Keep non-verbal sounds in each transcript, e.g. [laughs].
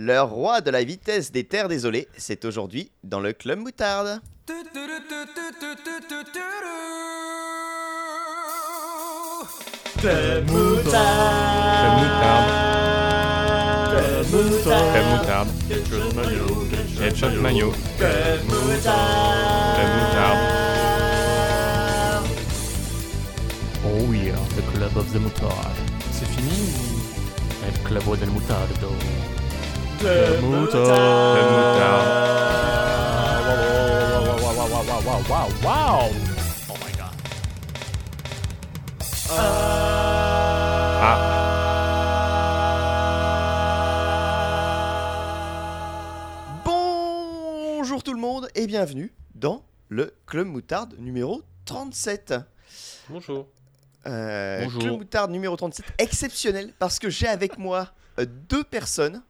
Le roi de la vitesse des terres désolées, c'est aujourd'hui dans le Club Moutarde. Club Moutarde. Club moutarde. Headshot maillot. Club moutarde. Oh yeah, the club of the moutarde. C'est fini El club del. Wow, wow. Oh my god. Ah, Bonjour tout le monde et bienvenue dans le Club Moutarde numéro 37. bonjour. Euh, Bonjour. Club Moutarde numéro 37, exceptionnel parce que j'ai avec moi euh, deux personnes,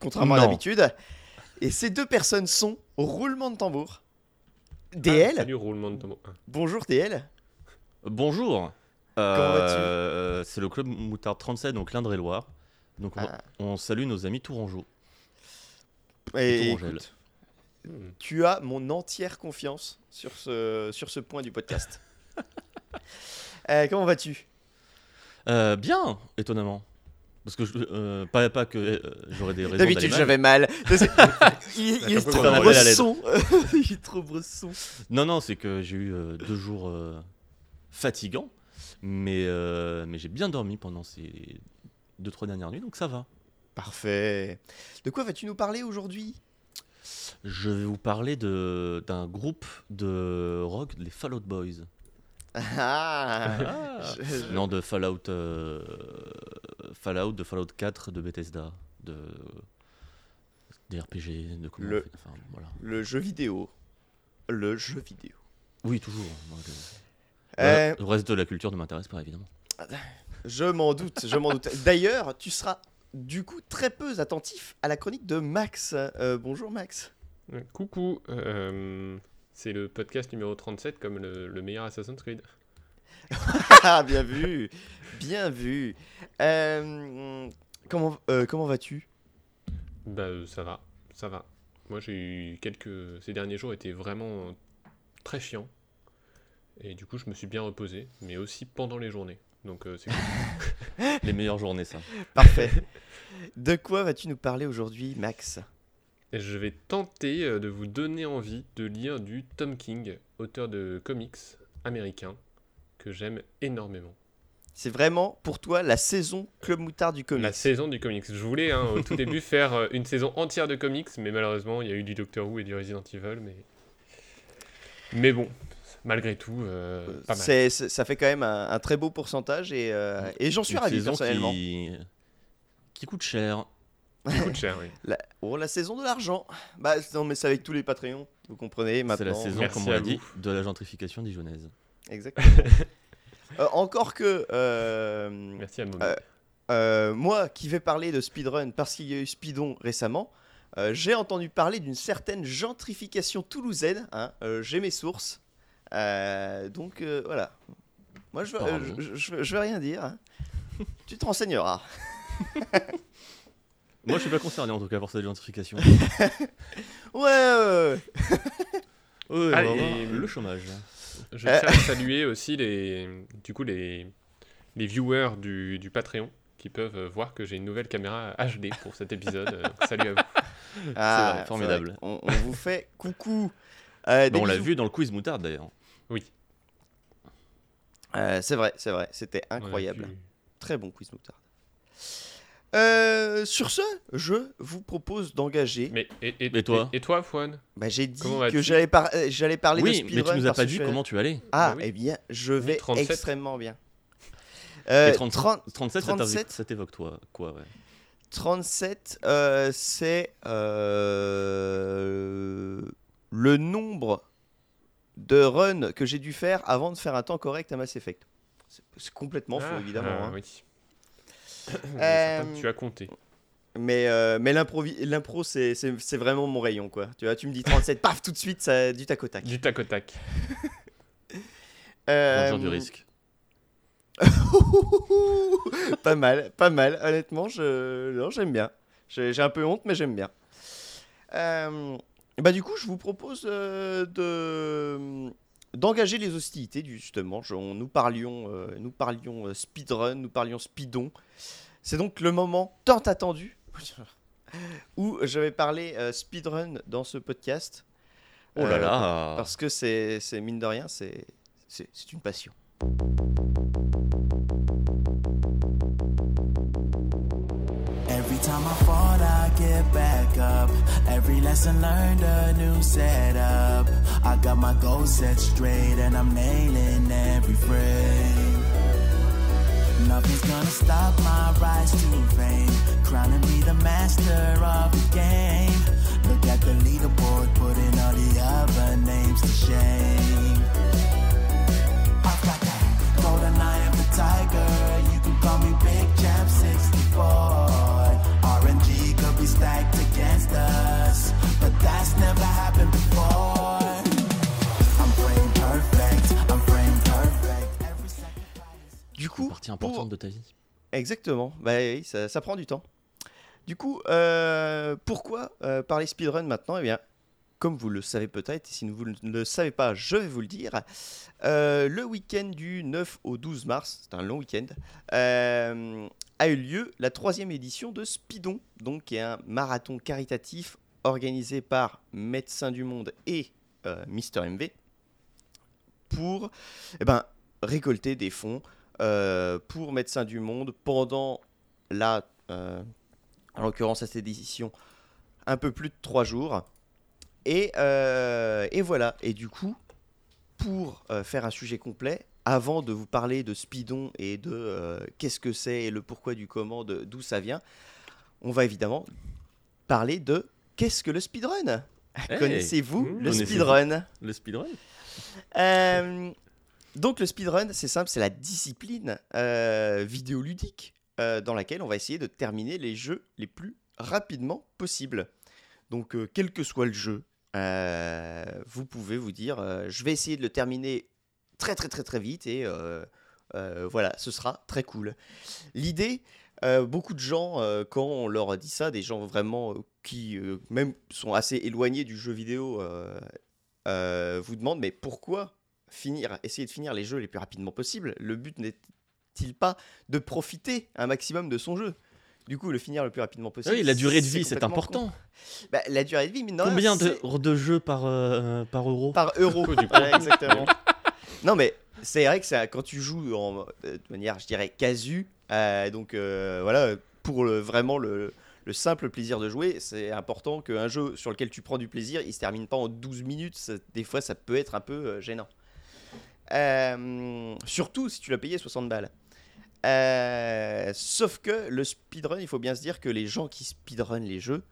contrairement à d'habitude. Et ces deux personnes sont roulement de tambour. Ah, DL, salut, roulement de tambour. Ah. bonjour DL. Bonjour. Comment vas-tu Euh, C'est le club Moutarde 37, donc l'Indre-et-Loire. Donc on, Ah. on salue nos amis tourangeaux. Et écoute, Hmm. tu as mon entière confiance sur ce, sur ce point du podcast. [laughs] Euh, comment vas-tu? Euh, bien, étonnamment. Parce que je, euh, pas, pas que euh, j'aurais des raisons. D'habitude j'avais mal. [laughs] il, [laughs] il est trop bresson. il est trop bresson. Non, non, c'est que j'ai eu euh, deux jours euh, fatigants, mais, euh, mais j'ai bien dormi pendant ces deux trois dernières nuits, donc ça va. Parfait. De quoi vas-tu nous parler aujourd'hui? Je vais vous parler de d'un groupe de rock, les Fallout Boys. Ah, je- je- Non, de Fallout, euh, Fallout, de Fallout 4, de Bethesda, de des RPG, de comment Le- on fait, enfin, voilà. Le jeu vidéo. Le jeu vidéo. Oui, toujours. moi, le- Euh, Le reste de la culture ne m'intéresse pas, évidemment. je m'en doute, je m'en doute. [laughs] D'ailleurs, tu seras du coup très peu attentif à la chronique de Max. Euh, bonjour Max. Euh, Coucou, euh, c'est le podcast numéro 37 comme le, le meilleur Assassin's Creed. [laughs] Ah, bien vu, bien vu. Euh, comment euh, comment vas-tu? Bah euh, ça va, ça va. Moi j'ai eu quelques... Ces derniers jours étaient vraiment très chiants. Et du coup je me suis bien reposé, mais aussi pendant les journées. Donc euh, c'est [laughs] cool. Les meilleures journées, ça. Parfait. [laughs] De quoi vas-tu nous parler aujourd'hui, Max? Et je vais tenter euh, de vous donner envie de lire du Tom King, auteur de comics américain, que j'aime énormément. C'est vraiment pour toi la saison Club Moutard du comics. La saison du comics. Je voulais hein, au tout début faire euh, une saison entière de comics, mais malheureusement, il y a eu du Doctor Who et du Resident Evil. Mais, mais bon, malgré tout, euh, pas mal. C'est- c'est- ça fait quand même un, un très beau pourcentage et, euh, et j'en suis Une ravi personnellement. qui... qui coûte cher. Ça coûte cher, oui. [laughs] La, oh, la saison de l'argent. Bah non, mais c'est avec tous les Patreons, vous comprenez C'est la saison, Merci comme on l'a dit, de la gentrification dijonnaise. Exactement. [laughs] Euh, encore que euh, Merci à. Euh, euh, moi qui vais parler de speedrun parce qu'il y a eu Speedon récemment, euh, j'ai entendu parler d'une certaine gentrification toulousaine. hein, euh, j'ai mes sources. Euh, donc euh, voilà. Moi je euh, je, je- je veux rien dire. hein. tu te renseigneras. [laughs] Moi, je suis pas concerné en tout cas pour cette gentrification. [laughs] Ouais, ouais, ouais. Ouais, Allez, et- le chômage. Je tiens à saluer aussi les, du coup, les, les viewers du, du Patreon qui peuvent euh, voir que j'ai une nouvelle caméra HD pour cet épisode. euh, [laughs] salut à vous. Ah, vrai, formidable. vrai. On, on vous fait coucou. Euh, Bon, on l'a vu dans le quiz moutarde d'ailleurs. Oui. Euh, c'est vrai, c'est vrai. C'était incroyable. Très bon quiz moutarde. Euh, sur ce, je vous propose d'engager. Mais et, et, Et toi et, et toi, Fouane Bah, j'ai dit Comment que j'allais par- euh, j'allais parler de Oui, speedrun. mais tu nous as pas dit comment tu allais. Ah, Bah oui. eh bien, je vais 37. extrêmement bien. Euh, Et 30 30 37, ça t'évoque- 37. ça t'évoque toi quoi ouais. 37, euh, c'est euh, le nombre de runs que j'ai dû faire avant de faire un temps correct à Mass Effect. C'est- C'est complètement faux, Ah, évidemment. ah, hein. oui. Euh, tu as compté. Mais, euh, mais l'impro, c'est vraiment mon rayon, quoi. Tu vois, tu me dis 37, paf, tout de suite, ça, du tac au tac. Du tac au tac. Euh, du risque. [laughs] pas mal, pas mal. Honnêtement, je... non, j'aime bien. J'ai j'ai un peu honte, mais j'aime bien. Euh, bah du coup, je vous propose euh, de d'engager les hostilités justement. Je- on- nous parlions, euh, nous parlions euh, speedrun, nous parlions speedon. C'est donc le moment tant attendu [laughs] où je vais parler euh, speedrun dans ce podcast. Oh là Euh, là Parce que c'est c'est mine de rien, c'est c'est c'est une passion. Every time I fall, I get back up. Every lesson learned, a new setup. I got my goals set straight and I'm nailing every frame. Nothing's gonna stop my rise to fame. Crowning me the master of the game. Look at the leaderboard, putting all the other names to shame. I've got that golden eye of the tiger. You can call me Big Champ 64. RNG could be stacked against us, but that's never happened Du coup, Partie pour- importante de ta vie. Exactement, bah oui, ça, ça prend du temps. Du coup, euh, pourquoi euh, parler speedrun maintenant? Eh bien, comme vous le savez peut-être, et si vous ne le savez pas, je vais vous le dire. euh, le week-end du 9 au 12 mars, c'est un long week-end, euh, a eu lieu la troisième édition de Speedon, donc qui est un marathon caritatif organisé par Médecins du Monde et euh, Mister MV pour eh ben, récolter des fonds euh, pour Médecins du Monde pendant la, euh, en l'occurrence à cette édition, un peu plus de trois jours. Et, euh, et voilà. Et du coup, pour faire un sujet complet, avant de vous parler de Speedon et de qu'est-ce que c'est et le pourquoi du comment, de- d'où ça vient, on va évidemment parler de qu'est-ce que le speedrun? Hey, Connaissez-vous mmh, le speedrun? Le speedrun? Euh, donc le speedrun, c'est simple, c'est la discipline euh, vidéoludique euh, dans laquelle on va essayer de terminer les jeux les plus rapidement possible. Donc euh, quel que soit le jeu, vous pouvez vous dire, je vais essayer de le terminer très très très très vite et voilà, ce sera très cool. L'idée, beaucoup de gens, quand on leur dit ça, des gens vraiment qui même sont assez éloignés du jeu vidéo, vous demandent mais pourquoi finir, essayer de finir les jeux les plus rapidement possible Le but n'est-il pas de profiter un maximum de son jeu? Du coup, le finir le plus rapidement possible. Oui, la durée de vie, c'est important. Bah, la durée de vie, mais non. Combien de, jeux par, euh, par euro? Par euro. [laughs] Du coup. Exactement. non, mais c'est vrai que ça, quand tu joues en, euh, de manière, je dirais, casu, euh, donc euh, voilà, pour le, vraiment le, le simple plaisir de jouer, c'est important qu'un jeu sur lequel tu prends du plaisir, il se termine pas en 12 minutes. Ça- des fois, ça peut être un peu euh, gênant. Euh, surtout si tu l'as payé 60 balles. Euh, sauf que le speedrun, il faut bien se dire que les gens qui speedrun les jeux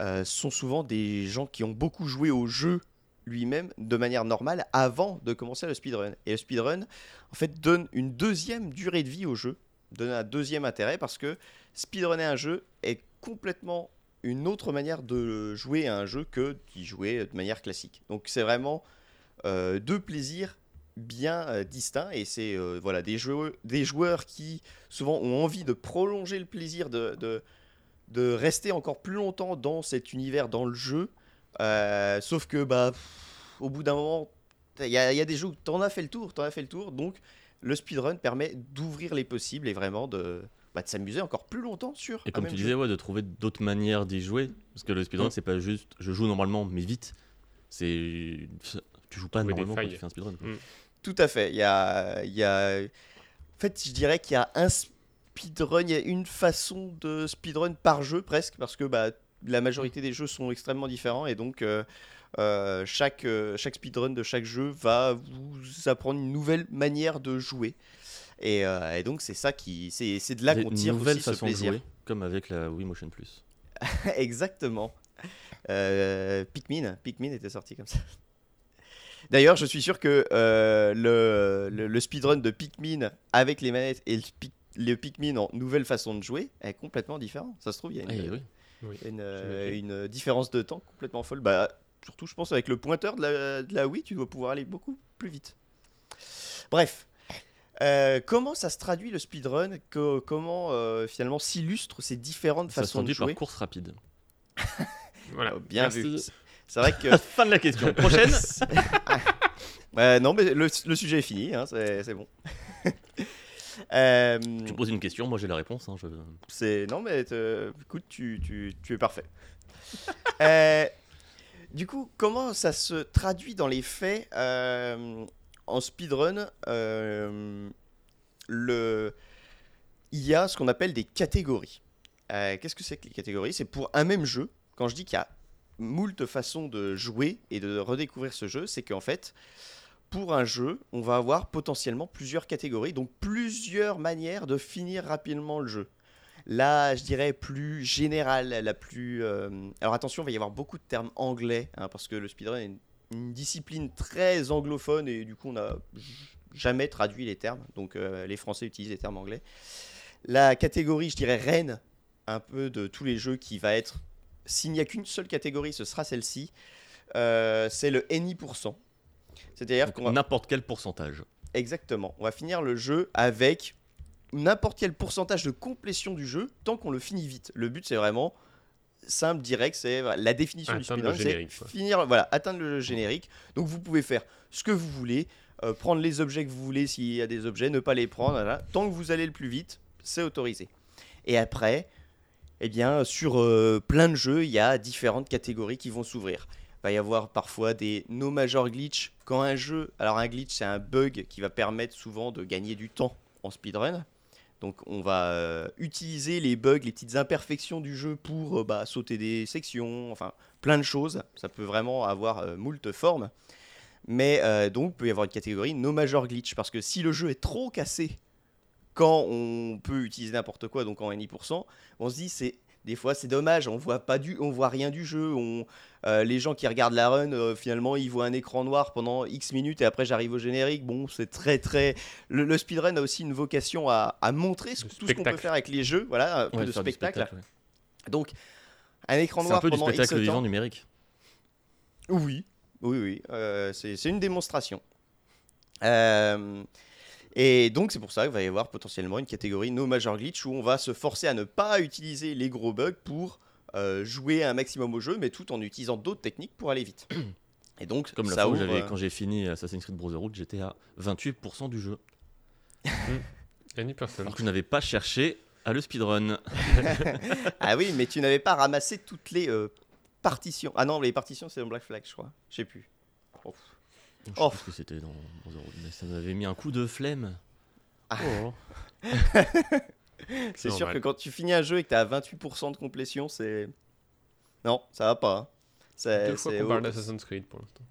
euh, sont souvent des gens qui ont beaucoup joué au jeu lui-même de manière normale avant de commencer le speedrun. Et le speedrun, en fait, donne une deuxième durée de vie au jeu, donne un deuxième intérêt parce que speedrunner un jeu est complètement une autre manière de jouer à un jeu que d'y jouer de manière classique. Donc c'est vraiment euh, deux plaisirs bien euh, distincts et c'est euh, voilà des joueurs, des joueurs qui souvent ont envie de prolonger le plaisir de, de, de rester encore plus longtemps dans cet univers, dans le jeu. Euh, sauf que bah pff, au bout d'un moment, il y, a il y a des jeux où t'en as fait le tour, t'en as fait le tour, donc le speedrun permet d'ouvrir les possibles et vraiment de, bah, de s'amuser encore plus longtemps sur Et comme tu jeu. disais, ouais, de trouver d'autres manières d'y jouer. Parce que le speedrun, c'est pas juste je joue normalement, mais vite. C'est. Tu joues pas normalement quand tu fais un speedrun. Tout à fait. Il y a, il y a... En fait, je dirais qu'il y a un speedrun, il y a une façon de speedrun par jeu presque, parce que bah, la majorité des jeux sont extrêmement différents et donc euh, euh, chaque, euh, chaque speedrun de chaque jeu va vous apprendre une nouvelle manière de jouer. Et, et donc c'est ça qui, c'est c'est de là qu'on tire aussi ce façons de plaisir. jouer, comme avec la Wii Motion Plus. [laughs] Exactement. Pikmin, Pikmin était sorti comme ça. D'ailleurs, je suis sûr que euh, le, le, le speedrun de Pikmin avec les manettes et le, Pik- le Pikmin en nouvelle façon de jouer est complètement différent. Ça se trouve, il y a une, Eh oui. Oui. une, j'imagine. une différence de temps complètement folle. Bah, surtout, je pense, avec le pointeur de la, de la Wii, tu dois pouvoir aller beaucoup plus vite. Bref. Euh, comment ça se traduit le speedrun? Co- Comment euh, finalement s'illustrent ces différentes Ça se façons de traduit par jouer? course rapide. [laughs] Voilà. Bien Merci. vu. C'est vrai que [laughs] Fin de la question. Prochaine. Ouais, [laughs] non, mais le, le sujet est fini, hein, c'est bon. [laughs] Euh, tu poses une question, moi j'ai la réponse. hein, je- c'est non, mais euh, écoute, tu, tu- tu es parfait. Euh, du coup, comment ça se traduit dans les faits euh, en speedrun euh, le... Il y a ce qu'on appelle des catégories. Euh, Qu'est-ce que c'est que les catégories? C'est pour un même jeu. Quand je dis qu'il y a moult façons de jouer et de redécouvrir ce jeu, c'est qu'en fait, pour un jeu, on va avoir potentiellement plusieurs catégories, donc plusieurs manières de finir rapidement le jeu. Là, je dirais plus générale, la plus. euh, Alors attention, il va y avoir beaucoup de termes anglais, hein, parce que le speedrun est une, discipline très anglophone et du coup, on n'a jamais traduit les termes. Donc euh, les Français utilisent les termes anglais. La catégorie, je dirais reine, un peu de tous les jeux qui va être. S'il n'y a qu'une seule catégorie, ce sera celle-ci. Euh, c'est le NI%. C'est-à-dire Donc, qu'on va N'importe quel pourcentage. Exactement. On va finir le jeu avec n'importe quel pourcentage de complétion du jeu tant qu'on le finit vite. Le but, c'est vraiment simple, direct. C'est la définition du Atteindre speedrun, c'est finir, voilà, atteindre le générique. Donc vous pouvez faire ce que vous voulez, euh, prendre les objets que vous voulez s'il y a des objets, ne pas les prendre. voilà. Tant que vous allez le plus vite, c'est autorisé. Et après, eh bien, sur euh, plein de jeux, il y a différentes catégories qui vont s'ouvrir. Il va y avoir parfois des no major glitch quand un jeu. Alors, un glitch, c'est un bug qui va permettre souvent de gagner du temps en speedrun. Donc, on va euh, utiliser les bugs, les petites imperfections du jeu pour euh, bah, sauter des sections, enfin, plein de choses. Ça peut vraiment avoir moult formes. Mais donc, il peut y avoir une catégorie no major glitch parce que si le jeu est trop cassé quand on peut utiliser n'importe quoi, donc en NI%, on se dit c'est des fois c'est dommage, on voit pas du, on voit rien du jeu, on, euh, les gens qui regardent la run euh, finalement ils voient un écran noir pendant X minutes et après j'arrive au générique, bon c'est très très, le, le speedrun a aussi une vocation à, à montrer ce- tout ce qu'on peut faire avec les jeux, voilà un peu Ouais, de du spectacle. spectacle, ouais. Donc un écran C'est noir un peu du pendant X spectacle vivant temps. numérique. Oui, oui, oui. euh, c'est c'est une démonstration. Euh, et donc, c'est pour ça qu'il va y avoir potentiellement une catégorie No Major Glitch où on va se forcer à ne pas utiliser les gros bugs pour euh, jouer un maximum au jeu, mais tout en utilisant d'autres techniques pour aller vite. [clears throat] Et donc, Comme la ça fois où ouvre, euh, quand j'ai fini Assassin's Creed Brotherhood, j'étais à 28% du jeu. [laughs] Any person. Ah, Alors que je n'avais pas cherché à le speedrun. [laughs] Ah oui, mais tu n'avais pas ramassé toutes les euh, partitions. Ah non, les partitions, c'est dans Black Flag, je crois. Je sais plus. Je Oh. pense que c'était dans Brotherhood, mais ça m'avait mis un coup de flemme. Oh. [laughs] C'est sûr que quand tu finis un jeu et que tu à 28% de complétion, c'est. Non, ça va pas. hein. C'est- Deux fois c'est qu'on parle d'Assassin's Creed pour l'instant.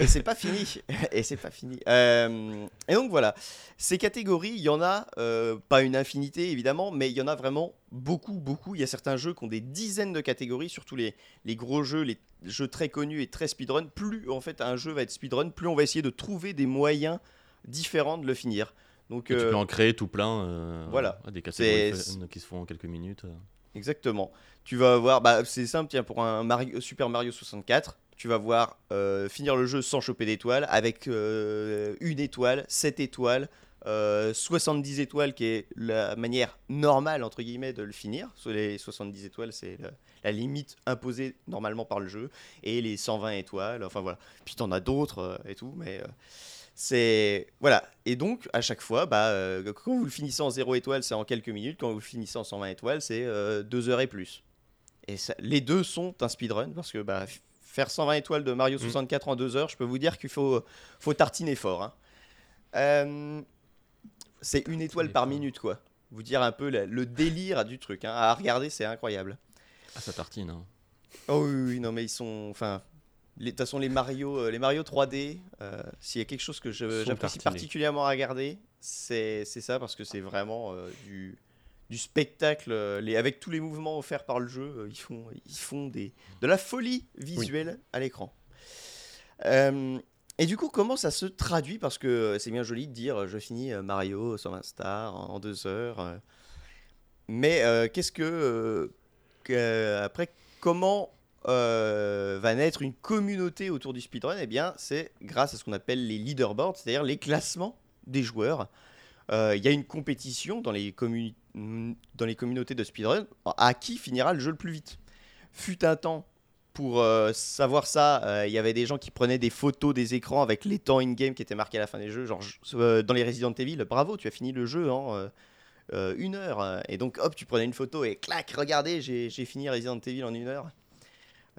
Et c'est pas fini. Et c'est pas fini. Euh, et donc voilà, ces catégories, il y en a euh, pas une infinité évidemment, mais il y en a vraiment beaucoup, beaucoup. Il y a certains jeux qui ont des dizaines de catégories, surtout les, les gros jeux, les jeux très connus et très speedrun. Plus en fait un jeu va être speedrun, plus on va essayer de trouver des moyens différents de le finir. Donc Tu euh, peux en créer tout plein. voilà. Des catégories qui se font en quelques minutes. Exactement. Tu vas avoir, bah, c'est simple, tiens, pour un Mario- Super Mario 64, tu vas voir euh, finir le jeu sans choper d'étoiles, avec euh, une étoile, 7 étoiles, euh, 70 étoiles, qui est la manière normale, entre guillemets, de le finir. Les 70 étoiles, c'est la limite imposée normalement par le jeu, et les 120 étoiles, enfin voilà. Puis t'en as d'autres euh, et tout, mais... c'est voilà et donc à chaque fois bah euh, quand vous le finissez en 0 étoile c'est en quelques minutes quand vous finissez en 120 étoiles c'est 2 heures et plus et ça- les deux sont un speedrun parce que bah, faire 120 étoiles de Mario 64 en 2 heures je peux vous dire qu'il faut faut tartiner fort hein. Euh, c'est une étoile par minute quoi vous dire un peu la- le délire du truc hein. à regarder c'est incroyable Ah, ça tartine. hein. Oh oui, oui, non, mais ils sont. Enfin, de toute façon, les Mario, euh, les Mario 3D, euh, s'il y a quelque chose que j'apprécie particulièrement à regarder, c'est c'est ça, parce que c'est vraiment euh, du, du spectacle. euh, les, avec tous les mouvements offerts par le jeu, euh, ils font, ils font des, de la folie visuelle à l'écran. Euh, et du coup, comment ça se traduit? Parce que c'est bien joli de dire je finis Mario 120 stars en deux heures. mais euh, qu'est-ce que, euh, Après, comment euh, va naître une communauté autour du speedrun? Eh bien, c'est grâce à ce qu'on appelle les leaderboards, c'est-à-dire les classements des joueurs. Il y a une compétition dans les, communi- dans les communautés de speedrun à qui finira le jeu le plus vite. Fut un temps, pour euh, savoir ça, euh, il y avait des gens qui prenaient des photos des écrans avec les temps in-game qui étaient marqués à la fin des jeux. Genre, euh, dans les Resident Evil, bravo, tu as fini le jeu en une heure. Et donc, hop, tu prenais une photo et clac, regardez, j'ai fini Resident Evil en une heure.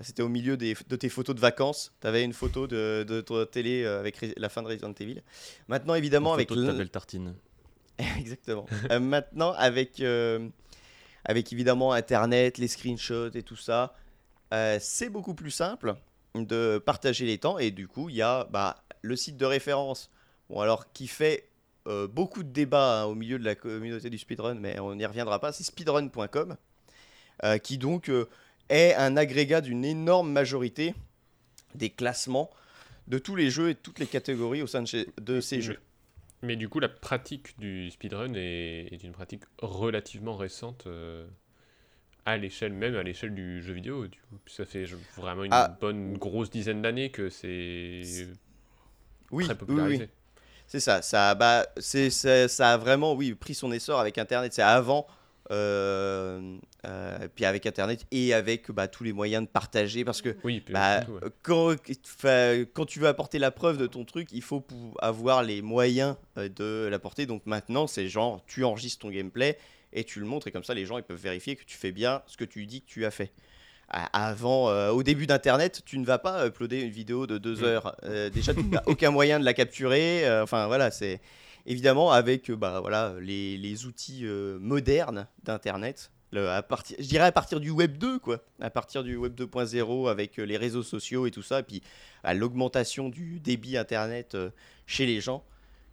C'était au milieu des- de tes photos de vacances. Tu avais une photo de, de télé avec la fin de Resident Evil. Maintenant, évidemment, avec photo de ta belle tartine. [laughs] Exactement. Euh, maintenant, avec, euh, avec évidemment Internet, les screenshots et tout ça, euh, c'est beaucoup plus simple de partager les temps. Et du coup, il y a bah, le site de référence, bon, alors, qui fait beaucoup de débats hein, au milieu de la communauté du speedrun, mais on n'y reviendra pas. C'est speedrun.com, qui donc est un agrégat d'une énorme majorité des classements de tous les jeux et de toutes les catégories au sein de, chez- de ces jeux. Mais du coup, la pratique du speedrun est, est une pratique relativement récente euh, à l'échelle même, à l'échelle du jeu vidéo. Du coup. Ça fait vraiment une Ah. bonne grosse dizaine d'années que c'est Oui, très oui, oui. popularisé. C'est ça, ça, bah, c'est, ça, ça a vraiment, oui, pris son essor avec Internet. C'est avant, euh, euh, puis avec Internet et avec bah, tous les moyens de partager, parce que Oui, bah, ouais. quand, tu veux apporter la preuve de ton truc, il faut avoir les moyens euh, de l'apporter. Donc maintenant, c'est genre, tu enregistres ton gameplay et tu le montres, et comme ça, les gens ils peuvent vérifier que tu fais bien ce que tu dis que tu as fait. A- Avant, euh, au début d'Internet, tu ne vas pas uploader une vidéo de deux Mm. heures. Déjà, tu n'as [laughs] aucun moyen de la capturer. enfin, voilà, c'est évidemment avec euh, bah, voilà, les, les outils euh, modernes d'Internet. À partir, je dirais à partir du Web 2, quoi. À partir du Web 2.0 avec euh, les réseaux sociaux et tout ça, et puis à l'augmentation du débit Internet chez les gens,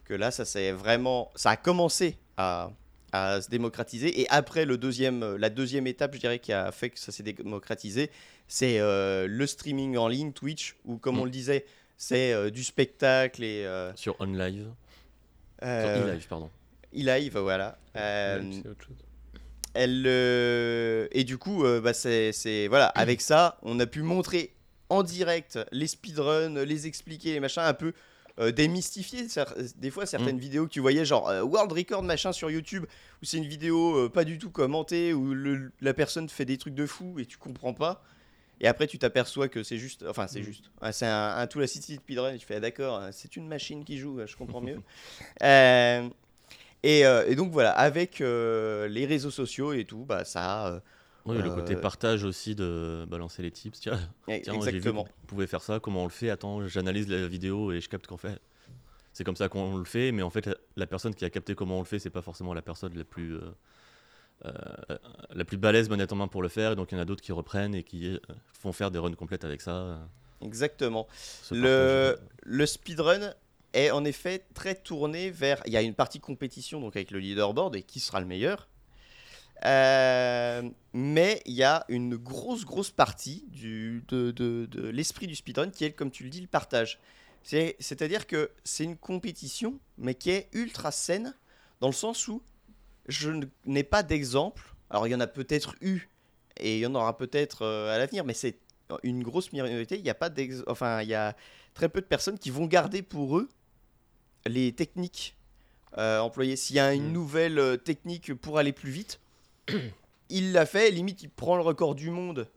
que là, ça c'est vraiment, ça a commencé à, à se démocratiser. Et après, le deuxième, la deuxième étape, je dirais, qui a fait que ça s'est démocratisé, c'est euh, le streaming en ligne, Twitch, où comme Mm. on le disait, c'est euh, du spectacle et euh, Sur OnLive. Euh, eLive, pardon. e-live, voilà. Euh, autre chose. elle euh, et du coup euh, bah, c'est voilà avec ça on a pu montrer en direct les speedruns les expliquer les machins un peu euh, démystifier des fois certaines vidéos que tu voyais genre euh, world record machin sur YouTube où c'est une vidéo euh, pas du tout commentée où le- la personne fait des trucs de fou et tu comprends pas et après tu t'aperçois que c'est juste enfin c'est Mm. juste Ah, c'est un, un tout la city de speedrun et tu fais ah, d'accord c'est une machine qui joue je comprends mieux [laughs] Euh, et, euh, et donc voilà, avec euh, les réseaux sociaux et tout, bah ça, a, Oui, le Euh, côté partage aussi de balancer les tips. Tiens, euh, tiens j'ai vu exactement. vous pouvez faire ça, comment on le fait? Attends, j'analyse la vidéo et je capte qu'en fait, c'est comme ça qu'on le fait, mais en fait, la, la personne qui a capté comment on le fait, c'est pas forcément la personne la plus, euh, euh, la plus balèze manette en main pour le faire, et donc il y en a d'autres qui reprennent et qui euh, font faire des runs complètes avec ça. euh, Exactement. Le, speedrun est en effet très tourné vers. Il y a une partie compétition donc avec le leaderboard et qui sera le meilleur. Euh, mais il y a une grosse, grosse partie du, de, de- de l'esprit du speedrun qui est, comme tu le dis, le partage. C'est- C'est-à-dire que c'est une compétition, mais qui est ultra saine, dans le sens où je n'ai pas d'exemple. Alors, il y en a peut-être eu, et il y en aura peut-être euh, à l'avenir, mais c'est une grosse minorité. Il n'y a pas Enfin, il y a très peu de personnes qui vont garder pour eux les techniques euh, employées. S'il y a une Mm. nouvelle euh, technique pour aller plus vite, [clears throat] il l'a fait, limite il prend le record du monde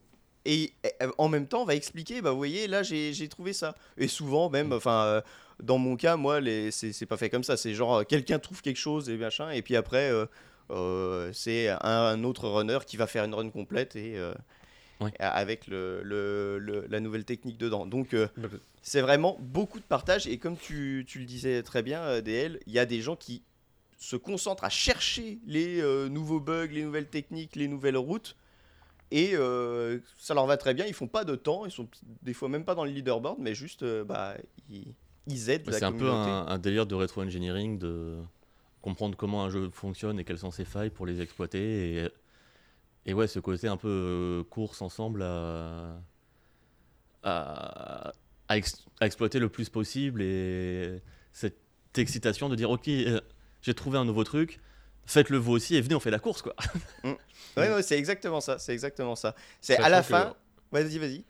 et euh, en même temps va expliquer, bah vous voyez là j'ai trouvé ça. Et souvent même, enfin euh, dans mon cas moi les- c'est pas fait comme ça, c'est genre euh, quelqu'un trouve quelque chose et machin et puis après euh, euh, c'est un, un autre runner qui va faire une run complète et Ouais. avec le, le- le- la nouvelle technique dedans. Donc euh, Bah, c'est vraiment beaucoup de partage et comme tu, tu le disais très bien, DL, il y a des gens qui se concentrent à chercher les nouveaux bugs, les nouvelles techniques, les nouvelles routes et euh, ça leur va très bien. Ils font pas de temps, ils sont des fois même pas dans le leaderboard, mais juste euh, bah, ils, ils aident la C'est un peu un, un délire de rétro-engineering, de comprendre comment un jeu fonctionne et quelles sont ses failles pour les exploiter. Et, et ouais, ce côté un peu euh, course ensemble à, à, à ex- à exploiter le plus possible et cette excitation de dire ok, j'ai trouvé un nouveau truc, faites-le vous aussi et venez on fait la course quoi. [laughs] Ouais, ouais, c'est exactement ça, c'est exactement ça. C'est à la que- fin. Vas-y, vas-y.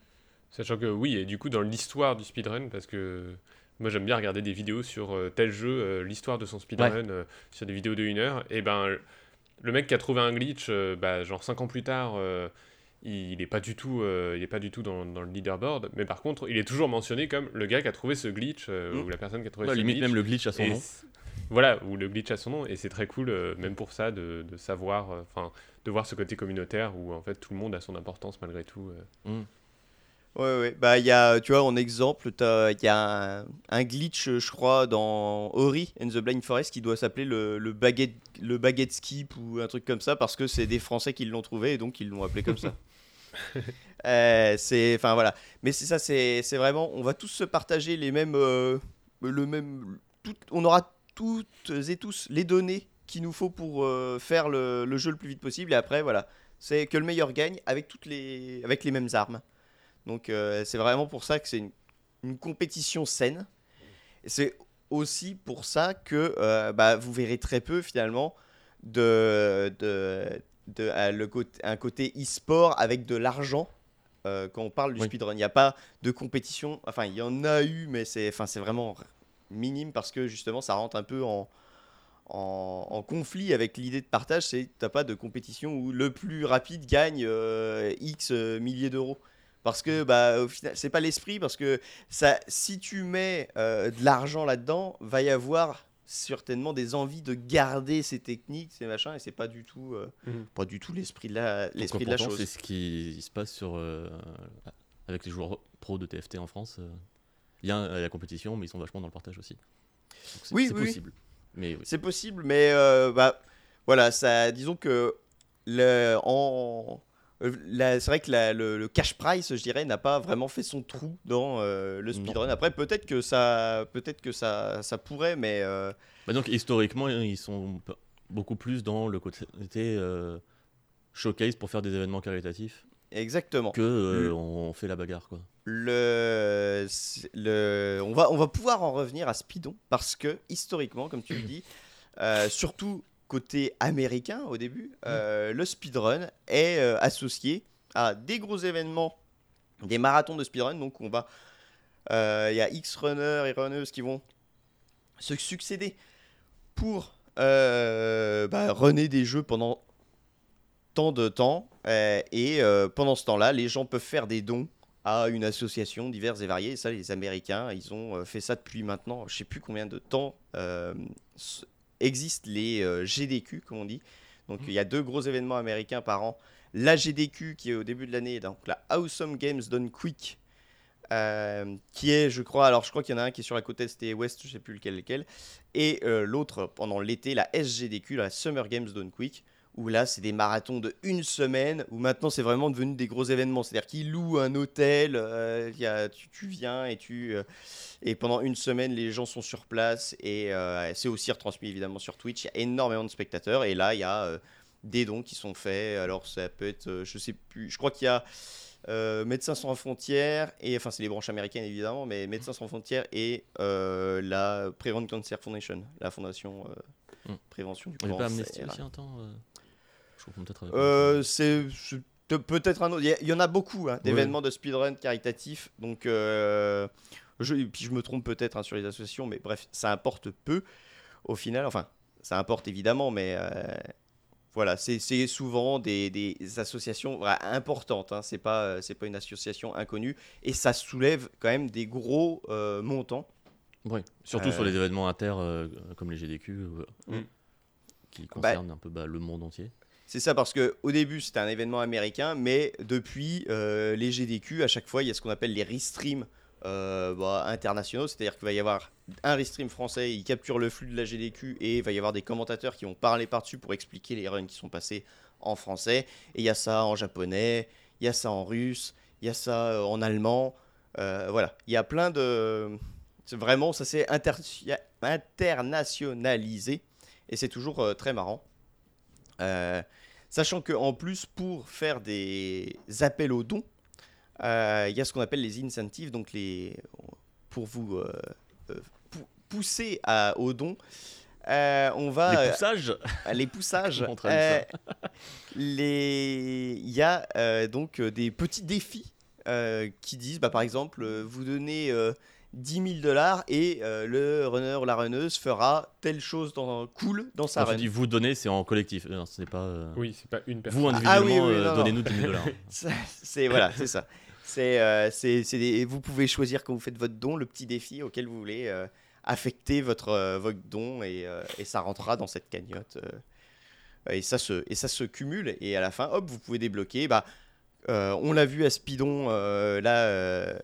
Sachant que oui, et du coup dans l'histoire du speedrun, parce que moi j'aime bien regarder des vidéos sur euh, tel jeu, euh, l'histoire de son speedrun, euh, sur des vidéos de 1 heure, et ben le mec qui a trouvé un glitch, euh, bah, genre 5 ans plus tard, euh, il n'est pas du tout, euh, il est pas du tout dans, dans le leaderboard, mais par contre il est toujours mentionné comme le gars qui a trouvé ce glitch, euh, Mm. ou la personne qui a trouvé Ouais, ce limite glitch. même le glitch à son Et nom. Voilà, ou le glitch a son nom, et c'est très cool, euh, même pour ça, de, de savoir, euh, enfin, de voir ce côté communautaire où en fait tout le monde a son importance malgré tout. euh. Mm. Ouais, ouais. Bah, il y a, tu vois, en exemple, t'as- il y a un, un glitch, je crois, dans Ori and the Blind Forest qui doit s'appeler le, le, baguette, le baguette skip ou un truc comme ça parce que c'est des Français qui l'ont trouvé et donc ils l'ont appelé comme ça. [laughs] Euh, c'est, enfin voilà. Mais c'est ça, c'est, c'est vraiment, on va tous se partager les mêmes, euh, le même, tout, on aura toutes et tous les données qu'il nous faut pour euh, faire le, le jeu le plus vite possible et après voilà, c'est que le meilleur gagne avec toutes les, avec les mêmes armes. Donc euh, c'est vraiment pour ça que c'est une, une compétition saine. C'est aussi pour ça que euh, bah, vous verrez très peu finalement de, de, de- à le côté, un côté e-sport avec de l'argent. quand on parle du Oui. speedrun, il n'y a pas de compétition. Enfin, il y en a eu, mais c'est, enfin, c'est vraiment minime parce que justement, ça rentre un peu en, en, en conflit avec l'idée de partage. C'est t'as pas de compétition où le plus rapide gagne euh, X euh, milliers d'euros. Parce que bah, au final, c'est pas l'esprit, parce que ça, si tu mets euh, de l'argent là-dedans, va y avoir certainement des envies de garder ces techniques, ces machins, et c'est pas du tout, euh, Mhm. pas du tout l'esprit de la, l'esprit de la pourtant, chose. C'est ce qui se passe sur, euh, avec les joueurs pro de TFT en France. euh, Il y a euh, la compétition, mais ils sont vachement dans le partage aussi. C'est Oui, c'est oui, possible. Mais oui. C'est possible, mais euh, bah voilà, ça, disons que le, en, euh, la- c'est vrai que la- le, le cash price, je dirais, n'a pas vraiment fait son trou dans euh, le speedrun. Après, peut-être que ça, peut-être que ça, ça pourrait, mais euh, Bah donc historiquement, ils sont beaucoup plus dans le côté euh, showcase pour faire des événements caritatifs exactement. que euh, Le- on fait la bagarre quoi. Le, le, on, va, on va pouvoir en revenir à Speedon parce que historiquement, comme tu le dis, euh, surtout côté américain au début, euh, le speedrun est associé à des gros événements, des marathons de speedrun. Donc on va, il y a X runners et runneuses qui vont se succéder pour bah, runner des jeux pendant tant de temps euh, et euh, pendant ce temps-là, les gens peuvent faire des dons à une association diverses et variées. Et ça, les Américains, ils ont euh, fait ça depuis maintenant, je sais plus combien de temps. euh, existent les euh, GDQ, comme on dit. Donc il y a deux gros événements américains par an. La GDQ qui est au début de l'année, donc la Awesome Games Done Quick, euh, qui est, je crois, alors je crois qu'il y en a un qui est sur la côte est et ouest, je sais plus lequel, lequel, et l'autre pendant l'été, la SGDQ, la Summer Games Done Quick, où là c'est des marathons de une semaine, où maintenant c'est vraiment devenu des gros événements, c'est-à-dire qu'ils louent un hôtel, euh, il y a- tu, tu viens et tu euh, et pendant une semaine les gens sont sur place et euh, c'est aussi retransmis évidemment sur Twitch, il y a énormément de spectateurs et là il y a euh, des dons qui sont faits, alors ça peut être, euh, je sais plus, je crois qu'il y a euh, Médecins sans frontières et enfin c'est les branches américaines évidemment, mais Médecins sans frontières et euh, la Prevent Cancer Foundation, la fondation euh, Hmm. prévention du On n'est pas cancer. Amnesty aussi un temps euh, Je comprends peut-être. Euh, c'est peut- peut-être un autre. Il y en a beaucoup hein, d'événements de speedrun caritatifs. Donc, euh, je, puis je me trompe peut-être hein, sur les associations, mais bref, ça importe peu au final. Enfin, ça importe évidemment, mais euh, voilà, c'est souvent des, des associations voilà, importantes. Hein, c'est pas c'est pas une association inconnue et ça soulève quand même des gros euh, montants. Ouais, surtout sur les événements inter comme les GDQ Mm. qui concernent un peu bah, le monde entier. C'est ça parce que au début c'était un événement américain, mais depuis euh, les GDQ, à chaque fois il y a ce qu'on appelle les restreams euh, bah, internationaux, c'est-à-dire qu'il va y avoir un restream français, il capture le flux de la GDQ et il va y avoir des commentateurs qui vont parler par-dessus pour expliquer les runs qui sont passés en français. Et il y a ça en japonais, il y a ça en russe, il y a ça euh, en allemand. Voilà, il y a plein de. Vraiment, ça s'est inter- internationalisé et c'est toujours très marrant. Sachant qu'en plus, pour faire des appels aux dons, euh, il y a ce qu'on appelle les incentives, donc les, pour vous euh, euh, pou- pousser à, aux dons. euh, on va les poussages [laughs] les poussages. Les... Il y a donc des petits défis qui disent, bah, par exemple, vous donnez 10 000 dollars et euh, le runner ou la runneuse fera telle chose dans, cool dans sa Quand run. dis vous donner, c'est en collectif. Non, Ce n'est pas. euh, Oui, c'est pas une personne. Vous Ah, individuellement, oui, oui, euh, donnez-nous 10 000 dollars. [laughs] C'est voilà, c'est ça. C'est, euh, c'est, c'est des- vous pouvez choisir quand vous faites votre don le petit défi auquel vous voulez euh, affecter votre, euh, votre don et, euh, et ça rentrera dans cette cagnotte. euh, et, ça se, et ça se cumule et à la fin, hop, vous pouvez débloquer. Bah, euh, on l'a vu à Speedon euh, là euh, euh,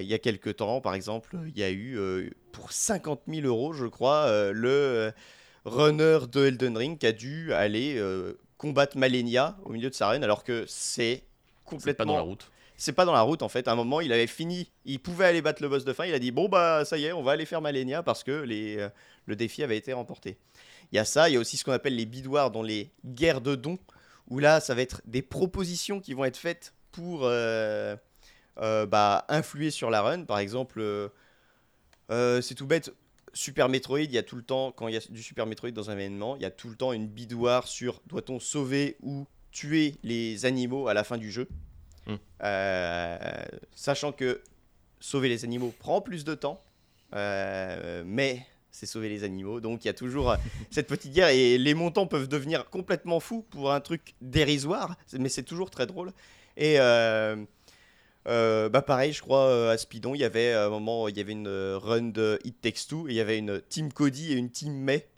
il y a quelques temps, par exemple, il y a eu euh, pour 50 000 euros, je crois, euh, le euh, runner de Elden Ring qui a dû aller euh, combattre Malenia au milieu de sa run alors que c'est C'est complètement pas dans la route. c'est pas dans la route en fait. À un moment, il avait fini, il pouvait aller battre le boss de fin. Il a dit bon bah ça y est, on va aller faire Malenia parce que les, euh, le défi avait été remporté. Il y a ça, il y a aussi ce qu'on appelle les bidoirs dans les guerres de dons où là, ça va être des propositions qui vont être faites pour euh, euh, bah, influer sur la run. Par exemple, euh, euh, c'est tout bête. Super Metroid, il y a tout le temps, quand il y a du Super Metroid dans un événement, il y a tout le temps une bidoire sur doit-on sauver ou tuer les animaux à la fin du jeu. Hmm. Euh, sachant que sauver les animaux prend plus de temps, mais c'est sauver les animaux. Donc il y a toujours [laughs] cette petite guerre et les montants peuvent devenir complètement fous pour un truc dérisoire, mais c'est toujours très drôle. Et euh, euh, bah pareil, je crois euh, à Speedon, il y avait à un moment, il y avait une euh, run de It Takes Two et il y avait une team Cody et une team May,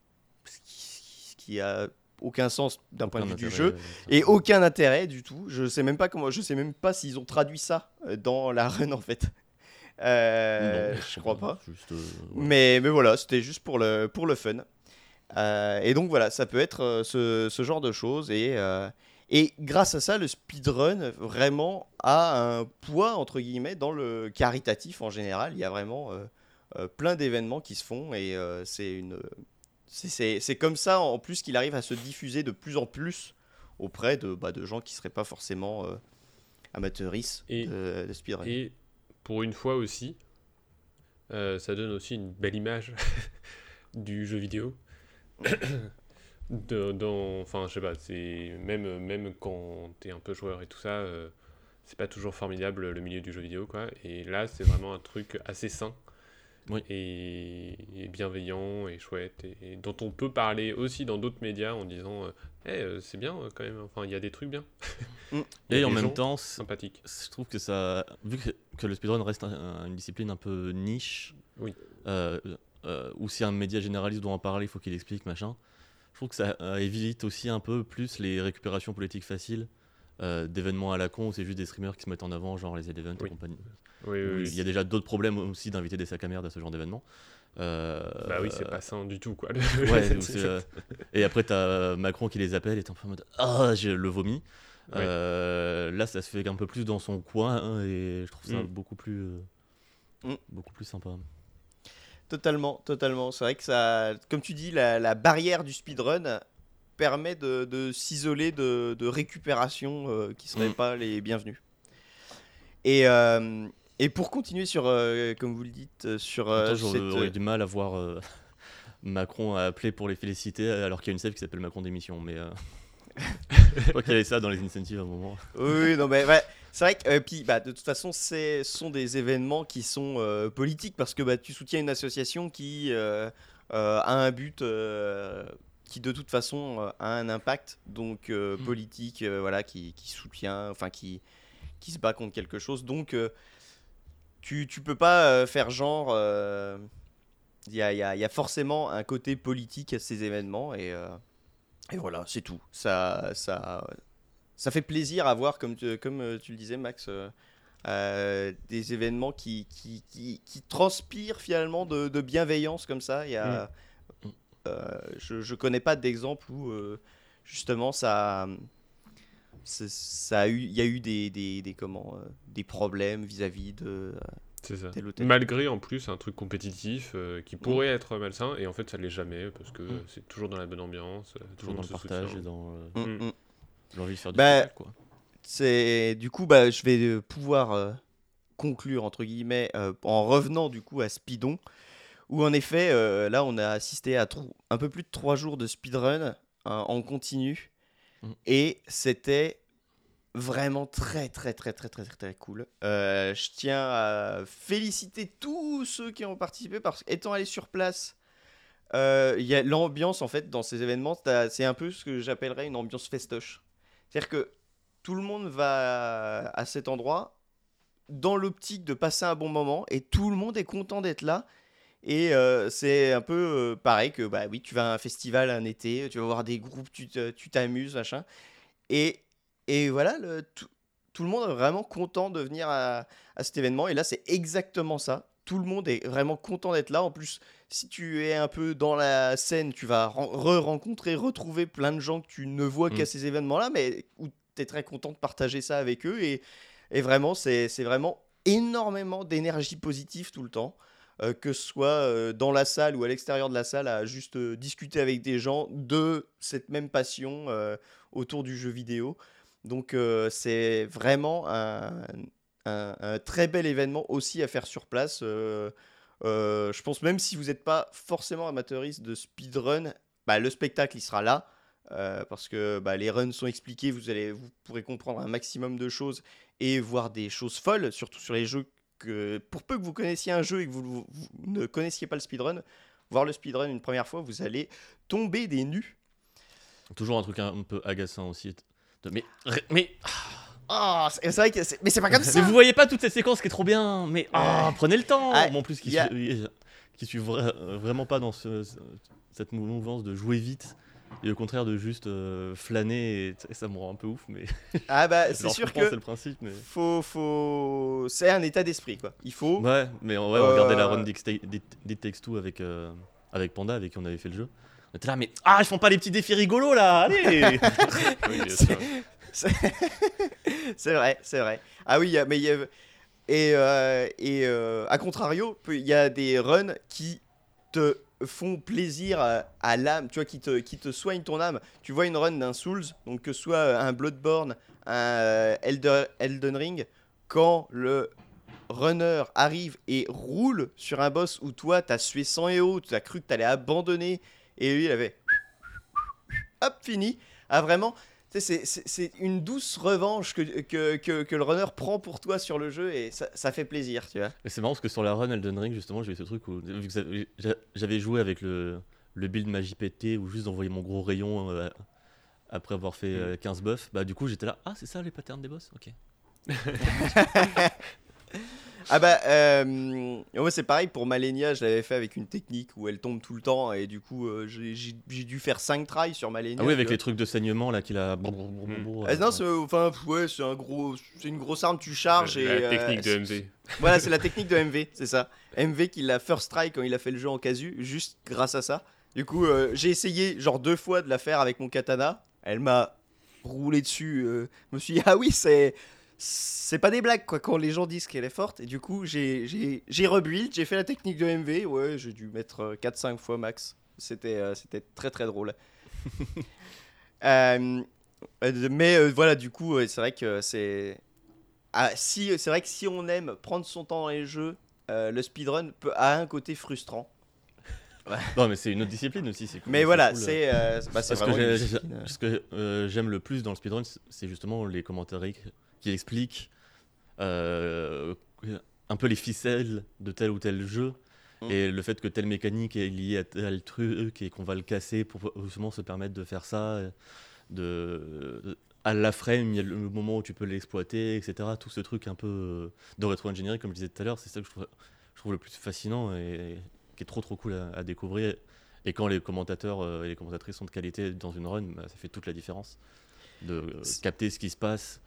ce qui, a aucun sens d'un point de vue du jeu et aucun intérêt du tout. Je sais même pas comment, je sais même pas s'ils ont traduit ça dans la run en fait. Euh, non, je crois pas. Juste, ouais. Mais, mais voilà, c'était juste pour le, pour le fun. Et donc voilà, ça peut être ce, ce genre de choses. Et, et grâce à ça, le speedrun vraiment a un poids, entre guillemets, dans le caritatif en général. Il y a vraiment euh, euh, plein d'événements qui se font. Et euh, c'est une. c'est- comme ça, en plus, qu'il arrive à se diffuser de plus en plus auprès de, bah, de gens qui seraient pas forcément euh, amateuristes Et- de, de speedrun. Et pour une fois aussi, ça donne aussi une belle image [laughs] du jeu vidéo. De- dans, enfin, je sais pas, c'est même, même quand t'es un peu joueur et tout ça, euh, c'est pas toujours formidable le milieu du jeu vidéo, quoi. Et là, c'est vraiment un truc assez sain. Oui. Et, et bienveillant et chouette et, et dont on peut parler aussi dans d'autres médias en disant Eh, euh, c'est bien euh, quand même enfin il y a des trucs bien [laughs] a Et en même temps, sympathiques je trouve que ça, vu que, que le speedrun reste un- une discipline un peu niche, Oui. euh, euh, ou si un média généraliste doit en parler, il faut qu'il explique, machin. Je trouve que ça euh, évite aussi un peu plus les récupérations politiques faciles euh, d'événements à la con où c'est juste des streamers qui se mettent en avant, genre les events Oui. et compagnie. oui, oui, Où oui. Il y a déjà d'autres problèmes aussi d'inviter des sacs à merde à ce genre d'événement. Euh, Bah oui, c'est pas sain du tout, quoi. Ouais, [laughs] euh, et après, t'as Macron qui les appelle et t'es un peu en mode Ah, je le vomis. Ouais. Euh, là, ça se fait un peu plus dans son coin hein, et je trouve ça Mm. beaucoup plus, euh, Mm. beaucoup plus sympa. Totalement, totalement. C'est vrai que ça, comme tu dis, la, la barrière du speedrun permet de, de s'isoler de, de récupérations euh, qui seraient Mm. pas les bienvenues. Et, euh, et pour continuer sur, euh, comme vous le dites, sur j'aurais cette, du mal à voir [laughs] Macron appeler pour les féliciter alors qu'il y a une save qui s'appelle Macron démission. Mais [laughs] je crois qu'il y avait ça dans les incentives à un moment. Oui, non, mais ouais, c'est vrai que euh, puis, bah, de toute façon, ce sont des événements qui sont euh, politiques parce que bah, tu soutiens une association qui euh, a un but qui, de toute façon, a un impact donc euh, Mm. politique, voilà, qui, qui soutient, enfin, qui, qui se bat contre quelque chose. Donc, tu, tu peux pas faire genre. Il y, y a- il y a forcément un côté politique à ces événements et, et voilà, c'est tout. Ça, ça, ça fait plaisir à voir, comme tu, comme euh, tu le disais, Max, euh, euh, des événements qui, qui, qui, qui transpirent finalement de, de bienveillance comme ça. Il y a, Mm. euh, je, je connais pas d'exemple où euh, justement ça, a eu, il y a eu des, des, des comment, euh, des problèmes vis-à-vis de euh, C'est ça. tel tel. Malgré en plus un truc compétitif euh, qui pourrait être malsain, et en fait ça l'est jamais parce que Mm. c'est toujours dans la bonne ambiance, euh, Toujours dans le partage soutien. et dans euh, Mm, Mm. l'envie de faire du Bah, spectacle, quoi. C'est du coup, bah, je vais euh, pouvoir euh, conclure entre guillemets euh, en revenant du coup à Speedon, où en effet, euh, là, on a assisté à un peu plus de trois jours de speedrun hein, en continu, Mm. et c'était vraiment très très très très très très, très cool. Euh, je tiens à féliciter tous ceux qui ont participé parce qu'étant allé sur place, euh, il y a l'ambiance en fait dans ces événements, c'est un peu ce que j'appellerais une ambiance festoche. C'est-à-dire que tout le monde va à cet endroit dans l'optique de passer un bon moment et tout le monde est content d'être là. Et euh, c'est un peu euh, pareil que bah oui, tu vas à un festival un été, tu vas voir des groupes, tu t'amuses, machin. Et, et voilà, tout, tout le monde est vraiment content de venir à, à cet événement. Et là, c'est exactement ça. Tout le monde est vraiment content d'être là. En plus, si tu es un peu dans la scène, tu vas ren- re-rencontrer, retrouver plein de gens que tu ne vois qu'à Mm. ces événements-là, mais où tu es très content de partager ça avec eux. Et, et vraiment, c'est vraiment énormément d'énergie positive tout le temps. euh, que ce soit euh, dans la salle ou à l'extérieur de la salle, à juste euh, discuter avec des gens de cette même passion autour du jeu vidéo. Donc c'est vraiment un, un- un très bel événement aussi à faire sur place. Euh, je pense même si vous n'êtes pas forcément amateuriste de speedrun, bah, le spectacle il sera là. euh, parce que bah, les runs sont expliqués, vous, allez, vous pourrez comprendre un maximum de choses et voir des choses folles, surtout sur les jeux que pour peu que vous connaissiez un jeu et que vous, ne connaissiez pas le speedrun, voir le speedrun une première fois, vous allez tomber des nues. Toujours un truc un, peu agaçant aussi. Mais, mais, Ah, c'est vrai que mais c'est pas comme mais ça. vous voyez pas toute cette séquence qui est trop bien. Mais ah, prenez le temps. Ah, en plus, qui y a- suis, qui suis vra- euh, vraiment pas dans ce- ce- cette mouvance de jouer vite. Et au contraire de juste euh, flâner, et, et ça me rend un peu ouf, mais Ah bah [laughs] c'est sûr comprends, c'est que le principe. Mais... faut faut c'est un état d'esprit quoi. Il faut Ouais, mais en vrai, on regardait la Euh, run des Takes Two avec, euh, avec Panda, avec qui on avait fait le jeu. On était là, mais ah, ils font pas les petits défis rigolos là, allez [laughs] Oui. [laughs] c'est vrai, c'est vrai. Ah oui, mais il y a et euh, et euh, à contrario, il y a des runs qui te font plaisir à, l'âme, tu vois, qui te, qui te soignent ton âme. Tu vois une run d'un Souls, donc que ce soit un Bloodborne, un euh, Elder- Elden Ring, quand le runner arrive et roule sur un boss où toi, t'as sué sang et eau, tu as cru que t'allais abandonner, et lui, il avait... Hop, fini. Ah, vraiment, c'est- c'est c'est une douce revanche que, que, que, que le runner prend pour toi sur le jeu, et ça, ça fait plaisir, tu vois. Et c'est marrant parce que sur la run Elden Ring, justement, j'ai eu ce truc où vu que j'avais joué avec le, le build magie pété ou juste d'envoyer mon gros rayon euh, après avoir fait euh, 15 buffs, bah du coup j'étais là, ah c'est ça les patterns des boss Ok. [laughs] Ah bah, euh, moi c'est pareil pour Malenia, je l'avais fait avec une technique où elle tombe tout le temps et du coup euh, j'ai j'ai- j'ai dû faire 5 tries sur Malenia. Ah oui, avec les trucs de saignement là qu'il a. vois. Ah, euh, non, c'est enfin ouais, c'est un gros c'est une grosse arme tu charges et la euh, technique de MV. Voilà, c'est la technique de MV, c'est ça. MV qui l'a first try quand il a fait le jeu en casu juste grâce à ça. Du coup, euh, j'ai essayé genre deux fois de la faire avec mon katana. Elle m'a roulé dessus. euh, je me suis dit ah oui, c'est c'est pas des blagues quoi quand les gens disent qu'elle est forte et du coup j'ai rebuild j'ai fait la technique de MV ouais j'ai dû mettre 4-5 fois max c'était euh, c'était très très drôle [laughs] Euh, euh, mais euh, voilà du coup c'est vrai que c'est ah, si c'est vrai que si on aime prendre son temps dans les jeux euh, le speedrun peut a un côté frustrant [laughs] Non, mais c'est une autre discipline aussi. cool, mais c'est voilà cool. c'est euh, bah, que euh. ce que euh, j'aime le plus dans le speedrun, c'est justement les commentaires qui expliquent euh, un peu les ficelles de tel ou tel jeu. Mm. Et le fait que telle mécanique est liée à tel truc et qu'on va le casser pour justement se permettre de faire ça, de, à la frame, il y a le moment où tu peux l'exploiter, etc. Tout ce truc un peu euh, de rétro-engineering, comme je disais tout à l'heure, c'est ça que je trouve, je trouve le plus fascinant et qui est trop trop cool à, à découvrir. Et quand les commentateurs euh, et les commentatrices sont de qualité dans une run, bah, ça fait toute la différence de euh, capter ce qui se passe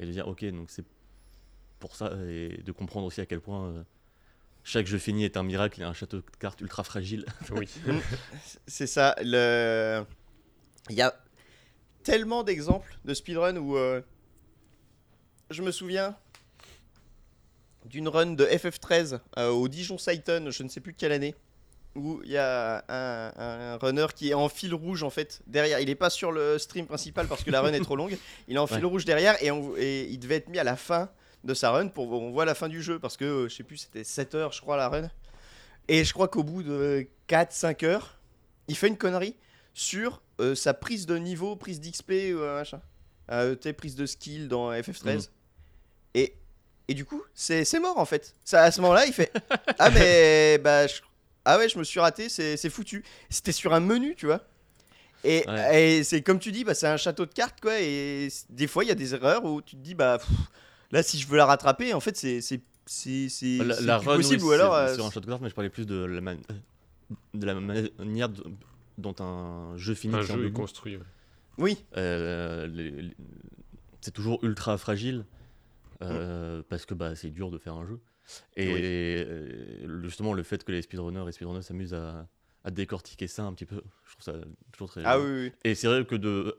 et de dire ok donc c'est pour ça et de comprendre aussi à quel point euh, chaque jeu fini est un miracle et un château de cartes ultra fragile. [laughs] Oui. [laughs] C'est ça. Le... Il y a tellement d'exemples de speedrun où euh, je me souviens d'une run de FF13 euh, au Dijon Saiton, je ne sais plus quelle année, où il y a un, un runner qui est en fil rouge en fait derrière. Il n'est pas sur le stream principal parce que la run est trop longue. [laughs] Il est en fil rouge derrière et, on- et il devait être mis à la fin de sa run pour on voit la fin du jeu parce que euh, je sais plus c'était 7 heures je crois la run. Et je crois qu'au bout de 4-5 heures, il fait une connerie sur euh, sa prise de niveau, prise d'XP ou euh, machin. euh, prise de skill dans FF13. Et, et du coup, c'est c'est mort en fait. Ça, à ce moment-là, il fait [laughs] Ah, mais bah, je- ah ouais, je me suis raté, c'est c'est foutu. C'était sur un menu, tu vois. Et, Ouais. et c'est comme tu dis, bah, c'est un château de cartes, quoi. Et des fois, il y a des erreurs où tu te dis, bah, pff, là, si je veux la rattraper, en fait, c'est c'est c'est c'est La, la run, possible. oui, ou alors, c'est- euh, sur un shot card, mais je parlais plus de la, man- de la manière de- dont un jeu fini Un jeu est construit. ouais. oui, Euh, les- les- c'est toujours ultra fragile euh, parce que bah, c'est dur de faire un jeu. Et Oui. euh, justement, le fait que les speedrunners et speedrunners s'amusent à, à décortiquer ça un petit peu, je trouve ça toujours très. ah oui, oui. Et c'est vrai que de.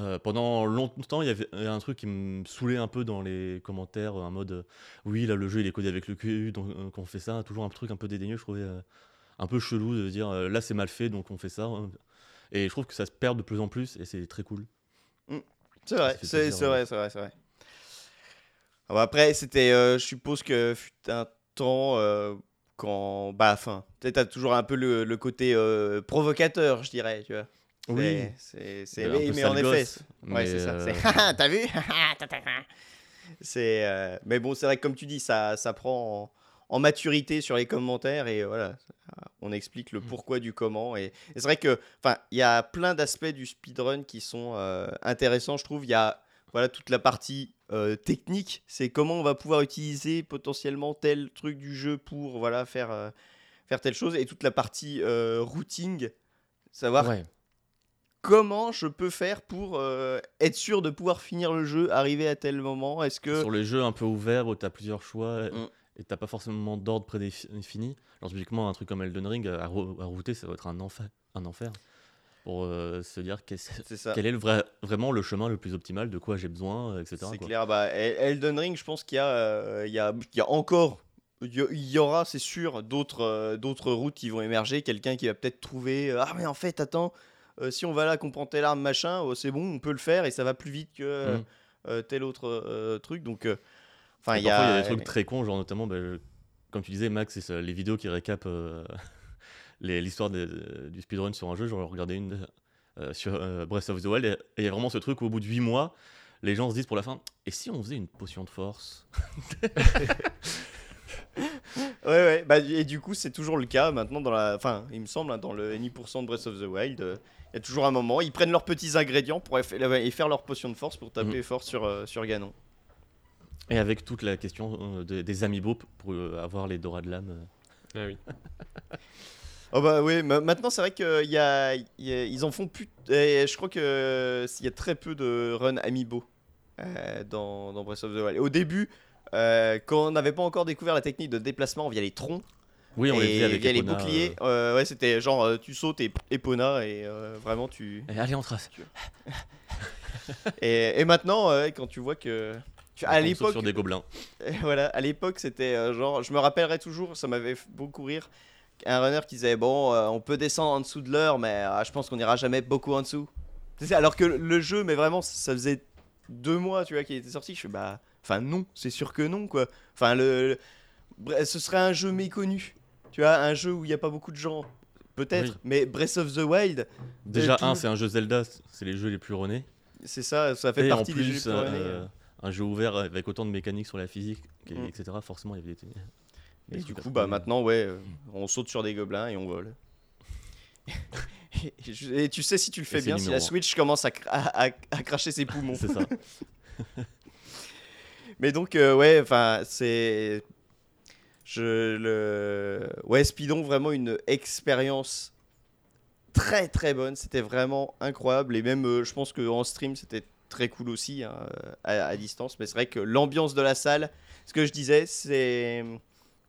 euh, pendant longtemps, il y avait un truc qui me saoulait un peu dans les commentaires, un mode euh, oui, là le jeu il est codé avec le cul, donc euh, qu'on fait ça, toujours un truc un peu dédaigneux, je trouvais euh, un peu chelou de dire euh, là c'est mal fait donc on fait ça. Et je trouve que ça se perd de plus en plus et c'est très cool. C'est vrai, c'est vrai, c'est vrai, c'est vrai. Ah bah après, c'était, euh, je suppose que fut un temps euh, quand, bah, enfin, peut-être t'as toujours un peu le, le côté euh, provocateur, je dirais, tu vois. C'est- c'est, mais, en effet, ouais, c'est ça. c'est- [laughs] T'as vu? [laughs] C'est, mais bon, c'est vrai que comme tu dis, ça, ça prend en, en maturité sur les commentaires et voilà, on explique le Mm. pourquoi du comment. Et, et c'est vrai que, enfin, il y a plein d'aspects du speedrun qui sont euh, intéressants, je trouve. Il y a voilà toute la partie euh, technique, c'est comment on va pouvoir utiliser potentiellement tel truc du jeu pour voilà faire euh, faire telle chose, et toute la partie euh, routing, savoir ouais. comment je peux faire pour être sûr de pouvoir finir le jeu, arriver à tel moment. Est-ce que Sur les jeux un peu ouverts où tu as plusieurs choix Mm. et t'as pas forcément d'ordre prédéfini, genre typiquement un truc comme Elden Ring à, à router, ça va être un enfer. Un enfer pour euh, se dire [laughs] c'est ça quel est le vrai, vraiment le chemin le plus optimal, de quoi j'ai besoin, etc. C'est clair. Bah, El- Elden Ring, je pense qu'il y, a, euh, y, a, y a encore, il y- aura, c'est sûr, d'autres euh, d'autres routes qui vont émerger. Quelqu'un qui va peut-être trouver euh, Ah, mais en fait, attends, euh, si on va là, qu'on prend telle arme, machin, oh, c'est bon, on peut le faire et ça va plus vite que euh, euh, tel autre euh, truc. Donc, euh, enfin, il y a. des trucs très cons, genre notamment, bah, je- comme tu disais, Max, c'est les vidéos qui récapent euh, l'histoire du speedrun sur un jeu. J'en regardais une euh, sur euh, Breath of the Wild, et il y a vraiment ce truc où au bout de 8 mois, les gens se disent pour la fin Et si on faisait une potion de force? [laughs] Ouais, ouais. Bah, et du coup, c'est toujours le cas maintenant dans la. Enfin, il me semble, hein, dans le N% de Breath of the Wild, euh, il y a toujours un moment, ils prennent leurs petits ingrédients pour eff- et faire leur potion de force pour taper Mhm. fort sur, euh, sur Ganon. Et avec toute la question euh, des, des amiibo pour euh, avoir les Dora de l'âme. euh. Ah oui. [laughs] Oh bah oui, ma- maintenant c'est vrai qu'ils y a, il y a- ils en font plus. Et je crois que il y a très peu de run amiibo euh, dans, dans Breath of the Wild. Au début, euh, quand on n'avait pas encore découvert la technique de déplacement via les troncs Oui, on les et faisait avec via les boucliers, euh, ouais, c'était genre euh, tu sautes et Epona et euh, vraiment tu. euh. Et allez, on trace. [laughs] et, et maintenant, euh, quand tu vois que. à l'époque, Sur des gobelins. [laughs] Voilà, à l'époque, c'était euh, genre, je me rappellerai toujours, ça m'avait fait beaucoup rire. Un runner qui disait Bon, euh, on peut descendre en dessous de l'heure, mais euh, je pense qu'on ira jamais beaucoup en dessous. Alors que le- jeu, mais vraiment, ça faisait deux mois, tu vois, qu'il était sorti. Je fais Bah, enfin, non, c'est sûr que non, quoi. Enfin, le, le- bref, ce serait un jeu méconnu. Tu vois, un jeu où il n'y a pas beaucoup de gens, peut-être, Oui. mais Breath of the Wild, Déjà, tout- un, c'est un jeu Zelda, c'est les jeux les plus renés. c'est ça, ça fait Et en partie des jeux les plus, plus euh, un jeu ouvert avec autant de mécaniques sur la physique, et- Mm. etc. Forcément, il y avait des. Et du coup, bah projets. maintenant, ouais, euh, on saute sur des gobelins et on vole. [laughs] et, tu sais, si tu le fais bien, si la. Switch commence à, à- à- à cracher ses poumons. C'est ça. [laughs] [laughs] Mais donc, euh, ouais, enfin, c'est. Je le. Ouais, Speedon, vraiment une expérience très très bonne. C'était vraiment incroyable. Et même, euh, je pense qu'en stream, c'était très cool aussi, hein, à, à distance. Mais c'est vrai que l'ambiance de la salle, ce que je disais, c'est.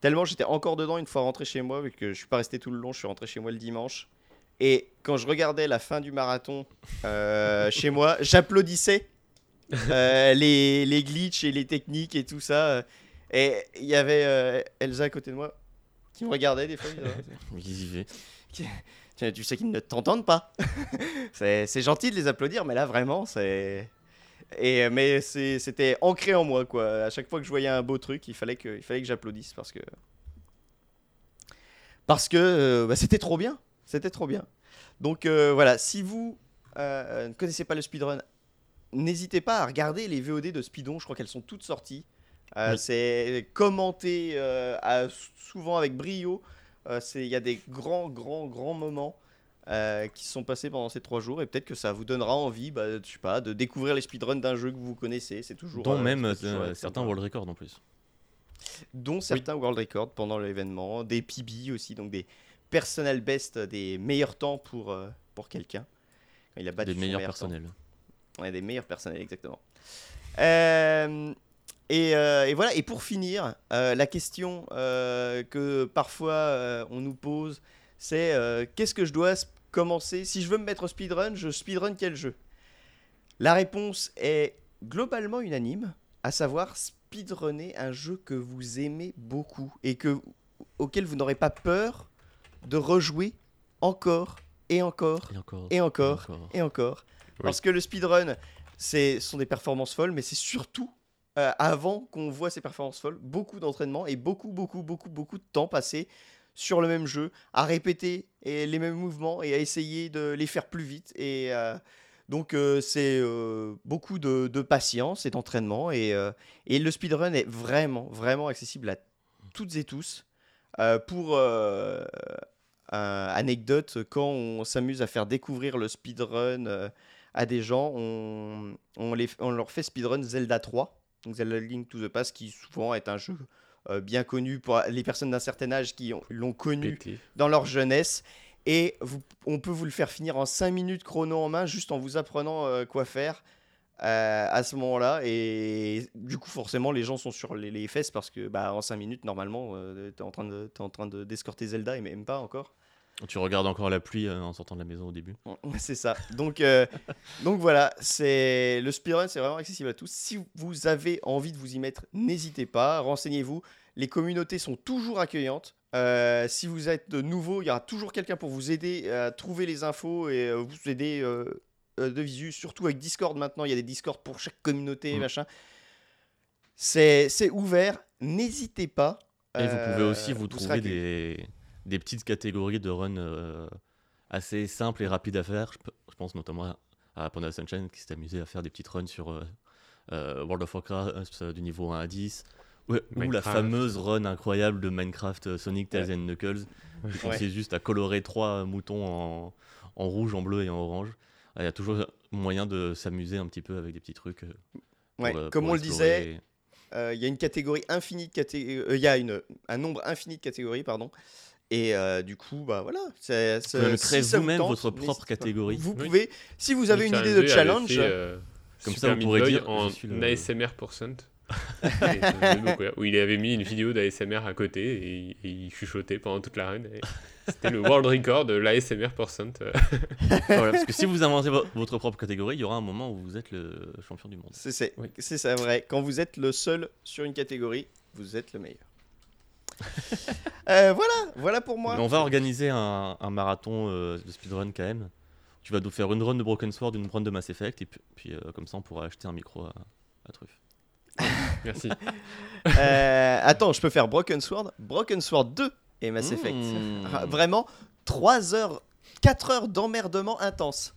Tellement j'étais encore dedans une fois rentré chez moi, vu que je suis pas resté tout le long, je suis rentré chez moi le dimanche. Et quand je regardais la fin du marathon euh, [laughs] chez moi, j'applaudissais euh, les, les glitches et les techniques et tout ça. Et il y avait euh, Elsa à côté de moi qui me regardait des fois. Ils [laughs] [laughs] tu sais qu'ils ne t'entendent pas. c'est gentil de les applaudir, mais là vraiment, c'est. Et mais c'est- c'était ancré en moi quoi. À chaque fois que je voyais un beau truc, il fallait que, il fallait que j'applaudisse parce que parce que euh, bah, c'était trop bien, c'était trop bien. Donc euh, voilà, si vous euh, ne connaissez pas le speedrun, n'hésitez pas à regarder les VOD de Speedon, je crois qu'elles sont toutes sorties. Euh, Oui. C'est commenté euh, à- souvent avec brio. Euh, c'est- Il y a des grands, grands, grands moments euh, qui sont passés pendant ces trois jours et peut-être que ça vous donnera envie, bah, je sais pas, de découvrir les speedruns d'un jeu que vous connaissez. C'est toujours. Dont euh, même toujours euh, certains world records en plus. dont certains world records pendant l'événement, des PB aussi, donc des personal best, des meilleurs temps pour, pour quelqu'un. Quand il a battu Des meilleurs meilleur personnels. Ouais, des meilleurs personnels, exactement. Et, et voilà, et pour finir, la question que parfois on nous pose, c'est euh, qu'est-ce que je dois commencer? Si je veux me mettre au speedrun, je speedrun quel jeu? La réponse est globalement unanime, à savoir speedrunner un jeu que vous aimez beaucoup et que, auquel vous n'aurez pas peur de rejouer encore et encore Et encore. et encore encore. et encore. Oui. Parce que le speedrun, c'est ce sont des performances folles, mais c'est surtout euh, avant qu'on voit ces performances folles, beaucoup d'entraînement et beaucoup, beaucoup, beaucoup, beaucoup de temps passé sur le même jeu, à répéter et les mêmes mouvements et à essayer de les faire plus vite. Et euh, donc, euh, c'est euh, beaucoup de, de patience et d'entraînement. Et, et le speedrun est vraiment, vraiment accessible à toutes et tous. Pour anecdote, quand on s'amuse à faire découvrir le speedrun à des gens, on, on, les, on leur fait speedrun Zelda 3, donc Zelda Link to the Past, qui souvent est un jeu euh, bien connu pour les personnes d'un certain âge qui ont- l'ont connu Pété. dans leur jeunesse. Et vous- on peut vous le faire finir en 5 minutes chrono en main, juste en vous apprenant euh, quoi faire euh, à ce moment-là. Et du coup, forcément, les gens sont sur les, les fesses parce que bah, en 5 minutes, normalement, euh, t'es en train de t'es en train de d'escorter Zelda et même pas encore. Tu regardes encore la pluie euh, en sortant de la maison au début. C'est ça. Donc, euh, [laughs] donc voilà, c'est le speedrun, c'est vraiment accessible à tous. Si vous avez envie de vous y mettre, n'hésitez pas, renseignez-vous. Les communautés sont toujours accueillantes. Euh, si vous êtes de nouveau, il y aura toujours quelqu'un pour vous aider à trouver les infos et vous aider de visu. Surtout avec Discord maintenant, il y a des Discord pour chaque communauté, Mm. machin. C'est ouvert. N'hésitez pas. Et vous pouvez aussi vous trouver des, des petites catégories de run euh, assez simples et rapides à faire. Je, pe- je pense notamment à Panda Sunshine qui s'est amusé à faire des petites runs sur euh, euh, World of Warcraft euh, du niveau 1 à 10. Ou, ou la fameuse run incroyable de Minecraft euh, Sonic Tails and Knuckles qui Ouais. consiste juste à colorer trois moutons en, en rouge, en bleu et en orange. Ah, Il y a toujours moyen de s'amuser un petit peu avec des petits trucs. pour, euh, comme pour on le disait, Euh, Il y a une catégorie infinie de catégories. Il y a une, un nombre infini de catégories, pardon. Et euh, du coup, bah voilà. c'est- Vous c'est- pouvez si vous vous-même tente, votre propre catégorie. Vous Oui. pouvez, si vous avez une idée de challenge, fait, euh, Comme ça, Super vous Meat Boy dire, en le- ASMR percent. [laughs] Où il avait mis une vidéo d'ASMR à côté et, et il chuchotait pendant toute la run. C'était le world record de l'ASMR percent. euh. [laughs] Voilà, parce que si vous inventez vo- votre propre catégorie, il y aura un moment où vous êtes le champion du monde. c'est c'est Oui. c'est ça vrai. Quand vous êtes le seul sur une catégorie, vous êtes le meilleur. Euh, voilà, voilà pour moi. Mais on va organiser un, un marathon euh, de speedrun KM. Tu vas nous faire une run de Broken Sword, une run de Mass Effect, et puis, puis, euh, comme ça on pourra acheter un micro à, à Truffe. [laughs] Merci. Euh, attends, je peux faire Broken Sword, Broken Sword 2 et Mass Effect. Mmh. Vraiment, 3 heures, 4 heures d'emmerdement intense.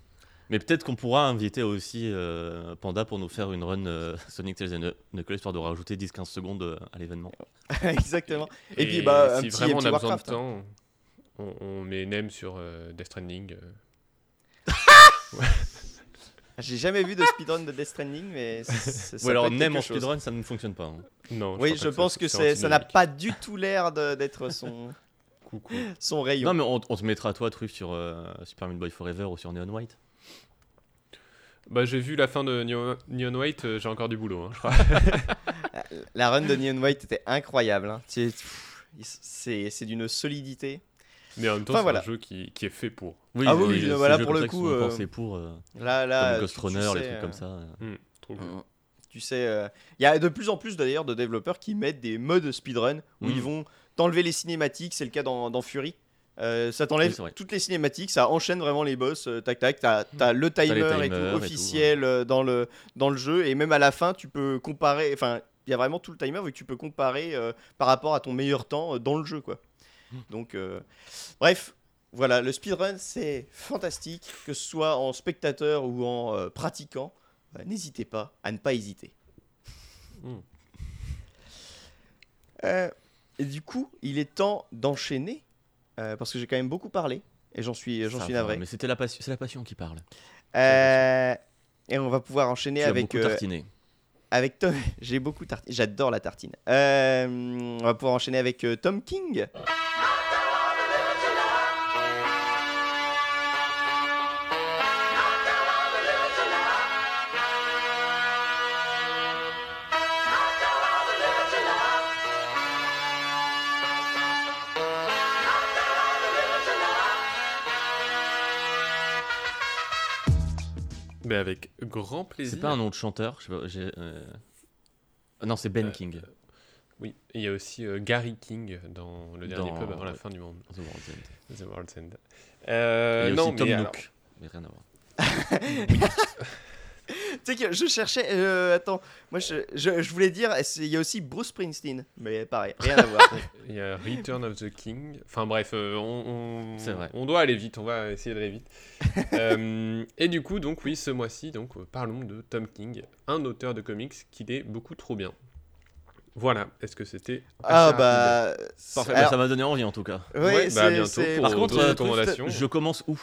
Mais peut-être qu'on pourra inviter aussi euh, Panda pour nous faire une run euh, [laughs] Sonic Tales and Knuckles, histoire de rajouter 10-15 secondes euh, à l'événement. [laughs] Exactement. Et puis, bah, un si petit- vraiment un on a besoin de temps, on, on met Nem sur euh, Death Stranding. [laughs] J'ai jamais vu de speedrun de Death Stranding, mais c- ça Ou alors même en speedrun, ça ne fonctionne pas. hein. Non, Oui, je pense ça- que ça n'a pas du tout l'air de- d'être son, Coucou. son rayon. Non, mais on, on te mettra toi, Truffe, sur euh, Super Meat Boy Forever ou sur Neon White. Bah, j'ai vu la fin de Neon, White, euh, j'ai encore du boulot, hein, je crois. [laughs] La run de Neon White était incroyable. hein. C'est c'est- c'est d'une solidité. Mais en même temps, Enfin, c'est voilà. un jeu qui, qui est fait pour. Oui, Ah oui, oui, c'est voilà, pour le coup, euh, pensés pour, euh, Là, là, comme Ghost tu- tu Runner, les trucs comme euh, ça. euh. Hmm, trop cool. Tu sais, euh, il y a de plus en plus d'ailleurs de développeurs qui mettent des modes speedrun où Mm. ils vont t'enlever les cinématiques, c'est le cas dans, dans Fury. Euh, ça t'enlève Oui, toutes les cinématiques, ça enchaîne vraiment les boss, euh, tac tac, t'as as le timer, les et timers et tout tout, officiel euh, dans, le, dans le jeu, et même à la fin tu peux comparer, enfin il y a vraiment tout le timer où tu peux comparer euh, par rapport à ton meilleur temps dans le jeu quoi. Mm. Donc bref, voilà, le speedrun c'est fantastique, que ce soit en spectateur ou en pratiquant. euh, n'hésitez pas à ne pas hésiter. Hmm. Et du coup, il est temps d'enchaîner euh, parce que j'ai quand même beaucoup parlé et j'en suis, j'en suis va, navré. Mais c'était la passion, c'est la passion qui parle. Euh, et on va pouvoir enchaîner Tu as avec beaucoup euh, tartiné. avec Tom. [laughs] J'ai beaucoup tartine. J'adore la tartine. On va pouvoir enchaîner avec Tom King. Avec grand plaisir. C'est pas un nom de chanteur. je sais pas, j'ai, euh, Non, c'est Ben Euh, King. Oui, et il y a aussi euh, Gary King dans le dernier Dans- pub avant la fin du monde, The World's End. The World's End. Il Euh, y a non, aussi Tom mais Nook. alors- Mais rien à voir. [laughs] Tu sais que je cherchais. euh, attends, moi je, je, je voulais dire, il y a aussi Bruce Springsteen. Mais pareil, rien à voir. [laughs] Il y a Return of the King. Enfin bref, euh, on, on- C'est vrai. on doit aller vite, on va essayer d'aller vite. [laughs] Euh, et du coup, donc oui, ce mois-ci, donc parlons de Tom King, un auteur de comics qui est beaucoup trop bien. Voilà, est-ce que c'était ah bah. Parfait, alors, bah, ça m'a donné envie en tout cas. ouais, Ouais, bah, c'est- bientôt pour Par contre, euh. Je commence où?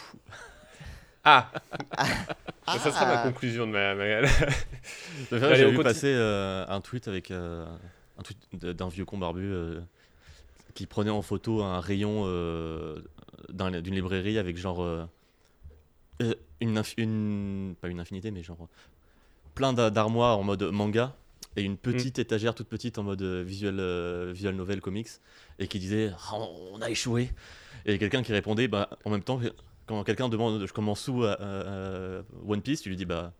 Ah, [laughs] Ah. Ça sera ma conclusion de ma. ma- [laughs] J'ai vu continue. passer euh, un tweet avec euh, un tweet d'un vieux con barbu euh, qui prenait en photo un rayon euh, d'un- d'une librairie avec genre une, une pas une infinité mais genre plein d'a- d'armoires en mode manga et une petite étagère toute petite en mode visual euh, visual novel comics et qui disait Ah, on a échoué et quelqu'un qui répondait bah en même temps quand quelqu'un demande je commence où à- à- à One Piece tu lui dis bah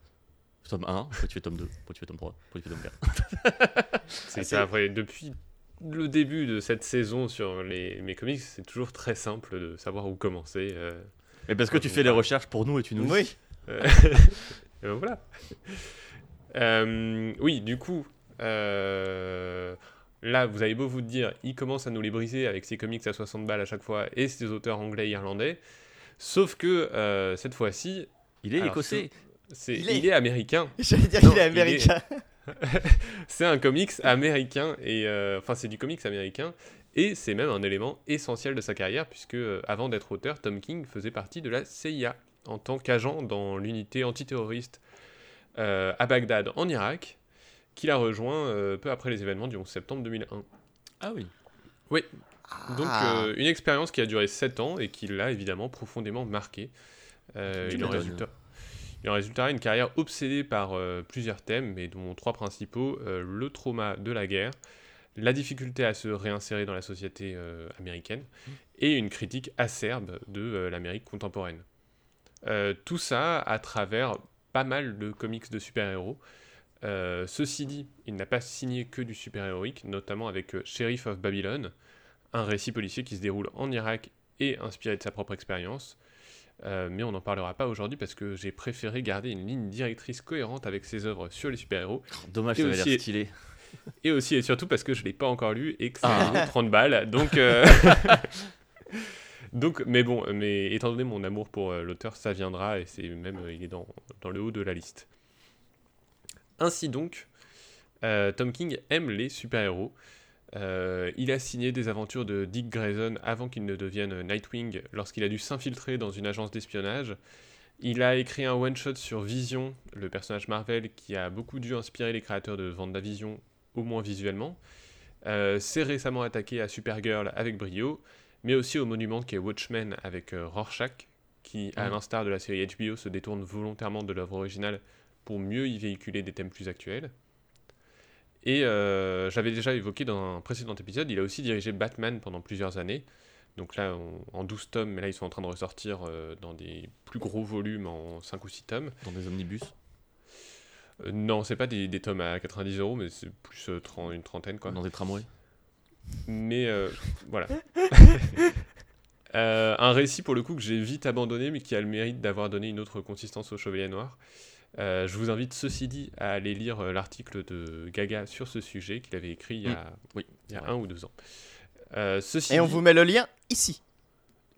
tome 1, pourquoi tu fais tome 2, pourquoi tu fais tome 3, pourquoi tu fais tome 4. [laughs] C'est ça, après, depuis le début de cette saison sur les, mes comics, c'est toujours très simple de savoir où commencer. euh, Mais parce que tu fais les recherches pour nous et tu nous Oui. [laughs] euh, et ben voilà. Euh, oui, du coup, euh, là, vous avez beau vous dire, il commence à nous les briser avec ses comics à 60 balles à chaque fois et ses auteurs anglais et irlandais. Sauf que euh, cette fois-ci, Il est Alors, écossais. c'est, Il il, est- américain. [laughs] J'allais dire qu'il est américain. [laughs] c'est un comics américain et euh, enfin c'est du comics américain et c'est même un élément essentiel de sa carrière puisque euh, avant d'être auteur, Tom King faisait partie de la CIA en tant qu'agent dans l'unité antiterroriste euh, à Bagdad en Irak, qu'il a rejoint euh, peu après les événements du 11 septembre 2001. Ah oui. Donc Ah. euh, une expérience qui a duré 7 ans et qui l'a évidemment profondément marqué. Euh, il, en résulta, il en résultera une carrière obsédée par euh, plusieurs thèmes, mais dont trois principaux, le trauma de la guerre, la difficulté à se réinsérer dans la société américaine, et une critique acerbe de l'Amérique contemporaine. Tout ça à travers pas mal de comics de super-héros. Ceci dit, il n'a pas signé que du super-héroïque, notamment avec Sheriff of Babylon, un récit policier qui se déroule en Irak et inspiré de sa propre expérience. Euh, mais on n'en parlera pas aujourd'hui parce que j'ai préféré garder une ligne directrice cohérente avec ses œuvres sur les super-héros. Dommage, ça avait aussi- l'air stylé. [laughs] Et aussi et surtout parce que je ne l'ai pas encore lu et que ça Ah. vaut 30 balles. Donc, euh, [laughs] donc, mais bon, mais étant donné mon amour pour euh, l'auteur, ça viendra et c'est même, il est dans, dans le haut de la liste. Ainsi donc, euh, Tom King aime les super-héros. Euh, il a signé des aventures de Dick Grayson avant qu'il ne devienne Nightwing lorsqu'il a dû s'infiltrer dans une agence d'espionnage. Il a écrit un one-shot sur Vision, le personnage Marvel qui a beaucoup dû inspirer les créateurs de WandaVision, au moins visuellement. Euh, s'est récemment attaqué à Supergirl avec brio, mais aussi au monument qui est Watchmen avec euh, Rorschach, qui, à l'instar de la série HBO, se détourne volontairement de l'œuvre originale pour mieux y véhiculer des thèmes plus actuels. Et euh, j'avais déjà évoqué dans un précédent épisode, il a aussi dirigé Batman pendant plusieurs années. Donc là, on- en 12 tomes, mais là, ils sont en train de ressortir euh, dans des plus gros volumes en 5 ou 6 tomes. Dans des omnibus? Euh, non, c'est pas des, des tomes à 90 euros, mais c'est plus euh, 30 une trentaine, quoi. Dans des tramways? Mais voilà. [laughs] Un récit pour le coup que j'ai vite abandonné, mais qui a le mérite d'avoir donné une autre consistance au Chevalier Noir. Euh, je vous invite, ceci dit, à aller lire euh, l'article de Gaga sur ce sujet qu'il avait écrit il y a, Oui, il y a c'est vrai. un ou deux ans. Euh, ceci Et on dit, vous met le lien ici.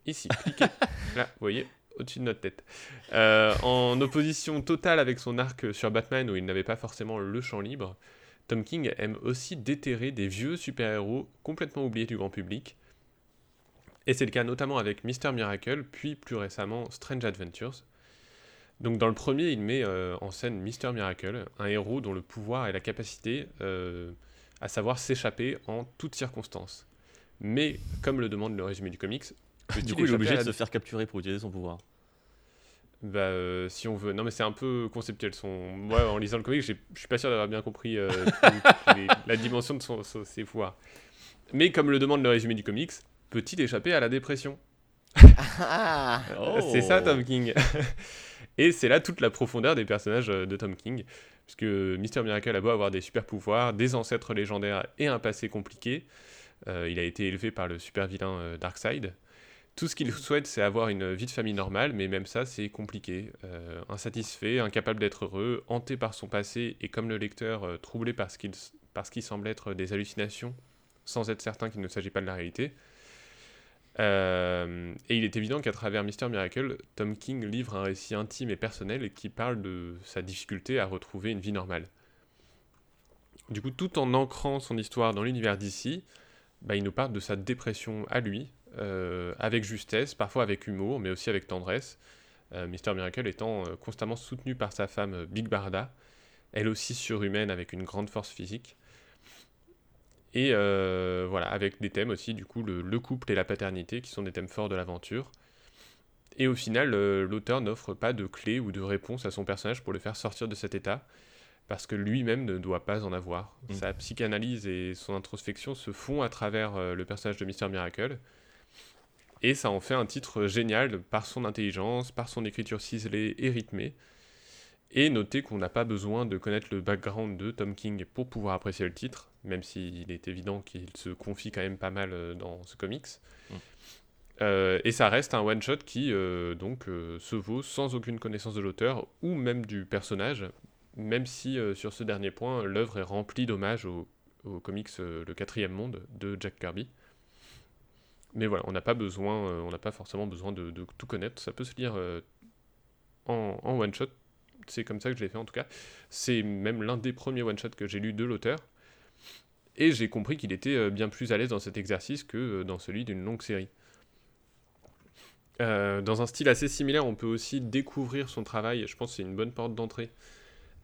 ici, cliquez. Là, vous voyez, au-dessus de notre tête. Euh, en opposition totale avec son arc sur Batman, où il n'avait pas forcément le champ libre, Tom King aime aussi déterrer des vieux super-héros complètement oubliés du grand public. Et c'est le cas notamment avec Mister Miracle, puis plus récemment Strange Adventures. Donc dans le premier, il met euh, en scène Mister Miracle, un héros dont le pouvoir et la capacité euh, à savoir s'échapper en toutes circonstances. Mais, comme le demande le résumé du comics, Du coup, il est obligé de se faire capturer pour utiliser son pouvoir. Bah, euh, si on veut. Non, mais c'est un peu conceptuel. Son... Moi, en lisant le comic, j'ai- je suis pas sûr d'avoir bien compris euh, tout- les- la dimension de son, son- ses pouvoirs. Mais comme le demande le résumé du comics, peut-il échapper à la dépression? Ah C'est ça Tom King. [laughs] Et c'est là toute la profondeur des personnages euh, de Tom King. Puisque Mister Miracle a beau avoir des super pouvoirs, des ancêtres légendaires et un passé compliqué. euh, il a été élevé par le super vilain euh, Darkseid. Tout ce qu'il souhaite, c'est avoir une vie de famille normale, mais même ça, c'est compliqué. Euh, insatisfait, incapable d'être heureux, hanté par son passé et comme le lecteur, euh, troublé par ce, qu'il, semble être des hallucinations, sans être certain qu'il ne s'agit pas de la réalité. Euh, et il est évident qu'à travers Mister Miracle, Tom King livre un récit intime et personnel qui parle de sa difficulté à retrouver une vie normale. Du coup, tout en ancrant son histoire dans l'univers d'ici, bah, il nous parle de sa dépression à lui, euh, avec justesse, parfois avec humour, mais aussi avec tendresse. Euh, Mister Miracle étant euh, constamment soutenu par sa femme Big Barda, elle aussi surhumaine avec une grande force physique. Et euh, voilà, avec des thèmes aussi, du coup, le, le couple et la paternité, qui sont des thèmes forts de l'aventure. Et au final, euh, l'auteur n'offre pas de clé ou de réponse à son personnage pour le faire sortir de cet état, parce que lui-même ne doit pas en avoir. Mm. Sa psychanalyse et son introspection se font à travers euh, le personnage de Mister Miracle. Et ça en fait un titre génial par son intelligence, par son écriture ciselée et rythmée. Et notez qu'on n'a pas besoin de connaître le background de Tom King pour pouvoir apprécier le titre, même s'il est évident qu'il se confie quand même pas mal euh, dans ce comics. Mm. Euh, et ça reste un one-shot qui euh, donc euh, se vaut sans aucune connaissance de l'auteur ou même du personnage, même si sur ce dernier point, l'œuvre est remplie d'hommages au, au comics Le quatrième monde de Jack Kirby. Mais voilà, on n'a pas besoin, on n'a pas forcément besoin de, de tout connaître. Ça peut se lire en, en one shot. C'est comme ça que je l'ai fait en tout cas. C'est même l'un des premiers one shot que j'ai lu de l'auteur. Et j'ai compris qu'il était euh, bien plus à l'aise dans cet exercice que euh, dans celui d'une longue série. Euh, dans un style assez similaire, on peut aussi découvrir son travail. Je pense que c'est une bonne porte d'entrée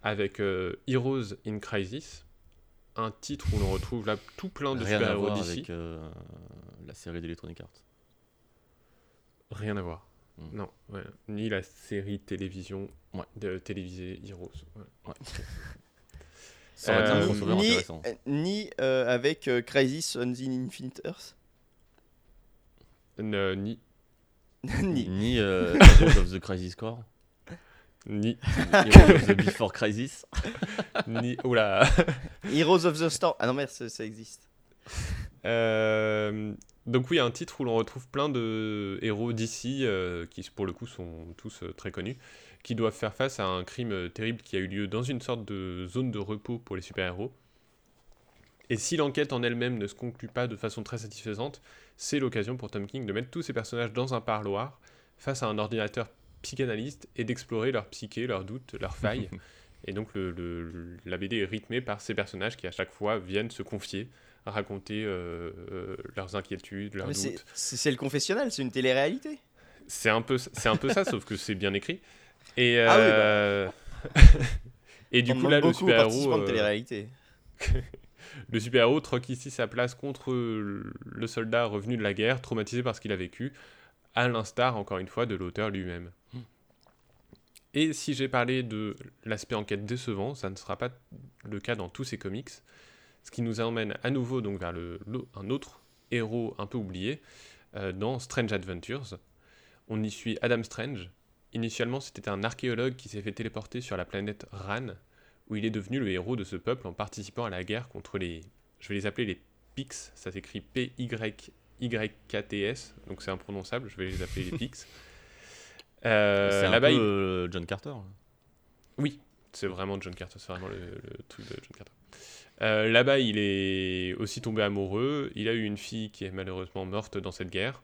avec euh, Heroes in Crisis, un titre où l'on retrouve là tout plein de super-héros voir d'ici. avec euh, la série d'Electronic Arts. Rien à voir. Mm. Non, ouais. ni la série télévision Ouais. de télévisée Heroes. ouais. Ça aurait été un Euh, crossover ni, intéressant. euh, ni euh, avec euh, Crisis on the Infinite Earth? Ne- ni, [laughs] Ni. Ni euh, [laughs] Heroes of the Crisis Core? ni, Heroes of the Before Crisis? [laughs] ni. Oula. Heroes of the Storm. Ah non, merde, ça, ça existe. Euh, donc oui, un titre où l'on retrouve plein de héros d'ici, euh, qui pour le coup sont tous euh, très connus, qui doivent faire face à un crime euh, terrible qui a eu lieu dans une sorte de zone de repos pour les super-héros. Et si l'enquête en elle-même ne se conclut pas de façon très satisfaisante, c'est l'occasion pour Tom King de mettre tous ces personnages dans un parloir, face à un ordinateur psychanalyste, et d'explorer leur psyché, leurs doutes, leurs failles. [laughs] et donc le, le- la BD est rythmée par ces personnages qui à chaque fois viennent se confier, raconter euh, euh, leurs inquiétudes, leurs Mais c'est- doutes. C'est c'est le confessionnal, c'est une télé-réalité. C'est un peu, c'est un peu ça, sauf que c'est bien écrit. Et, Ah oui, bah. euh, [laughs] et du On coup là, le super-héros, euh, [laughs] le super-héros troque ici sa place contre le soldat revenu de la guerre, traumatisé par ce qu'il a vécu, à l'instar, encore une fois, de l'auteur lui-même. Et si j'ai parlé de l'aspect enquête décevant, ça ne sera pas le cas dans tous ces comics, ce qui nous emmène à nouveau donc vers le, le- un autre héros un peu oublié, euh, dans Strange Adventures. On y suit Adam Strange. Initialement, c'était un archéologue qui s'est fait téléporter sur la planète Ran, où il est devenu le héros de ce peuple en participant à la guerre contre les... Je vais les appeler les Pix, ça s'écrit P-Y-Y-K-T-S, donc c'est imprononçable, je vais les appeler les Pix. [laughs] Euh, c'est un là-bas, peu il- euh, John Carter. là. oui, c'est vraiment John Carter, c'est vraiment le, le truc de John Carter. Euh, Là-bas, il est aussi tombé amoureux. Il a eu une fille qui est malheureusement morte dans cette guerre.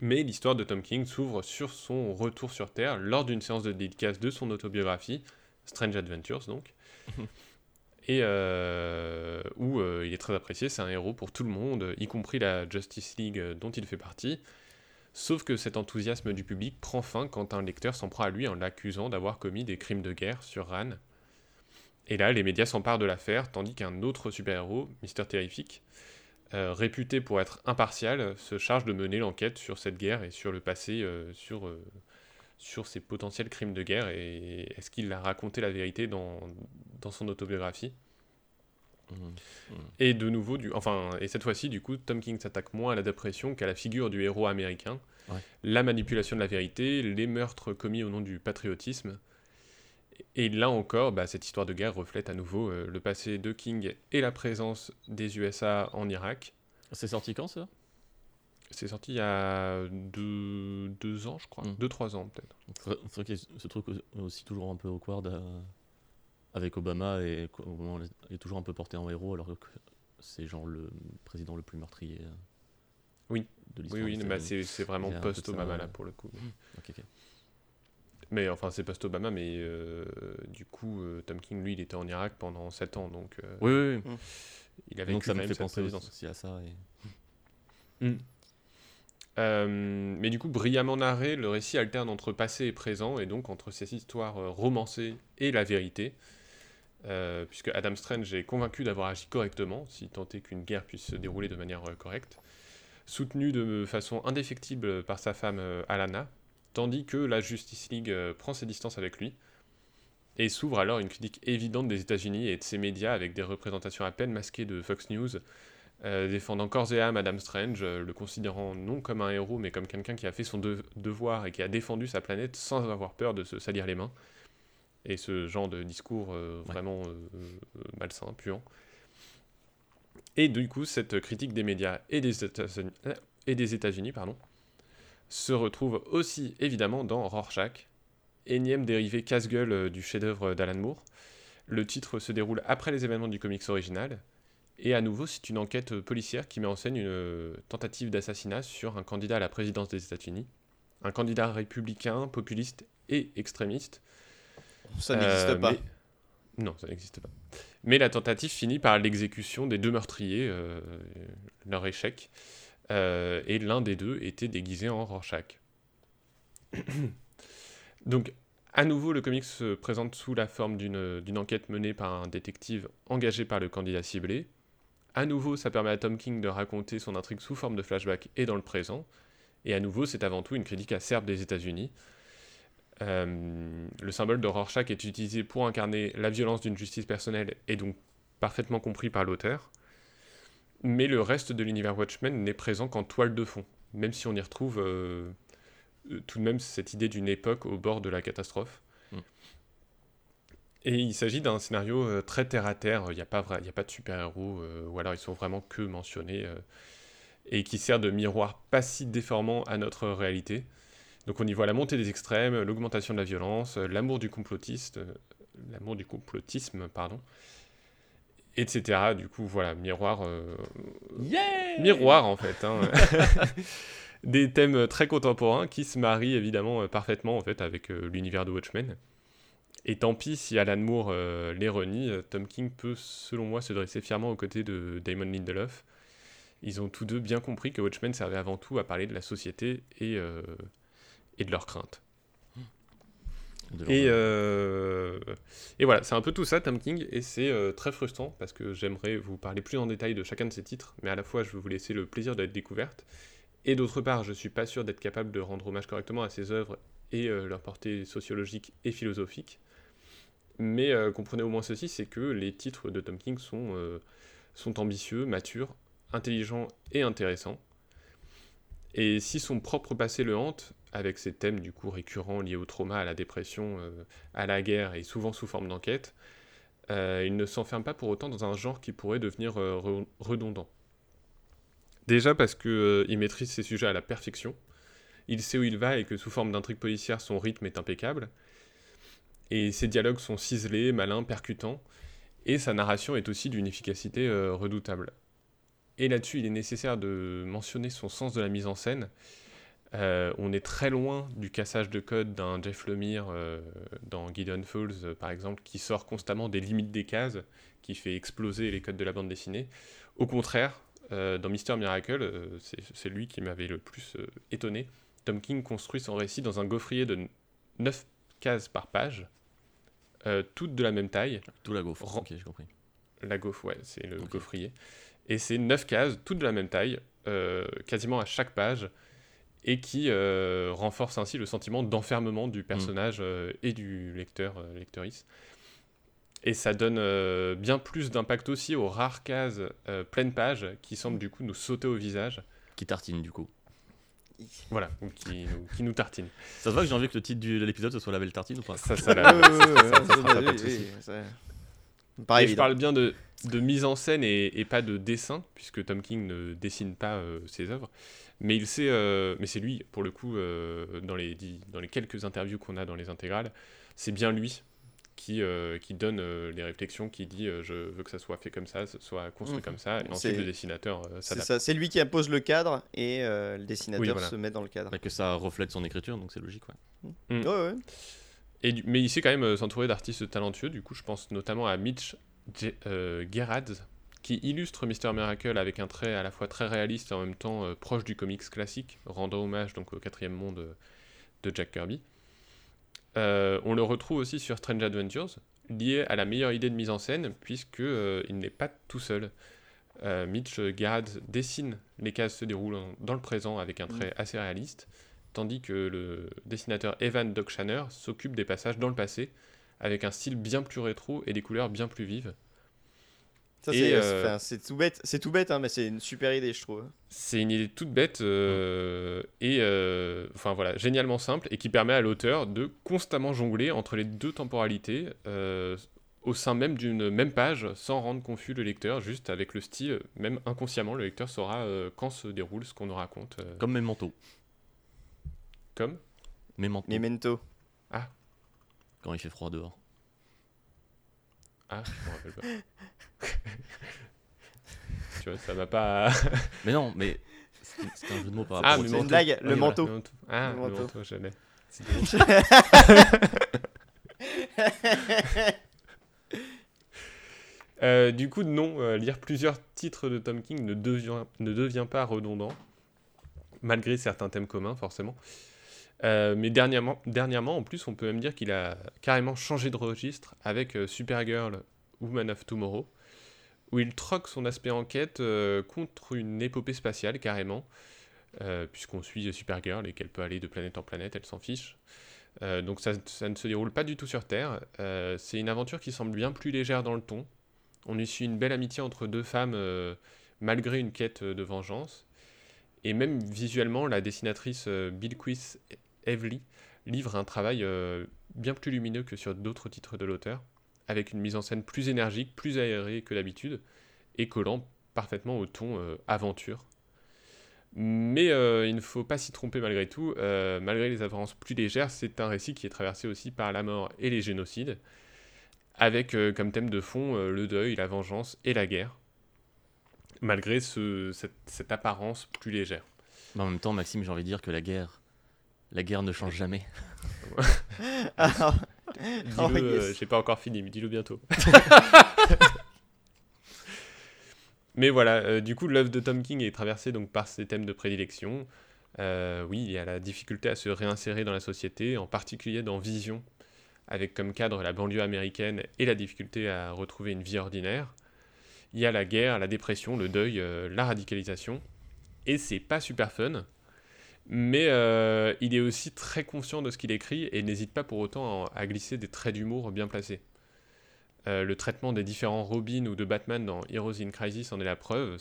Mais l'histoire de Tom King s'ouvre sur son retour sur Terre lors d'une séance de dédicace de son autobiographie, Strange Adventures donc, [laughs] et euh, où euh, il est très apprécié, c'est un héros pour tout le monde, y compris la Justice League euh, dont il fait partie. Sauf que cet enthousiasme du public prend fin quand un lecteur s'en prend à lui en l'accusant d'avoir commis des crimes de guerre sur Ran. Et là, les médias s'emparent de l'affaire, tandis qu'un autre super-héros, Mister Terrific, euh, réputé pour être impartial, se charge de mener l'enquête sur cette guerre et sur le passé, euh, sur, euh, sur ses potentiels crimes de guerre. Et est-ce qu'il a raconté la vérité dans, dans son autobiographie Mhm. Et de nouveau, du, enfin, et cette fois-ci, du coup, Tom King s'attaque moins à la dépression qu'à la figure du héros américain, Ouais. la manipulation de la vérité, les meurtres commis au nom du patriotisme. Et là encore, bah, cette histoire de guerre reflète à nouveau euh, le passé de King et la présence des USA en Irak. C'est sorti quand ça? C'est sorti il y a deux, deux ans, je crois. Mm. Deux, trois ans, peut-être. C'est vrai qu'il y a ce truc aussi toujours un peu awkward euh, avec Obama et est toujours un peu porté en héros alors que c'est genre le président le plus meurtrier euh, Oui. de Oui, l'histoire. oui, bah, c'est vraiment post-Obama, là, pour le coup. Ok, ok. Mais enfin, c'est post-Obama, mais euh, du coup, euh, Tom King, lui, il était en Irak pendant 7 ans, donc euh, Oui, oui, oui. il avait Donc vécu ça me même fait penser présidence. aussi à ça. Et... Euh, mais du coup, brillamment narré, le récit alterne entre passé et présent, et donc entre ces histoires euh, romancées et la vérité. Euh, puisque Adam Strange est convaincu d'avoir agi correctement, si tant est qu'une guerre puisse se dérouler de manière euh, correcte, soutenu de façon indéfectible par sa femme euh, Alana, tandis que la Justice League euh, prend ses distances avec lui, et s'ouvre alors une critique évidente des États-Unis et de ses médias avec des représentations à peine masquées de Fox News, euh, défendant corps et âme Adam Strange, euh, le considérant non comme un héros, mais comme quelqu'un qui a fait son de- devoir et qui a défendu sa planète sans avoir peur de se salir les mains. Et ce genre de discours euh, Ouais. vraiment malsain, puant. Et du coup, cette critique des médias et des États-Unis, et des États-Unis pardon, se retrouve aussi évidemment dans Rorschach, énième dérivé casse-gueule euh, du chef-d'œuvre d'Alan Moore. Le titre se déroule après les événements du comics original, et à nouveau, c'est une enquête euh, policière qui met en scène une euh, tentative d'assassinat sur un candidat à la présidence des États-Unis. Un candidat républicain, populiste et extrémiste. Ça n'existe Euh, pas. mais- Non, ça n'existe pas. Mais la tentative finit par l'exécution des deux meurtriers, euh, leur échec. Euh, et l'un des deux était déguisé en Rorschach. [coughs] Donc, à nouveau, le comics se présente sous la forme d'une d'une enquête menée par un détective engagé par le candidat ciblé. À nouveau, ça permet à Tom King de raconter son intrigue sous forme de flashback et dans le présent. Et à nouveau, c'est avant tout une critique acerbe des États-Unis. Euh, le symbole de Rorschach est utilisé pour incarner la violence d'une justice personnelle et donc parfaitement compris par l'auteur. Mais le reste de l'univers Watchmen n'est présent qu'en toile de fond, même si on y retrouve euh, euh, tout de même cette idée d'une époque au bord de la catastrophe. Mm. Et il s'agit d'un scénario euh, très terre à terre, il n'y a, pas vra- il y a pas de super-héros, euh, ou alors ils sont vraiment que mentionnés, euh, et qui sert de miroir pas si déformant à notre réalité. Donc on y voit la montée des extrêmes, l'augmentation de la violence, l'amour du complotiste, l'amour du complotisme, pardon, etc. Du coup, voilà, miroir, euh, miroir en fait, hein. [laughs] des thèmes très contemporains qui se marient évidemment euh, parfaitement en fait avec euh, l'univers de Watchmen. Et tant pis si Alan Moore les renie, Tom King peut, selon moi, se dresser fièrement aux côtés de Damon Lindelof. Ils ont tous deux bien compris que Watchmen servait avant tout à parler de la société et, et de leurs craintes. De Et, euh, et voilà, c'est un peu tout ça, Tom King, et c'est euh, très frustrant parce que j'aimerais vous parler plus en détail de chacun de ces titres, mais à la fois je veux vous laisser le plaisir d'être découverte, et d'autre part, je suis pas sûr d'être capable de rendre hommage correctement à ces œuvres et euh, leur portée sociologique et philosophique. Mais comprenez au moins ceci, c'est que les titres de Tom King sont, sont ambitieux, matures, intelligents et intéressants. Et si son propre passé le hante, avec ses thèmes du coup récurrents liés au trauma, à la dépression, euh, à la guerre et souvent sous forme d'enquête, euh, il ne s'enferme pas pour autant dans un genre qui pourrait devenir euh, re- redondant. Déjà parce qu'il maîtrise ses sujets à la perfection, il sait où il va et que sous forme d'intrigue policière, son rythme est impeccable, et ses dialogues sont ciselés, malins, percutants, et sa narration est aussi d'une efficacité redoutable. Et là-dessus, il est nécessaire de mentionner son sens de la mise en scène, Euh, on est très loin du cassage de code d'un Jeff Lemire euh, dans Gideon Falls, euh, par exemple, qui sort constamment des limites des cases, qui fait exploser les codes de la bande dessinée. Au contraire, dans Mister Miracle, c'est lui qui m'avait le plus étonné. Tom King construit son récit dans un gaufrier de 9 cases par page, toutes de la même taille. Tout la gaufre. Ren- Ok, j'ai compris. La gaufre, ouais, c'est le Ok. gaufrier. Et c'est 9 cases, toutes de la même taille, quasiment à chaque page, et qui euh, renforce ainsi le sentiment d'enfermement du personnage euh, et du lecteur, euh, lectrice. Et ça donne euh, bien plus d'impact aussi aux rares cases euh, pleines pages qui semblent du coup nous sauter au visage. Qui tartine du coup. Voilà, ou qui, nous, qui nous tartinent. Ça se voit que j'ai envie que le titre de l'épisode ce soit la belle tartine ou pas Ça, ça, la- Et Pas je parle bien de, de mise en scène et, et pas de dessin, puisque Tom King ne dessine pas euh, ses œuvres. Mais il sait, euh, mais c'est lui, pour le coup, euh, dans, les, dans les quelques interviews qu'on a dans les intégrales, c'est bien lui qui, euh, qui donne euh, les réflexions, qui dit euh, je veux que ça soit fait comme ça, soit construit Mhm. comme ça, et ensuite le dessinateur euh, C'est s'adapte. ça, c'est lui qui impose le cadre et euh, le dessinateur Oui, voilà. se met dans le cadre. Bah, Que ça reflète son écriture, donc c'est logique. Ouais. Mm. Ouais, ouais. Et du- mais il sait quand même euh, s'entourer d'artistes talentueux. Du coup, je pense notamment à Mitch Ge- euh, Gerads, qui illustre Mister Miracle avec un trait à la fois très réaliste et en même temps euh, proche du comics classique, rendant hommage donc au quatrième monde euh, de Jack Kirby. Euh, on le retrouve aussi sur Strange Adventures, lié à la meilleure idée de mise en scène, puisque euh, il n'est pas tout seul. Mitch Gerads dessine les cases se déroulant dans le présent avec un trait assez réaliste, tandis que le dessinateur Evan Dockshanner s'occupe des passages dans le passé, avec un style bien plus rétro et des couleurs bien plus vives. Ça, Et, c'est euh, enfin, c'est tout bête, c'est tout bête hein, mais c'est une super idée, je trouve. C'est une idée toute bête euh, et euh, enfin voilà génialement simple et qui permet à l'auteur de constamment jongler entre les deux temporalités euh, au sein même d'une même page sans rendre confus le lecteur juste avec le style même inconsciemment le lecteur saura euh, quand se déroule ce qu'on nous raconte euh, Comme mes manteaux. comme? Mes manteaux. Memento. Quand il fait froid dehors. Ah je me rappelle pas [laughs] tu vois ça m'a pas Mais non, mais c'était un jeu de mots par Ah, rapport mais au c'est une manteau. blague, Oui, le voilà, manteau. Ah, Le le manteau. manteau, je l'ai. [laughs] Euh, du coup, non, euh, lire plusieurs titres de Tom King ne devient, ne devient pas redondant, malgré certains thèmes communs, forcément. Euh, mais dernièrement, en plus, on peut même dire qu'il a carrément changé de registre avec euh, Supergirl, Woman of Tomorrow, où il troque son aspect enquête euh, contre une épopée spatiale, carrément, puisqu'on suit Supergirl et qu'elle peut aller de planète en planète, elle s'en fiche. Donc ça, ça ne se déroule pas du tout sur Terre. C'est une aventure qui semble bien plus légère dans le ton. On y suit une belle amitié entre deux femmes malgré une quête de vengeance. Et même visuellement, la dessinatrice euh, Bilquis Evely livre un travail euh, bien plus lumineux que sur d'autres titres de l'auteur, avec une mise en scène plus énergique, plus aérée que d'habitude, et collant parfaitement au ton euh, aventure. Mais euh, il ne faut pas s'y tromper malgré tout. Malgré les apparences plus légères, c'est un récit qui est traversé aussi par la mort et les génocides, avec comme thème de fond le deuil, la vengeance et la guerre, malgré ce- cette, apparence plus légère. En même temps, Maxime, j'ai envie de dire que la guerre, la guerre ne change jamais. [laughs] Oh, euh, j'ai pas encore fini, mais dis-le bientôt. [laughs] mais voilà, euh, du coup, l'œuvre de Tom King est traversée donc par ses thèmes de prédilection. Euh, oui, il y a la difficulté à se réinsérer dans la société, en particulier dans Vision, avec comme cadre la banlieue américaine et la difficulté à retrouver une vie ordinaire. Il y a la guerre, la dépression, le deuil, euh, la radicalisation. Et c'est pas super fun. Mais euh, il est aussi très conscient de ce qu'il écrit et n'hésite pas pour autant à, glisser des traits d'humour bien placés. Euh, le traitement des différents Robin ou de Batman dans Heroes in Crisis en est la preuve.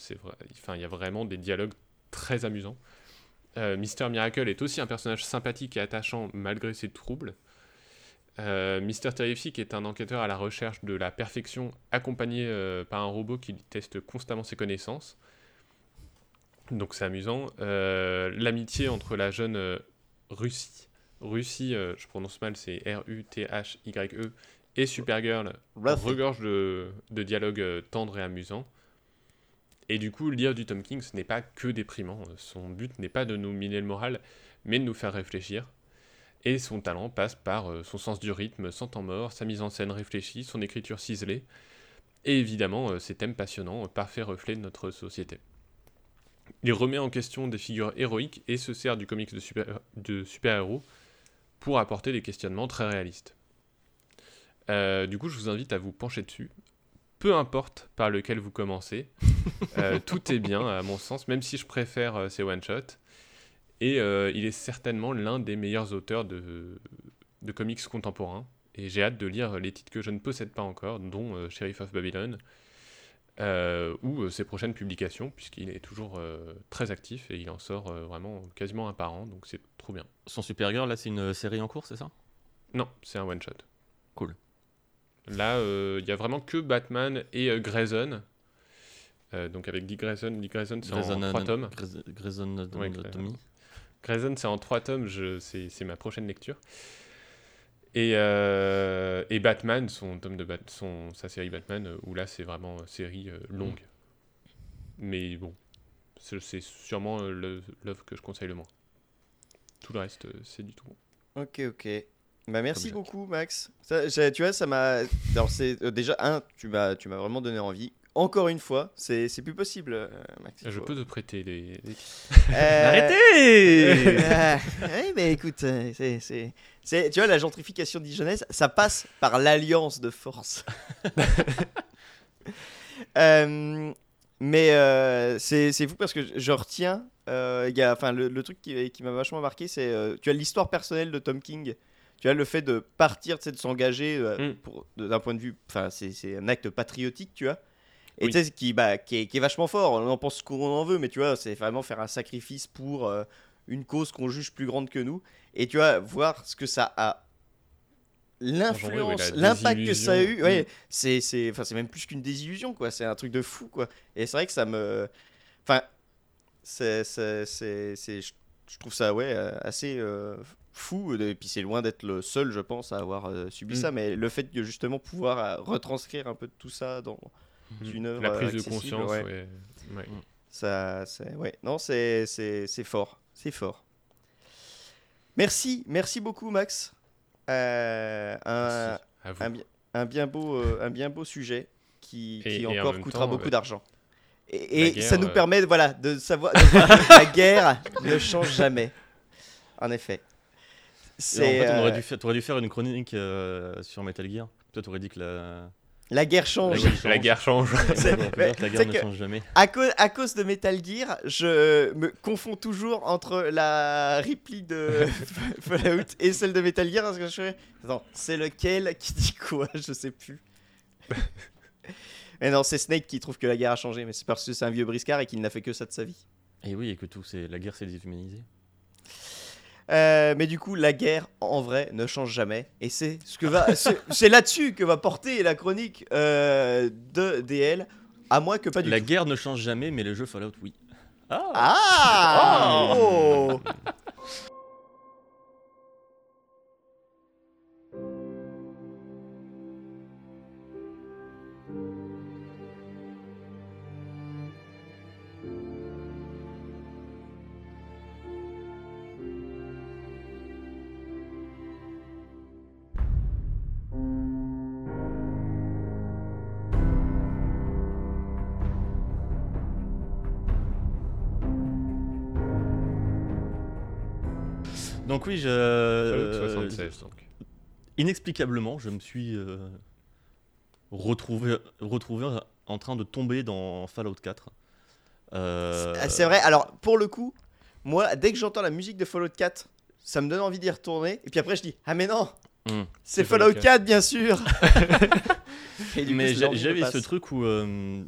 Enfin, il y a vraiment des dialogues très amusants. Euh, Mister Miracle est aussi un personnage sympathique et attachant malgré ses troubles. Euh, Mister Terrific est un enquêteur à la recherche de la perfection, accompagné par un robot qui teste constamment ses connaissances. Donc c'est amusant. Euh, L'amitié entre la jeune euh, Russie, Russie, euh, je prononce mal, c'est R-U-T-H-Y-E, et Supergirl Ruffy. regorge de, de dialogues tendres et amusants. Et du coup, lire du Tom King, ce n'est pas que déprimant. Son but n'est pas de nous miner le moral, mais de nous faire réfléchir. Et son talent passe par son sens du rythme sans temps mort, sa mise en scène réfléchie, son écriture ciselée, et évidemment ses thèmes passionnants, parfait reflet de notre société. Il remet en question des figures héroïques et se sert du comics de super- de super-héros pour apporter des questionnements très réalistes. Euh, du coup, je vous invite à vous pencher dessus. Peu importe par lequel vous commencez, [laughs] euh, tout est bien à mon sens, même si je préfère euh, ces one-shots. Et il est certainement l'un des meilleurs auteurs de, de comics contemporains. Et j'ai hâte de lire les titres que je ne possède pas encore, dont Sheriff of Babylon, euh, ou euh, ses prochaines publications, puisqu'il est toujours euh, très actif et il en sort euh, vraiment quasiment un par an, donc c'est trop bien. Son Supergirl, là, c'est une série en cours, c'est ça? Non, c'est un one-shot. Cool. Là, il y a vraiment que Batman et Grayson. Donc avec Dick Grayson, Dick Grayson c'est en trois tomes. Grayson- Grayson c'est en trois tomes, je- c'est c'est ma prochaine lecture. Et, euh, et Batman, son tome de Bat- son, sa série Batman, euh, où là c'est vraiment euh, série euh, longue. Mais bon, c'est sûrement l'œuvre que je conseille le moins. Tout le reste, c'est du tout bon. Ok, ok. Bah merci beaucoup Max. Ça, tu vois, ça m'a. Alors c'est euh, déjà un, tu m'as, tu m'as vraiment donné envie. Encore une fois, c'est, plus possible, euh, Max. Je peux te prêter les. les- Euh, [laughs] Arrêtez Ah, [laughs] oui, mais écoute, euh, c'est, tu vois, la gentrification dijonnaise, ça passe par l'alliance de force. [laughs] Euh, mais euh, c'est, fou parce que je- retiens, euh, y a, enfin, le, le truc qui, qui m'a vachement marqué, c'est, euh, tu as l'histoire personnelle de Tom King. Tu as le fait de partir, de s'engager euh, Mm. d'un point de vue, enfin, c'est un acte patriotique, tu vois. Et Oui. tu sais, qui, bah, qui, est, qui est vachement fort, on en pense ce qu'on en veut, mais tu vois, c'est vraiment faire un sacrifice pour euh, une cause qu'on juge plus grande que nous. Et tu vois, voir ce que ça a. L'influence, l'impact que ça a eu, ouais, Mm. c'est, c'est, enfin, c'est même plus qu'une désillusion, quoi. C'est un truc de fou, quoi. Et c'est vrai que ça me. Enfin, c'est, c'est, c'est, c'est- je trouve ça, ouais, euh, assez euh, fou. Et puis c'est loin d'être le seul, je pense, à avoir euh, subi Mm. ça. Mais le fait de justement pouvoir euh, retranscrire un peu de tout ça dans une œuvre La prise de conscience, ouais. ouais. ouais. Ça, c'est, ouais, non, c'est, c'est, c'est fort, c'est fort. Merci, merci beaucoup, Max. Euh, un, Merci à vous. un, un bien beau, euh, un bien beau sujet qui, Et- qui et en encore même coûtera temps, beaucoup euh, d'argent. Et, et guerre, ça nous euh, permet, voilà, de savoir que la guerre [laughs] ne change jamais. En effet. En fait, on aurait euh, dû faire, t'aurais dû faire une chronique euh, sur Metal Gear. Toi, t'aurais dit que la, la guerre change. La guerre change. [laughs] C'est- la guerre ne change jamais. À, cause, à cause de Metal Gear, je me confonds toujours entre la réplique de [laughs] Fallout et celle de Metal Gear parce que je fais attends, c'est lequel qui dit quoi? [laughs] Je sais plus. mais non, c'est Snake qui trouve que la guerre a changé, mais c'est parce que c'est un vieux briscard et qu'il n'a fait que ça de sa vie. Et oui, et que tout, c'est la guerre s'est déshumanisée. Euh, mais du coup, la guerre en vrai ne change jamais, et c'est ce que va, c'est là-dessus que va porter la chronique euh, de DL, à moins que pas du La tout. guerre ne change jamais, mais le jeu Fallout, oui. Ah, Ah. Oh Donc oui, je... Fallout euh, 76, donc. inexplicablement, je me suis euh, retrouvé, retrouvé en train de tomber dans Fallout 4. Euh, Ah, C'est vrai, alors pour le coup, moi, dès que j'entends la musique de Fallout 4, ça me donne envie d'y retourner. Et puis après, je dis Ah, mais non, hmm. c'est Fallout Fallout 4, bien sûr [laughs] Et du Mais j'avais ce truc où euh,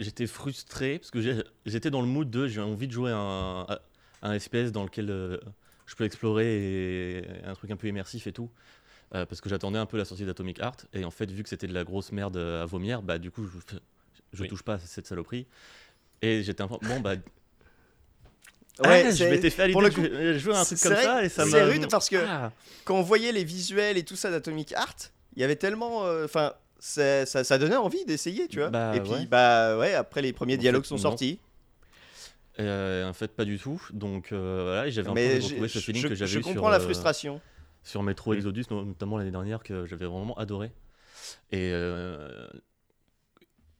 j'étais frustré parce que j'étais dans le mood de j'ai envie de jouer à un, à un FPS dans lequel euh, je peux explorer et un truc un peu immersif et tout. Euh, parce que j'attendais un peu la sortie d'Atomic Heart et en fait vu que c'était de la grosse merde à vomir bah du coup je, je Oui. touche pas à cette saloperie et j'étais un peu bon bah Ouais, ah, je c'est- m'étais fait à pour l'idée le de jouer- un truc comme vrai- ça et ça c'est rude parce que- Ah. Quand on voyait les visuels et tout ça d'Atomic Heart, il y avait tellement. euh, Enfin, ça, ça, ça donnait envie d'essayer, tu vois. Bah, et puis, ouais. bah ouais, après les premiers En dialogues fait, sont non. sortis. Euh, en fait, pas du tout. Donc euh, voilà, j'avais un peu Mais retrouvé ce feeling je, que j'avais je eu comprends sur, la euh, frustration. sur Metro Mm. Exodus, no- notamment l'année dernière, que j'avais vraiment adoré. Et euh,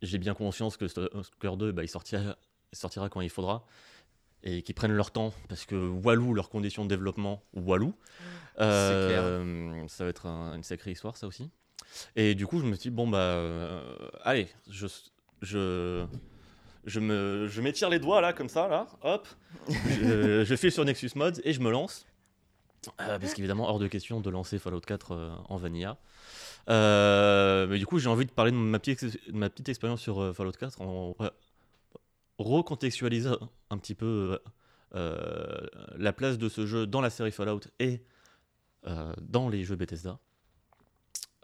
j'ai bien conscience que Stalker 2, bah, il, sortira, il sortira quand il faudra. Et qu'ils prennent leur temps, parce que Walou, leurs conditions de développement, Walou, euh, ça va être un- une sacrée histoire, ça aussi. Et du coup, je me suis dit, bon, bah, euh, allez, je, je, je me, je m'étire les doigts, là, comme ça, là, hop, je, [laughs] je file sur Nexus Mods et je me lance. Euh, parce qu'évidemment, hors de question de lancer Fallout 4 euh, en vanilla. Euh, mais du coup, j'ai envie de parler de ma petite, de ma petite expérience sur Fallout 4 en recontextualisant un petit peu la place de ce jeu dans la série Fallout et dans les jeux Bethesda.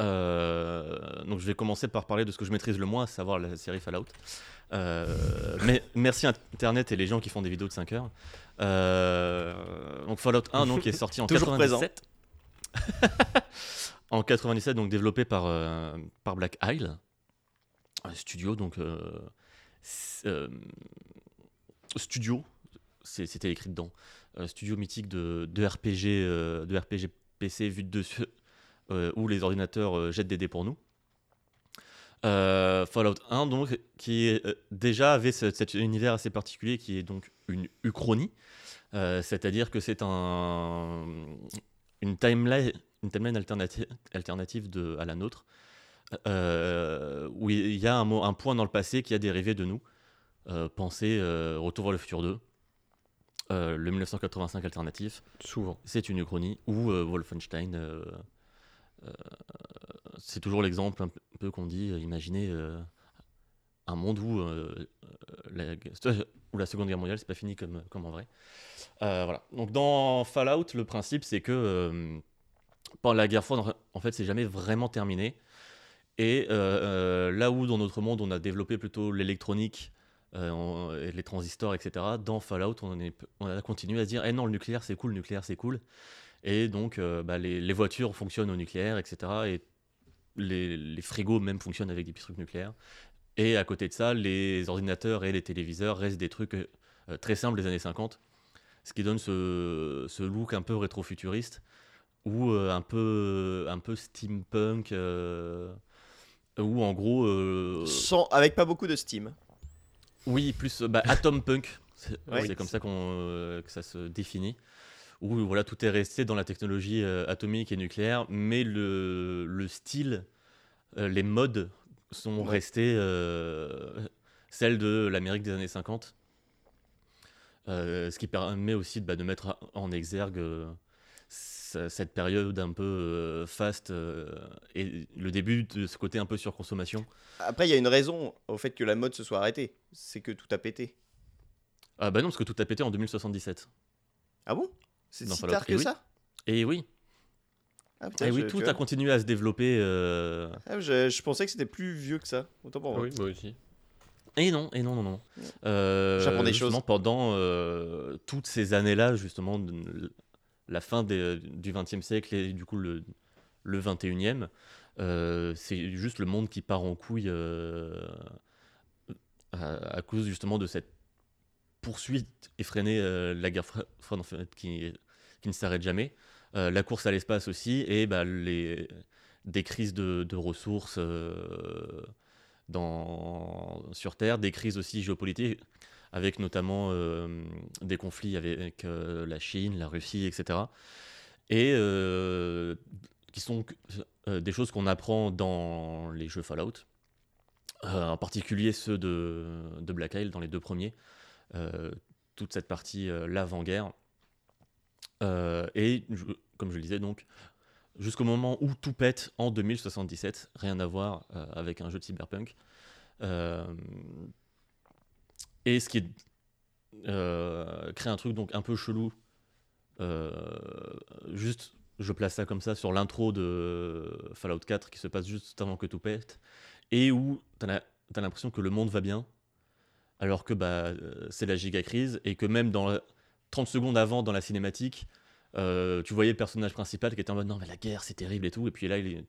Euh, donc je vais commencer par parler de ce que je maîtrise le moins, à savoir la série Fallout. Euh, mais merci Internet et les gens qui font des vidéos de 5 heures. Euh, donc Fallout 1 donc, qui est sorti en Toujours 97. [laughs] en 97 donc développé par, par Black Isle un studio donc studio c'était écrit dedans studio mythique de, de RPG de RPG PC vu de dessus où les ordinateurs euh, jettent des dés pour nous Euh, Fallout 1 donc qui euh, déjà avait ce- cet univers assez particulier qui est donc une uchronie Euh, c'est-à-dire que c'est un une timeline une timeline alternative alternative de, à la nôtre euh, où il y a un, point dans le passé qui a dérivé de nous. Euh, pensez euh, Retour vers le futur 2, euh, le 1985 alternatif, Souvent. c'est une uchronie, ou euh, Wolfenstein. Euh, c'est toujours l'exemple un peu qu'on dit, euh, imaginez euh, un monde où, [laughs] la, Seconde Guerre mondiale, c'est pas fini comme, en vrai. Voilà. Donc dans Fallout, le principe, c'est que la guerre froide, en fait, c'est jamais vraiment terminé. Et là où dans notre monde, on a développé plutôt l'électronique, on- et les transistors, etc., dans Fallout, on a continué à se dire Eh non, le nucléaire, c'est cool, le nucléaire, c'est cool. Et donc, euh, bah, les, les voitures fonctionnent au nucléaire, etc. Et les, les frigos même fonctionnent avec des petits trucs nucléaires. Et à côté de ça, les ordinateurs et les téléviseurs restent des trucs euh, très simples des années 50, ce qui donne ce, ce look un peu rétro-futuriste ou euh, un peu un peu steampunk où en gros Sans, avec pas beaucoup de steam. oui plus bah, atom punk c'est comme ça qu'on que ça se définit où voilà tout est resté dans la technologie euh, atomique et nucléaire mais le, le style euh, les modes sont Ouais. restés euh, celles de l'Amérique des années 50 Euh, ce qui permet aussi bah, de mettre en exergue euh, ce- cette période un peu euh, fast euh, et le début de ce côté un peu surconsommation. Après, il y a une raison au fait que la mode se soit arrêtée. C'est que tout a pété. Ah bah non, parce que tout a pété en 2077. Ah bon? C'est si Fallout, tard que eh oui. ça? Et oui, Ah, putain, et oui je- tout a continué à se développer. euh, Ah, je, je pensais que c'était plus vieux que ça. Autant pour moi. Oui, moi aussi. Et non, et non, non, non. Euh, J'apprends des choses. Pendant euh, toutes ces années-là, justement, de- la fin des- du XXe siècle et du coup le, le XXIe, euh, c'est juste le monde qui part en couille euh, à, à cause justement de cette poursuite effrénée, euh, la guerre fro- froide qui, ne s'arrête jamais. Euh, la course à l'espace aussi, et bah, les, des crises de, ressources euh, sur Terre, des crises aussi géopolitiques, avec notamment des conflits avec la Chine, la Russie, etc. Et qui sont des choses qu'on apprend dans les jeux Fallout, en particulier ceux de, de Black Isle, dans les deux premiers, toute cette partie euh, l'avant-guerre. Euh, et comme je le disais, donc, jusqu'au moment où tout pète en 2077, rien à voir euh, avec un jeu de cyberpunk. Euh, et ce qui euh, crée un truc donc un peu chelou. euh, juste, je place ça comme ça sur l'intro de Fallout 4 qui se passe juste avant que tout pète, et où t'as l'impression que le monde va bien, alors que bah, euh, c'est la giga crise, et que même dans la- 30 secondes avant dans la cinématique, euh, tu voyais le personnage principal qui était en mode non mais la guerre c'est terrible et tout, et puis là il est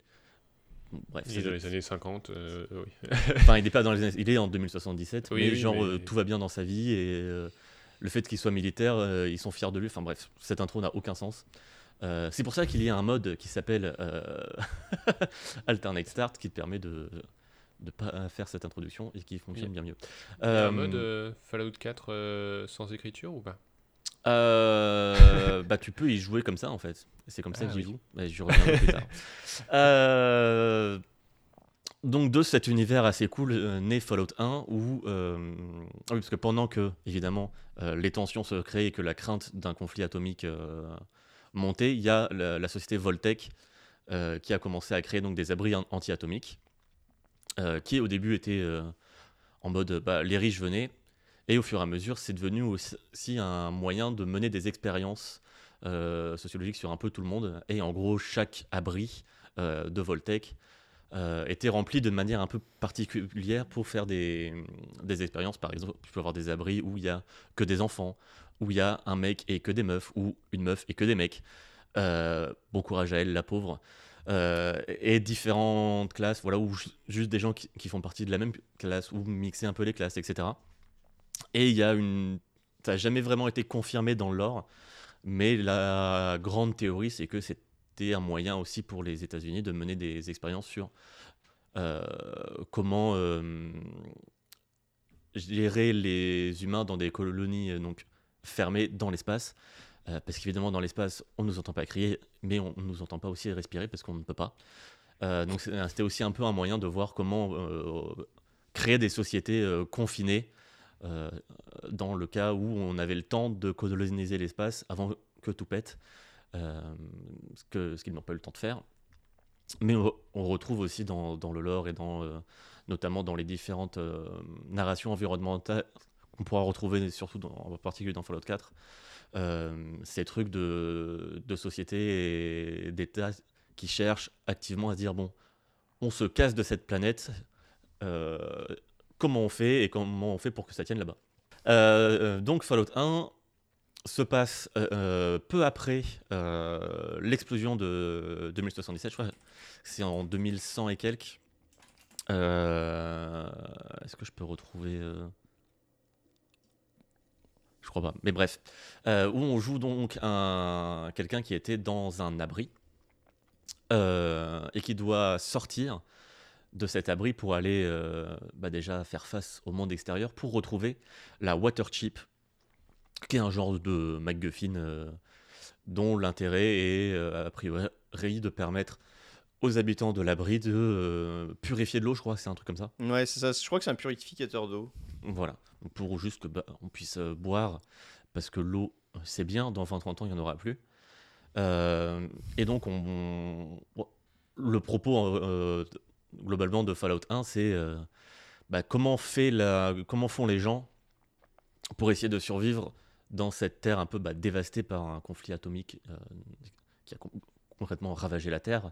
bref. Il est dans les années 50, euh, oui. [laughs] Enfin, il est pas dans les années- il est en 2077, Oui, mais oui, genre mais- euh, tout va bien dans sa vie et le fait qu'il soit militaire, ils sont fiers de lui. Enfin bref, cette intro n'a aucun sens. C'est pour ça qu'il y a un mode qui s'appelle [laughs] Alternate Start qui te permet de de pas faire cette introduction et qui fonctionne bien mieux. Euh, un mode euh, Fallout 4 euh, sans écriture ou pas? Euh, bah, tu peux y jouer comme ça en fait. C'est comme ça Ah que j'y oui. joue. Mais j'y reviendrai plus tard. [laughs] Euh, donc de cet univers assez cool euh, naît Fallout 1 où euh, ah oui, parce que pendant que évidemment euh, les tensions se créent et que la crainte d'un conflit atomique euh, montait, il y a la, la société Voltec euh, qui a commencé à créer donc des abris an- anti-atomiques euh, qui au début étaient euh, en mode bah, les riches venaient et au fur et à mesure, c'est devenu aussi un moyen de mener des expériences euh, sociologiques sur un peu tout le monde. Et en gros, chaque abri euh, de Voltec euh, était rempli de manière un peu particulière pour faire des, des expériences. Par exemple, tu peux avoir des abris où il y a que des enfants, où il y a un mec et que des meufs, ou une meuf et que des mecs. Euh, bon courage à elle, la pauvre. Euh, et différentes classes, voilà, ou ju- juste des gens qui, font partie de la même classe, ou mixer un peu les classes, etc. Et il y a une. Ça n'a jamais vraiment été confirmé dans l'or, mais la grande théorie, c'est que c'était un moyen aussi pour les États-Unis de mener des expériences sur euh, comment euh, gérer les humains dans des colonies donc fermées dans l'espace. Euh, parce qu'évidemment, dans l'espace, on ne nous entend pas crier, mais on ne nous entend pas aussi respirer parce qu'on ne peut pas. Euh, donc c'était aussi un peu un moyen de voir comment euh, créer des sociétés confinées dans le cas où on avait le temps de coloniser l'espace avant que tout pète, ce qu'ils n'ont pas eu le temps de faire. Mais on, retrouve aussi dans, dans le lore et dans, notamment dans les différentes narrations environnementales qu'on pourra retrouver surtout en particulier dans Fallout 4, euh, ces trucs de, société et d'État qui cherchent activement à se dire bon, on se casse de cette planète, euh, comment on fait et comment on fait pour que ça tienne là-bas. Euh, euh, donc Fallout 1 se passe euh, euh, peu après euh, l'explosion de 2077, je crois c'est en 2100 et quelques. Euh, Est-ce que je peux retrouver... Je crois pas, mais bref. Euh, où on joue donc un, quelqu'un qui était dans un abri euh, et qui doit sortir de cet abri pour aller euh, bah déjà faire face au monde extérieur pour retrouver la Water Chip, qui est un genre de MacGuffin dont l'intérêt est a priori de permettre aux habitants de l'abri de purifier de l'eau, je crois c'est un truc comme ça. Ouais, c'est ça. Je crois que c'est un purificateur d'eau. Voilà, pour juste que bah, puisse euh, boire, parce que l'eau, c'est bien, dans 20-30 ans, il n'y en aura plus. Euh, et donc, on, on- le propos euh, globalement de Fallout 1, c'est bah, comment, fait comment font les gens pour essayer de survivre dans cette terre un peu bah, dévastée par un conflit atomique qui a com- concrètement ravagé la Terre,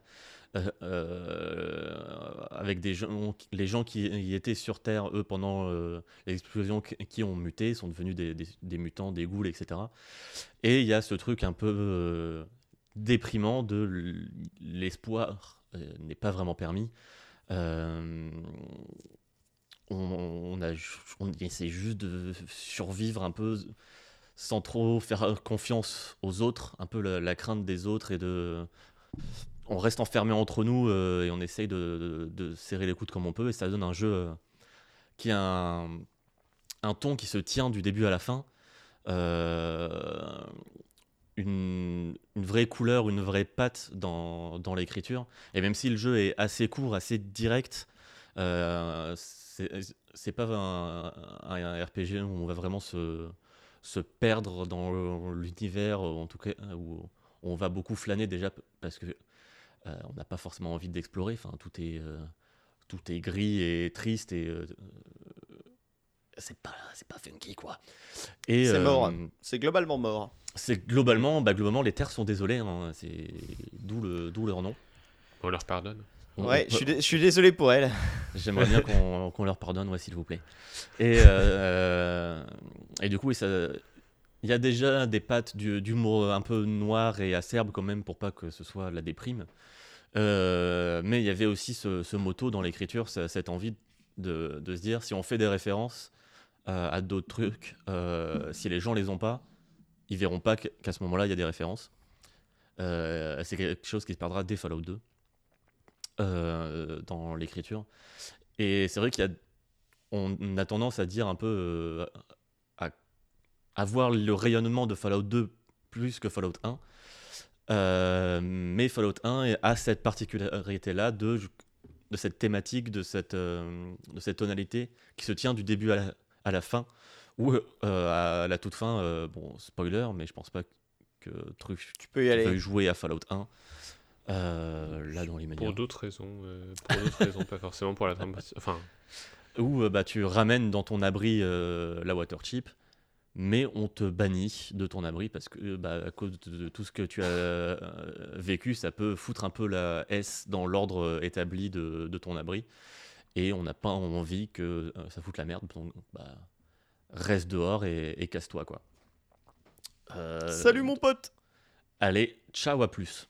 euh, euh, avec des gens, les gens qui étaient sur Terre, eux, pendant euh, les explosions qui- ont muté, sont devenus des, mutants, des ghouls, etc. Et il y a ce truc un peu déprimant de l'espoir n'est pas vraiment permis. On, a, on essaie juste de survivre un peu sans trop faire confiance aux autres, un peu la, crainte des autres et de. On reste enfermé entre nous euh, et on essaye de, serrer les coudes comme on peut et ça donne un jeu euh, qui a un, ton qui se tient du début à la fin. Euh, une, une vraie couleur, une vraie patte dans, dans l'écriture. Et même si le jeu est assez court, assez direct, euh, c'est pas un, un RPG où on va vraiment se, se perdre dans l'univers, en tout cas où on va beaucoup flâner déjà parce que euh, on n'a pas forcément envie d'explorer. Enfin, tout est euh, tout est gris et triste et euh, c'est pas c'est pas funky quoi. Et C'est euh, mort. C'est globalement mort. c'est globalement, bah, globalement, les terres sont désolées. hein, c'est d'où le, d'où leur nom. On leur pardonne. Ouais, je suis, je suis désolé pour elle. [laughs] J'aimerais bien qu'on qu'on leur pardonne, ouais, s'il vous plaît. Et, euh, et du coup, il y a déjà des pattes d'humour un peu noir et acerbe quand même pour pas que ce soit la déprime. Euh, mais il y avait aussi ce, ce motto dans l'écriture, ce- cette envie de, de se dire si on fait des références euh, à d'autres trucs, euh, si les gens les ont pas, ils verront pas qu'à ce moment-là il y a des références. Euh, c'est quelque chose qui se perdra dès Fallout 2 euh, dans l'écriture. Et c'est vrai qu'il y a, on a tendance à dire un peu euh, à avoir le rayonnement de Fallout 2 plus que Fallout 1. Euh, mais Fallout 1 a cette particularité-là de, de cette thématique, de cette, euh, de cette tonalité qui se tient du début à la, à la fin. Ou euh, à la toute fin, bon, spoiler, mais je pense pas que Truc Tu peux y aller. jouer à Fallout 1. Euh, là, dans les Pour manières. d'autres raisons, euh, pour d'autres raisons, pas forcément pour la trame. Enfin, Où euh, bah, tu ramènes dans ton abri euh, la water chip, mais on te bannit de ton abri parce que bah, à cause de, de tout ce que tu as vécu, ça peut foutre un peu la S dans l'ordre établi de, de ton abri. Et on n'a pas envie que euh, ça foute la merde. Donc, bah, reste dehors et, et casse-toi, quoi. Euh, Salut mon pote Allez, ciao à plus.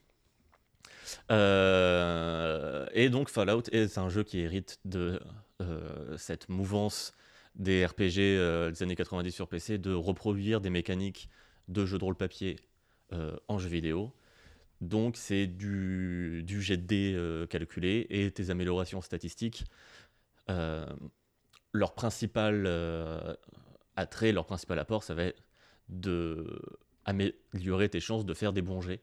Euh, et donc Fallout est un jeu qui hérite de euh, cette mouvance des RPG euh, des années 90 sur PC de reproduire des mécaniques de jeux de rôle papier en jeu vidéo. Donc c'est du, du jet de dés calculé et tes améliorations statistiques. Leur principal attrait, leur principal apport, ça va être de améliorer tes chances de faire des bons jets.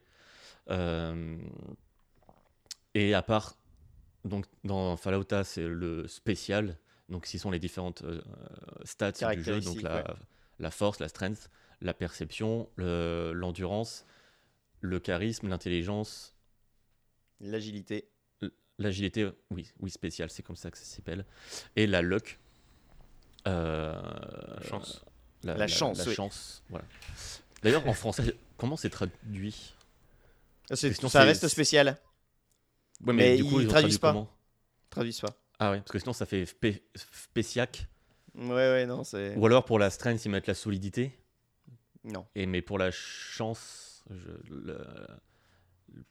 Et à part, donc dans Fallout A, c'est le spécial, donc ce sont les différentes euh, stats du jeu, donc la, ouais. la force, la strength, la perception, le- l'endurance, le charisme, l'intelligence, L'agilité. l'agilité, oui, oui, spécial, c'est comme ça que ça s'appelle, et la luck. Euh, chance. La chance, la oui. chance, voilà. D'ailleurs, en français, comment c'est traduit? Ah, Sinon, ça reste spécial. Ouais, Mais du coup, ils ont traduisent pas. comment Traduis pas. Ah ouais, parce que sinon ça fait spé- spéciac. Ouais, ouais, non, c'est. Ou alors pour la strength, ils mettent la solidité. Non. Et mais pour la chance, je, le-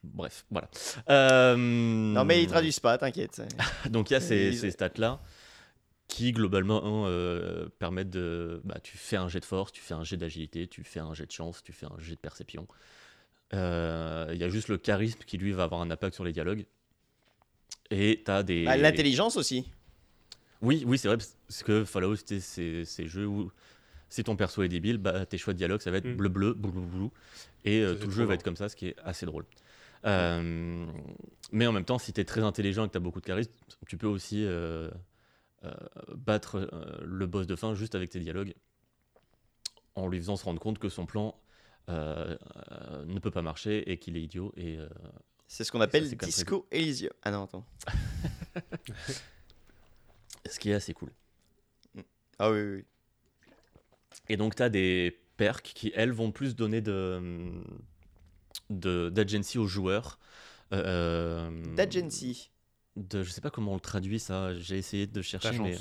bref, voilà. Euh, Non, mais ils traduisent pas, t'inquiète. [laughs] Donc il y a ces, Ils- ces stats-là qui globalement euh, permettent de... Bah, tu fais un jet de force, tu fais un jet d'agilité, tu fais un jet de chance, tu fais un jet de perception. Euh, Il y a juste le charisme qui lui va avoir un impact sur les dialogues. Et t'as des... Bah, L'intelligence aussi. Oui, oui, c'est vrai, parce que Fallout, c'était ces, jeux où si ton perso est débile, bah, tes choix de dialogue, ça va être Mm. bleu-bleu, bleu-bleu, et euh, Ça, c'est tout le jeu va être comme ça, ce qui est assez drôle. Euh, mais en même temps, si tu es très intelligent et que tu as beaucoup de charisme, tu peux aussi euh, euh, battre euh, le boss de fin juste avec tes dialogues, en lui faisant se rendre compte que son plan euh, euh, ne peut pas marcher et qu'il est idiot. Et, euh, C'est ce qu'on appelle Disco Elysium. Ah non, attends. [laughs] ce qui est assez cool. Ah oui, oui, oui. Et donc, tu as des perks qui, elles, vont plus donner de de- d'agency aux joueurs. Euh, D'agency. de, je sais pas comment on le traduit ça, j'ai essayé de ta chercher, mais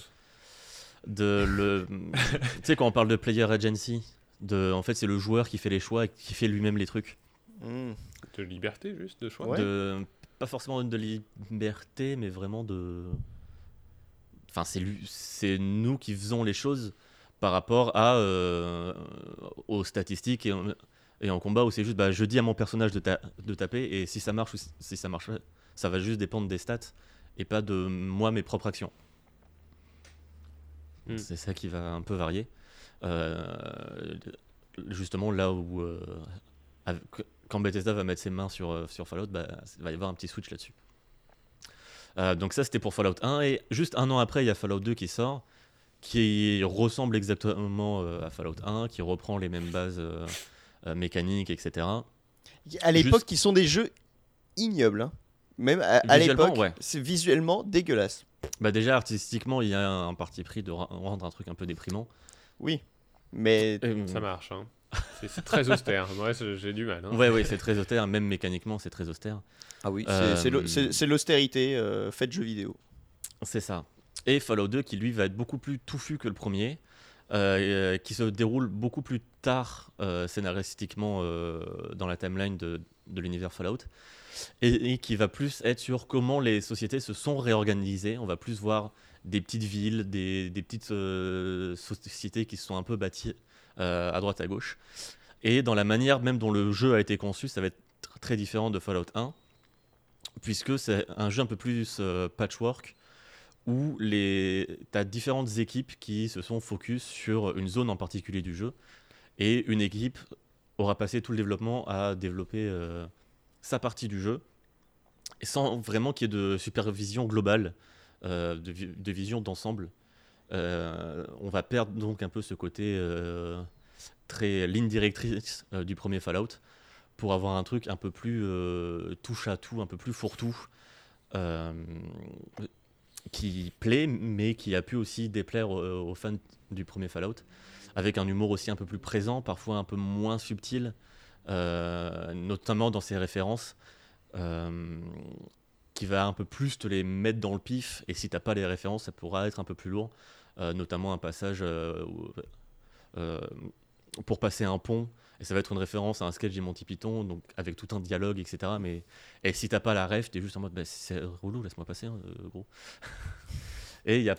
de le, [laughs] tu sais quand on parle de player agency, de, en fait c'est le joueur qui fait les choix et qui fait lui-même les trucs. Hmm. De liberté, juste, de choix. Ouais. De, pas forcément de liberté, mais vraiment de, enfin c'est lui, c'est nous qui faisons les choses par rapport à euh, aux statistiques et en, et en combat où c'est juste bah, je dis à mon personnage de, ta- de taper et si ça marche ou si- si ça marche pas, ça va juste dépendre des stats et pas de moi mes propres actions. Hmm. C'est ça qui va un peu varier. Euh, justement là où euh, avec- quand Bethesda va mettre ses mains sur, euh, sur Fallout, bah, il va y avoir un petit switch là-dessus. Euh, donc ça c'était pour Fallout 1 et juste un an après il y a Fallout 2 qui sort qui ressemble exactement euh, à Fallout 1 qui reprend les mêmes bases euh, euh, mécaniques etc À l'époque, Juste- qui sont des jeux ignobles. hein. Même à, l'époque, ouais. c'est visuellement dégueulasse. bah déjà artistiquement il y a un parti pris de rendre un truc un peu déprimant Oui. Mais Euh, Ça marche. Hein. C'est- très austère. [laughs] Moi, c'est- j'ai du mal. Hein. ouais ouais c'est très austère même mécaniquement c'est très austère ah oui, Euh, c'est l'au- c'est c'est l'austérité euh, faite jeu vidéo. C'est ça. Et Fallout 2 qui lui va être beaucoup plus touffu que le premier, euh, qui se déroule beaucoup plus tard euh, scénaristiquement euh, dans la timeline de, de l'univers Fallout, et, et qui va plus être sur comment les sociétés se sont réorganisées. On va plus voir des petites villes, des, des petites euh, sociétés qui se sont un peu bâties euh, à droite à gauche. Et dans la manière même dont le jeu a été conçu, ça va être tr- très différent de Fallout 1, puisque c'est un jeu un peu plus euh, patchwork, où tu as différentes équipes qui se sont focus sur une zone en particulier du jeu, et une équipe aura passé tout le développement à développer euh, sa partie du jeu, sans vraiment qu'il y ait de supervision globale, de vision d'ensemble. Euh, on va perdre donc un peu ce côté euh, très ligne directrice euh, du premier Fallout pour avoir un truc un peu plus touche à tout, un peu plus fourre-tout, qui plaît, mais qui a pu aussi déplaire aux, fans du premier Fallout, avec un humour aussi un peu plus présent, parfois un peu moins subtil, notamment dans ses références, qui va un peu plus te les mettre dans le pif, et si t'as pas les références, ça pourra être un peu plus lourd, notamment un passage euh, euh, pour passer un pont, et ça va être une référence à un sketch des Monty Python, donc avec tout un dialogue, etc. Mais et si t'as pas la ref, t'es juste en mode, bah, c'est relou, laisse-moi passer, hein, euh, gros. [laughs] et il y a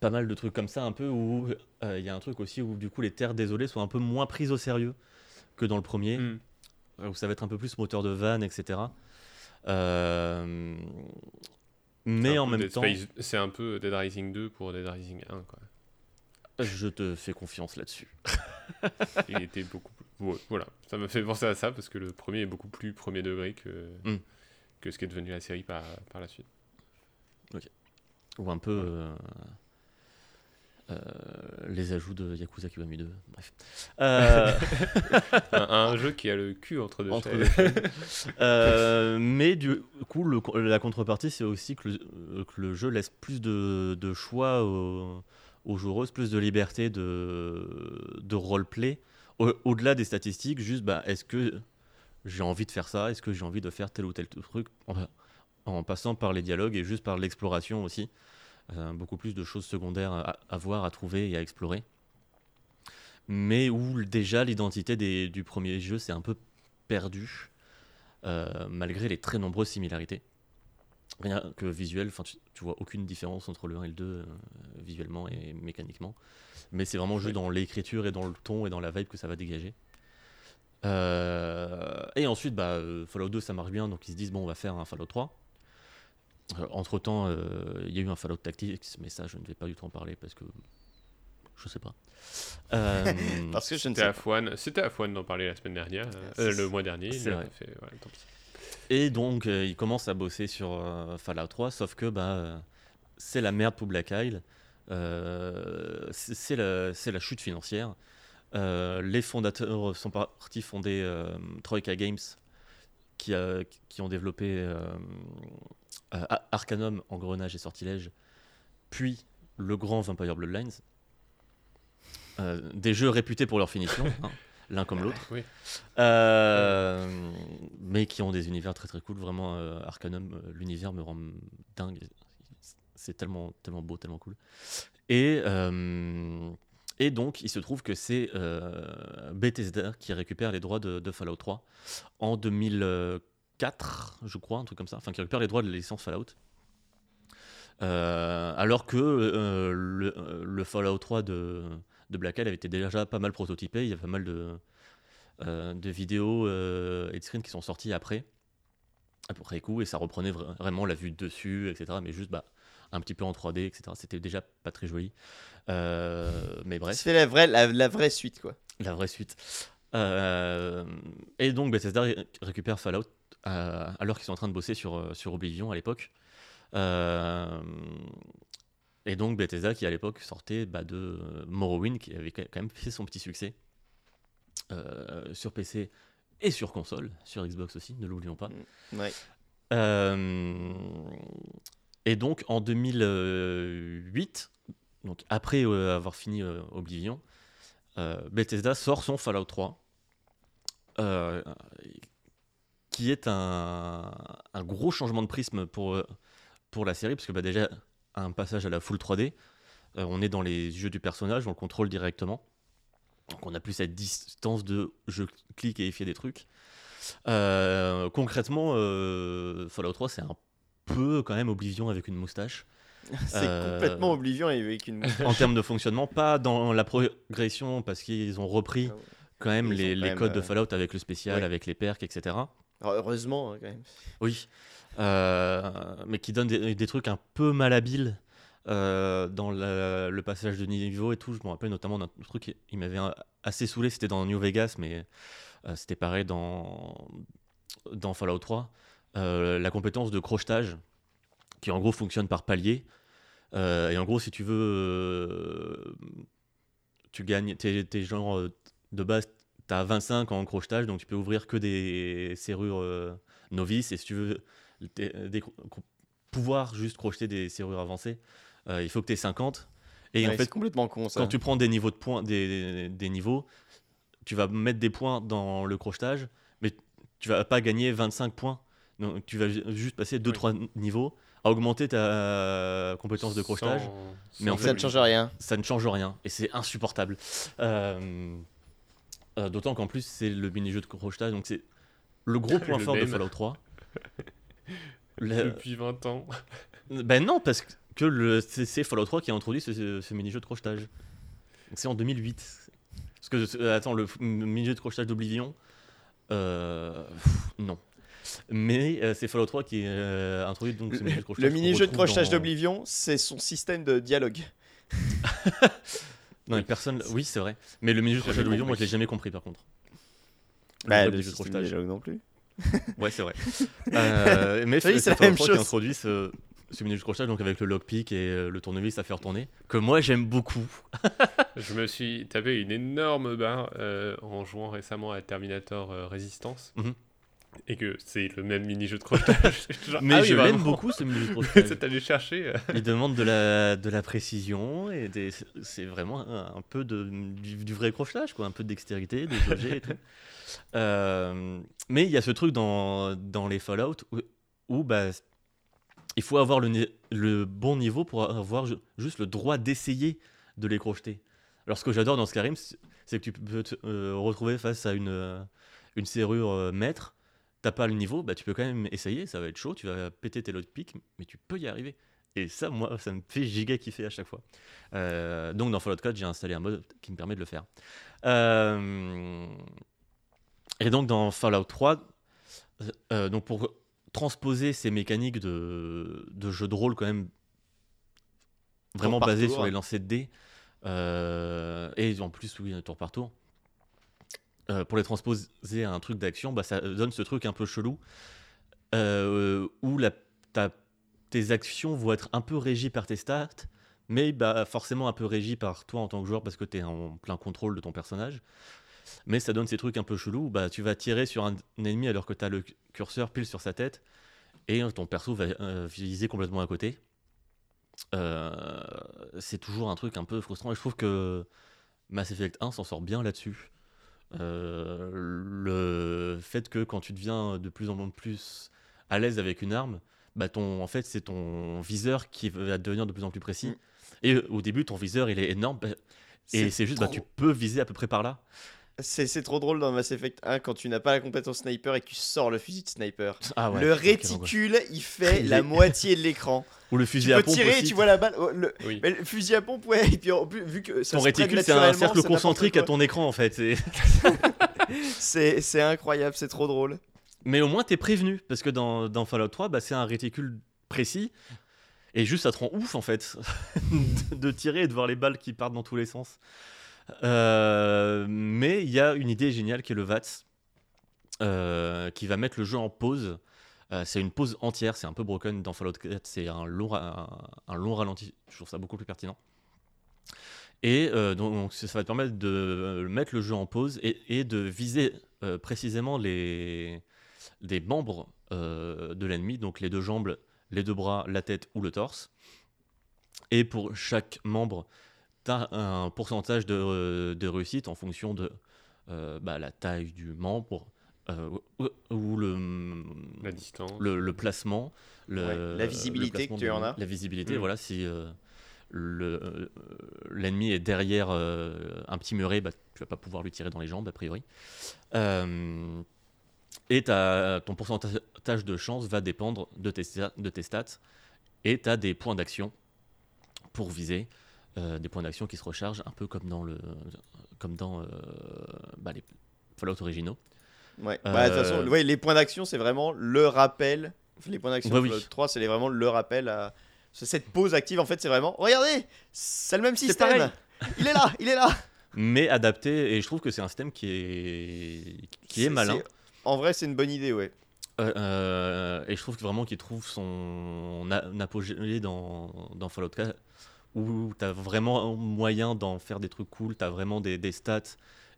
pas mal de trucs comme ça, un peu où euh, il y a un truc aussi où du coup les terres désolées sont un peu moins prises au sérieux que dans le premier, Mm. où ça va être un peu plus moteur de van, etc. Euh, mais en même Dead temps, c'est un peu Dead Rising 2 pour Dead Rising 1. Quoi. je te fais confiance là-dessus. [laughs] Il était beaucoup plus. Voilà, ça m'a fait penser à ça parce que le premier est beaucoup plus premier degré que, Mm. que ce qui est devenu la série par, par la suite. Ou un peu euh, euh, les ajouts de Yakuza Kiwami 2. Bref. [laughs] Euh, un, un jeu qui a le cul entre deux entre deux. [laughs] Euh, mais du coup, le- la contrepartie, c'est aussi que le, euh, que le jeu laisse plus de, de choix aux, aux joueuses, plus de liberté de, de roleplay. Au- Au-delà des statistiques, juste, bah, est-ce que j'ai envie de faire ça? Est-ce que j'ai envie de faire tel ou tel truc? En, en passant par les dialogues et juste par l'exploration aussi. Euh, beaucoup plus de choses secondaires à, à voir, à trouver et à explorer. Mais où déjà l'identité du premier jeu s'est un peu perdue, euh, malgré les très nombreuses similarités. Rien que visuel, enfin tu, tu vois aucune différence entre le 1 et le 2 euh, visuellement et mécaniquement. Mais c'est vraiment juste Oui. dans l'écriture et dans le ton et dans la vibe que ça va dégager. Euh, et ensuite, bah, Fallout 2 ça marche bien, donc ils se disent bon on va faire un Fallout 3. Entre temps, il y a eu un Fallout Tactics, mais ça je ne vais pas du tout en parler parce que je sais pas. Euh, [laughs] Parce que je ne sais à pas. C'était à Fouane d'en parler la semaine dernière, euh, le mois dernier. il C'est l'a vrai. pas fait, voilà, tant pis. Et donc, euh, il commence à bosser sur euh, Fallout 3, sauf que bah, euh, c'est la merde pour Black Isle. Euh, c'est la, chute financière. Euh, les fondateurs sont partis fonder euh, Troika Games, qui, a- qui ont développé euh, euh, Arcanum, Engrenage et Sortilège, puis le grand Vampire Bloodlines. Euh, des jeux réputés pour leur finition, [laughs] hein, l'un comme l'autre. Oui. Euh, mais qui ont des univers très très cool. Vraiment, euh, Arcanum, euh, l'univers me rend dingue. C'est tellement, tellement beau, tellement cool. Et, euh, et donc, il se trouve que c'est euh, Bethesda qui récupère les droits de, de Fallout 3 en 2004, je crois, un truc comme ça. Enfin, qui récupère les droits de la licence Fallout. Euh, alors que euh, le, euh, le Fallout 3 de, de Black Isle avait été déjà pas mal prototypé. Il y a pas mal de, euh, de vidéos et de screens qui sont sortis après, après coup, et ça reprenait vra- vraiment la vue de dessus, etc. Mais juste bah, un petit peu en 3D, etc. C'était déjà pas très joli. Mais bref, C'est la vraie, la, la vraie suite, quoi. la vraie suite. Et donc Bethesda ré- récupère Fallout alors qu'ils sont en train de bosser sur, euh, sur Oblivion à l'époque. Euh, et donc Bethesda qui à l'époque sortait bah, de euh, Morrowind qui avait quand même fait son petit succès sur PC et sur console, sur Xbox aussi, ne l'oublions pas. Ouais. Euh, et donc en 2008, donc après euh, avoir fini euh, Oblivion, Bethesda sort son Fallout 3, euh, qui est un, un gros changement de prisme pour, euh, pour la série, parce que bah, déjà un passage à la full 3D, Euh, on est dans les yeux du personnage, on le contrôle directement. Donc on a plus cette distance de je clique et il fait des trucs. Euh, concrètement, euh, Fallout 3, c'est un peu quand même Oblivion avec une moustache. [laughs] C'est complètement Oblivion avec une. en termes de fonctionnement, pas dans la progression parce qu'ils ont repris Ah quand même les, codes de Fallout avec le spécial, ouais. avec les perks, etc. Heureusement, hein, quand même. Oui, mais qui donne des, trucs un peu malhabiles euh, dans le passage de niveau et tout. Je me rappelle notamment d'un truc qui il m'avait un- assez saoulé, c'était dans New Vegas, mais c'était pareil dans, dans Fallout 3. Euh, la compétence de crochetage, qui en gros fonctionne par palier. Et en gros, si tu veux, euh, tu gagnes, t'es, t'es genre euh, de base, t'as 25 en crochetage, donc tu peux ouvrir que des serrures euh, novices. Et si tu veux des- pouvoir juste crocheter des serrures avancées, euh, il faut que tu aies 50. Et en fait, c'est complètement con ça. quand tu prends des niveaux de points, des, des niveaux, tu vas mettre des points dans le crochetage, mais tu vas pas gagner 25 points. Donc tu vas ju- juste passer 2-3 niveaux à augmenter ta compétence de crochetage. Sans- Mais en sans ça ne change rien. Ça ne change rien et c'est insupportable. Euh, euh, D'autant qu'en plus c'est le mini-jeu de crochetage, donc c'est le gros [laughs] point Le fort de. Fallout 3. [laughs] Le- Depuis 20 ans. [laughs] Ben non, parce que le, c'est, Fallout 3 qui a introduit ce, mini-jeu de crochetage. C'est en 2008. Parce que, euh, attends, le mini-jeu de crochetage d'Oblivion, euh, non. Mais euh, c'est Fallout 3 qui euh, a introduit donc ce mini-jeu de crochetage. Le mini-jeu de crochetage dans- d'Oblivion, c'est son système de dialogue. Non, mais personne. Oui, c'est vrai. Mais le mini-jeu de Jamais crochetage d'Oblivion, moi je l'ai jamais compris par contre. Bah, Le le mini-jeu de de dialogue non plus. [laughs] Ouais, c'est vrai. [laughs] Euh, mais Oui, c'est la même 3 qui chose. introduit ce, ce mini-jeu de crochetage, donc avec le lockpick et euh, le tournevis à faire tourner, que moi j'aime beaucoup. [laughs] Je me suis tapé une énorme barre euh, en jouant récemment à Terminator euh, Resistance. Mhm. Et que c'est le même mini-jeu de crochetage. [laughs] Genre, Mais ah oui, je l'aime vraiment. beaucoup ce mini-jeu de crochetage. [laughs] C'est allé chercher. euh, Il demande de la, de la précision et des- c'est vraiment un, un peu de, du, du vrai crochetage, quoi, un peu de dextérité, des [laughs] objets et tout. Euh, mais il y a ce truc dans, dans les Fallout où, où, bah, il faut avoir le, le bon niveau pour avoir ju- juste le droit d'essayer de les crocheter. Alors ce que j'adore dans Skyrim, c'est que tu peux te euh, retrouver face à une, une serrure euh, maître, t'as pas le niveau, bah, tu peux quand même essayer, ça va être chaud, tu vas péter tes lockpicks, mais tu peux y arriver. Et ça, moi, ça me fait giga kiffer à chaque fois. Euh, donc dans Fallout 4, j'ai installé un mode qui me permet de le faire. Euh, et donc dans Fallout 3, euh, donc pour transposer ces mécaniques de, de jeu de rôle quand même vraiment tour. sur les lancers de dés, et en plus, oui, tour par tour, euh, pour les transposer à un truc d'action, bah, ça donne ce truc un peu chelou euh, où ta- tes actions vont être un peu régies par tes stats, mais bah, forcément un peu régies par toi en tant que joueur parce que tu es en plein contrôle de ton personnage. Mais ça donne ces trucs un peu chelous où bah, tu vas tirer sur un ennemi alors que tu as le curseur pile sur sa tête et ton perso va euh, viser complètement à côté. C'est toujours un truc un peu frustrant et je trouve que Mass Effect 1 s'en sort bien là-dessus. Euh, le fait que quand tu deviens de plus en plus à l'aise avec une arme, bah ton, en fait c'est ton viseur qui va devenir de plus en plus précis. Mm. Et au début ton viseur il est énorme bah, et c'est juste bah, tu peux viser à peu près par là. C'est c'est trop drôle dans Mass Effect 1 quand tu n'as pas la compétence sniper et que tu sors le fusil de sniper. [laughs] Ah ouais, le réticule, il fait la moitié de l'écran. [laughs] Ou le Tu fusil à peux pompe tirer et aussi. tu vois la balle. oh, le- Oui. Mais le fusil à pompe, ouais, et puis en plus, vu que ça ton réticule c'est un cercle concentrique à ton écran en fait. [laughs] c'est- incroyable, c'est trop drôle. Mais au moins, t'es prévenu. Parce que dans, dans Fallout 3, bah, c'est un réticule précis. Et juste, ça te rend ouf, en fait, de tirer et de voir les balles qui partent dans tous les sens. Euh, mais il y a une idée géniale qui est le VATS, euh, qui va mettre le jeu en pause. Euh, c'est une pause entière, c'est un peu broken dans Fallout 4, c'est un long, un, long ralenti. Je trouve ça beaucoup plus pertinent. Et donc, ça va te permettre de mettre le jeu en pause et, de viser précisément les, des membres de l'ennemi, donc les deux jambes, les deux bras, la tête ou le torse. Et pour chaque membre, tu as un pourcentage de, euh, de réussite en fonction de euh, bah, la taille du membre euh, ou, ou le, La distance. le, le placement, le, Ouais, la visibilité le placement que tu en as. La visibilité, Mm. voilà, si euh, le, euh, l'ennemi est derrière euh, un petit muret, bah, tu vas pas pouvoir lui tirer dans les jambes, a priori. Euh, et ta- ton pourcentage de chance va dépendre de tes, de tes stats. Et tu as des points d'action pour viser. Euh, des points d'action qui se rechargent un peu comme dans, le, comme dans euh, bah, les Fallout originaux. Ouais. Bah, de toute façon, Euh, ouais, les points d'action, c'est vraiment le rappel. Les points d'action de oui. Fallout 3, c'est vraiment le rappel à. Cette pause active, en fait, c'est vraiment. Regardez C'est le même système. Il est là Il est là [laughs] Mais adapté, et je trouve que c'est un système qui est, qui est malin. En vrai, c'est une bonne idée, ouais. Euh, euh, et je trouve que vraiment qu'il trouve son apogée dans, dans Fallout 4 où tu as vraiment moyen d'en faire des trucs cool, tu as vraiment des, des stats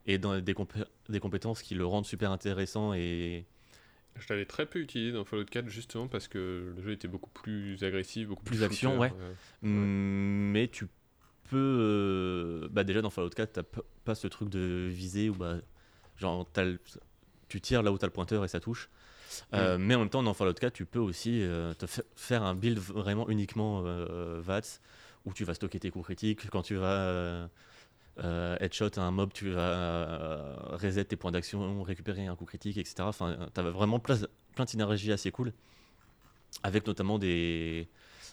et dans- des, compé- des compétences qui le rendent super intéressant et Je l'avais très peu utilisé dans Fallout 4 justement parce que le jeu était beaucoup plus agressif, beaucoup plus, Plus action, shooter, ouais. euh. Mm, mais tu peux euh, bah déjà dans Fallout 4 t'as p- pas ce truc de viser où bah genre tu tires là où t'as le pointeur et ça touche Euh, mais en même temps dans Fallout 4 tu peux aussi euh, te fa- faire un build vraiment uniquement euh, VATS où tu vas stocker tes coups critiques quand tu vas euh, euh, headshot un mob tu vas euh, reset tes points d'action récupérer un coup critique etc enfin t'as vraiment plein, plein de synergies assez cool avec notamment des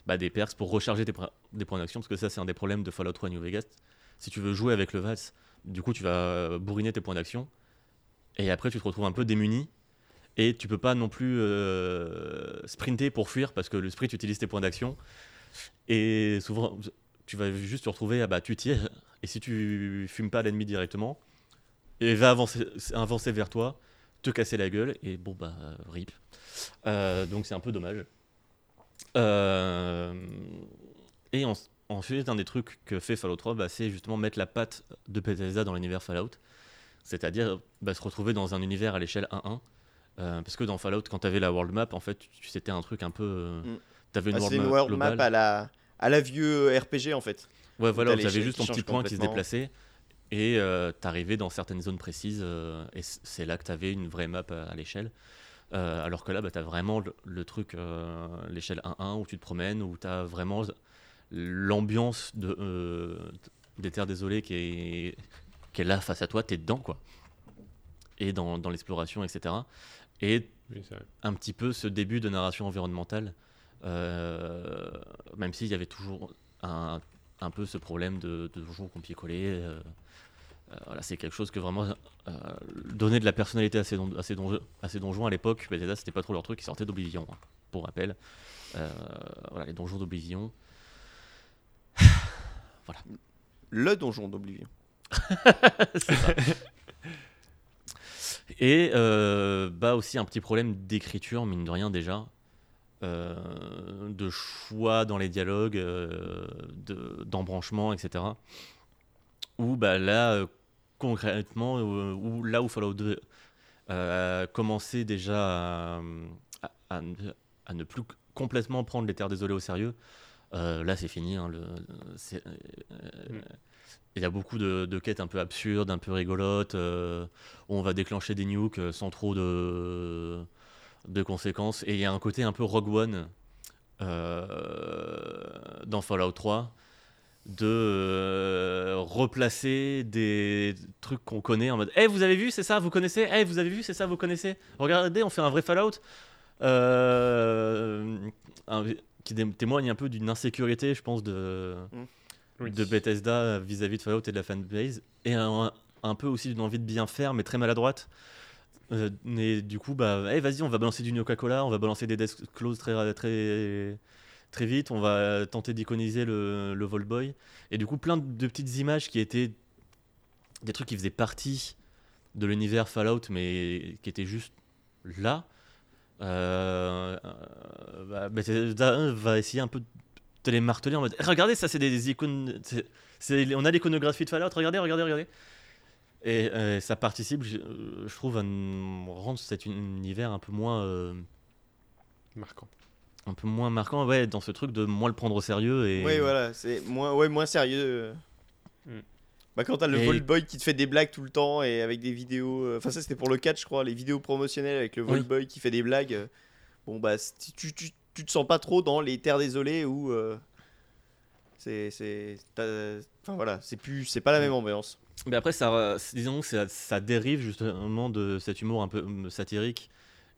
bah, des perks pour recharger tes des points d'action, parce que ça, c'est un des problèmes de Fallout 3 New Vegas. Si tu veux jouer avec le VATS, du coup, tu vas bourriner tes points d'action, et après, tu te retrouves un peu démuni, et tu peux pas non plus sprinter pour fuir, parce que le sprint utilise tes points d'action, et souvent, tu vas juste te retrouver, ah bah, tu tires, et si tu fumes pas l'ennemi directement, il va avancer, avancer vers toi, te casser la gueule, et bon, bah, rip. Euh, donc, c'est un peu dommage. Euh, et en- ensuite, un des trucs que fait Fallout 3, bah, c'est justement mettre la patte de Bethesda dans l'univers Fallout. C'est-à-dire bah, se retrouver dans un univers à l'échelle 1-1. Euh, parce que dans Fallout, quand tu avais la world map, en fait, c'était un truc un peu. Mm. T'avais une Ah, world, c'est une map world globale. map à la, à la vieux RPG, en fait. Ouais, voilà, t'as où tu avais l'échelle juste ton petit point qui se déplaçait. Et euh, t'arrivais dans certaines zones précises. euh, et c'est là que tu avais une vraie map à, à l'échelle. Euh, alors que là, bah, tu as vraiment le, le truc, euh, l'échelle 1-1, où tu te promènes, où tu as vraiment l'ambiance de, euh, des Terres Désolées qui est, qui est là face à toi. Tu es dedans, quoi. Et dans, dans l'exploration, etc. Et Oui, un petit peu ce début de narration environnementale, euh, même s'il y avait toujours un, un peu ce problème de, de donjons copier-coller. euh, euh, voilà, c'est quelque chose que vraiment euh, donner de la personnalité à ces, don- à ces, donjons, à ces donjons à l'époque, Bethesda c'était pas trop leur truc, ils sortaient d'Oblivion, hein, pour rappel. Euh, voilà, les donjons d'Oblivion. [sighs] Le donjon d'Oblivion. [laughs] Et euh, bah aussi un petit problème d'écriture, mine de rien déjà, euh, de choix dans les dialogues, euh, de- d'embranchement, etc. Où bah, là, euh, concrètement, euh, où, là où Fallout 2 euh, a commencé déjà à, à- à ne- plus complètement prendre les Terres Désolées au sérieux, là c'est fini. hein, le- Mm. il y a beaucoup de, de quêtes un peu absurdes, un peu rigolotes, où on va déclencher des nukes sans trop de, de conséquences. Et il y a un côté un peu Rogue One euh, dans Fallout 3 de euh, replacer des trucs qu'on connaît en mode Eh, vous avez vu, c'est ça, vous connaissez? Eh, vous avez vu, c'est ça, vous connaissez? Regardez, on fait un vrai Fallout. Euh, un- qui témoigne un peu d'une insécurité, je pense, de, Oui. de Bethesda vis-à-vis de Fallout et de la fanbase, et un, un peu aussi d'une envie de bien faire, mais très maladroite. Euh, du coup, bah, eh, vas-y, on va balancer du Coca-Cola, on va balancer des death clause très, très, très vite, on va tenter d'iconiser le, le Volboy. Et du coup, plein de petites images qui étaient des trucs qui faisaient partie de l'univers Fallout, mais qui étaient juste là. Euh, euh, bah, Bethesda va essayer un peu de les marteler en mode regardez ça c'est des icônes on a l'iconographie de Fallout regardez regardez regardez et euh, ça participe je, je trouve à rendre cet univers un peu moins euh, Marquant. un peu moins marquant ouais dans ce truc de moins le prendre au sérieux et Oui, voilà, c'est moins, ouais, moins sérieux. Mm. Bah, quand t'as le Et- Volboy qui te fait des blagues tout le temps et avec des vidéos. euh, Enfin, ça c'était pour le 4, je crois, les vidéos promotionnelles avec le Oui. Volboy qui fait des blagues. euh, Bon, bah, tu, tu, tu te sens pas trop dans les terres désolées où. euh, C'est, enfin voilà, c'est plus, c'est pas la même ambiance. Mais après, ça, disons que ça, ça dérive justement de cet humour un peu hum, satirique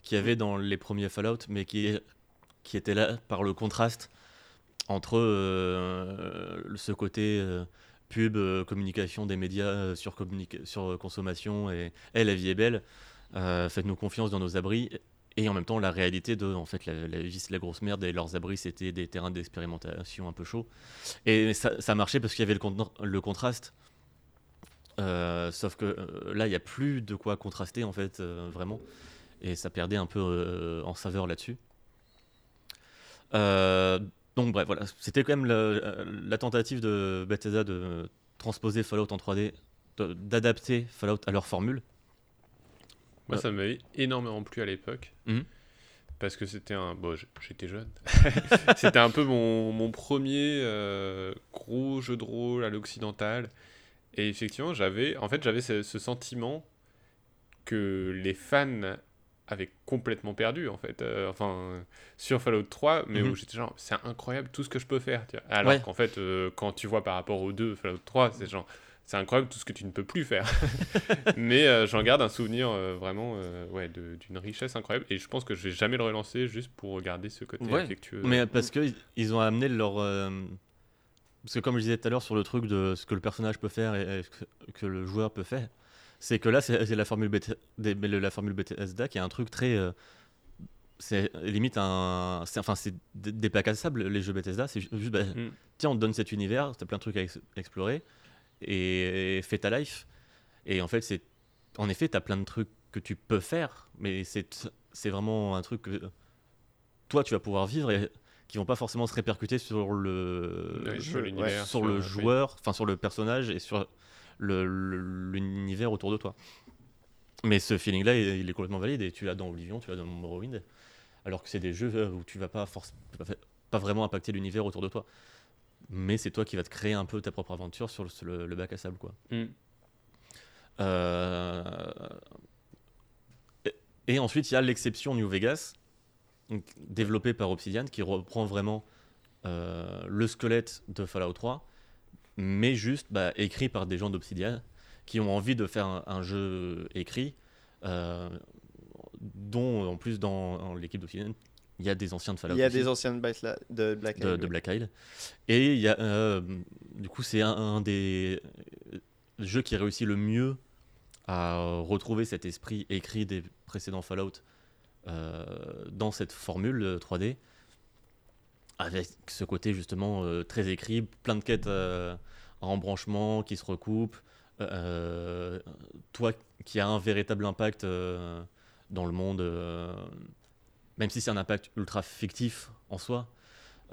qu'il y avait dans les premiers Fallout, mais qui, qui était là par le contraste entre euh, ce côté euh, pub, euh, communication des médias euh, sur, consommation et hey, la vie est belle, euh, faites-nous confiance dans nos abris. Et en même temps, la réalité de, en fait, la, la vie c'est la grosse merde et leurs abris c'était des terrains d'expérimentation un peu chauds. Et ça, ça marchait parce qu'il y avait le, con- le contraste. Euh, sauf que euh, là, il n'y a plus de quoi contraster en fait, euh, vraiment. Et ça perdait un peu en saveur là-dessus. Donc bref, voilà, c'était quand même la tentative de Bethesda de transposer Fallout en 3D, de- d'adapter Fallout à leur formule. Moi, ça m'avait énormément plu à l'époque. Mhm. Parce que c'était un. Bon, j'étais jeune. [laughs] c'était un peu mon, mon premier gros jeu de rôle à l'occidental. Et effectivement, j'avais. En fait, j'avais ce, ce sentiment que les fans avaient complètement perdu, en fait. Euh, enfin, sur Fallout 3, mais Mhm. où j'étais genre, c'est incroyable tout ce que je peux faire. tu vois. Alors Ouais. qu'en fait, euh, quand tu vois par rapport aux deux Fallout 3, c'est genre. C'est incroyable tout ce que tu ne peux plus faire. [laughs] Mais euh, j'en garde un souvenir euh, vraiment euh, ouais, d'une richesse incroyable. Et je pense que je vais jamais le relancer juste pour regarder ce côté Ouais, affectueux. Mais parce que ils ont amené leur. Parce que comme je disais tout à l'heure sur le truc de ce que le personnage peut faire et, et ce que, le joueur peut faire, c'est que là c'est la formule la Bethesda qui est un truc très. euh, c'est limite un. c'est- Enfin, c'est dé- dépacassable les jeux Bethesda. C'est ju- juste. bah, Mm. Tiens, on te donne cet univers, t'as plein de trucs à ex- explorer et, et fais ta life. Et en fait, c'est. En effet, t'as plein de trucs que tu peux faire, mais c'est c'est vraiment un truc que toi tu vas pouvoir vivre et qui vont pas forcément se répercuter sur le jeu, sur le joueur, enfin sur le personnage et sur l'univers autour de toi. Mais ce feeling-là, il, il est complètement valide et tu l'as dans Oblivion, tu l'as dans Morrowind, alors que c'est des jeux euh, où tu vas pas pas vraiment impacter l'univers autour de toi. Mais c'est toi qui vas te créer un peu ta propre aventure sur le, sur le- le bac à sable, quoi. Mm. Euh, et ensuite, il y a l'exception New Vegas, donc, développée par Obsidian, qui reprend vraiment euh, le squelette de Fallout 3, mais juste bah, écrit par des gens d'Obsidian qui ont envie de faire un, un jeu écrit, euh, dont en plus dans, l'équipe d'Obsidian, il y a des anciens de Fallout. Il y a aussi des anciens de Black, de Black Isle, de. Black Isle. Et il y a, euh, du coup, c'est un, un des jeux qui réussit le mieux à retrouver cet esprit écrit des précédents Fallout dans cette formule euh, 3D, avec ce côté justement euh, très écrit, plein de quêtes euh, en branchement qui se recoupent, euh, toi qui a un véritable impact euh, dans le monde, euh, même si c'est un impact ultra fictif en soi.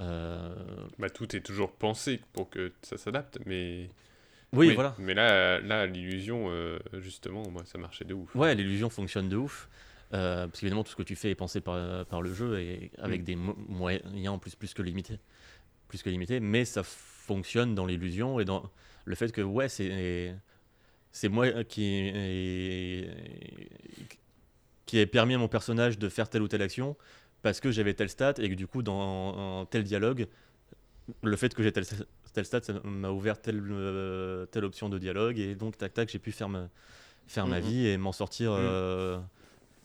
euh, Bah, tout est toujours pensé pour que ça s'adapte, mais. oui, voilà. Mais là, là l'illusion, euh, justement, moi, ça marchait de ouf. Ouais, l'illusion fonctionne de ouf. Euh, parce qu'évidemment, tout ce que tu fais est pensé par, par le jeu et avec Mm. des mo- moyens en plus, plus que limités. Plus que limités, mais ça fonctionne dans l'illusion et dans le fait que, ouais, c'est. C'est moi qui ai, qui ai permis à mon personnage de faire telle ou telle action parce que j'avais tel stat et que du coup, dans tel dialogue, le fait que j'ai tel, tel stat, ça m'a ouvert telle, euh, telle option de dialogue et donc, tac, tac, j'ai pu faire ma, faire ma Mhm. vie et m'en sortir euh,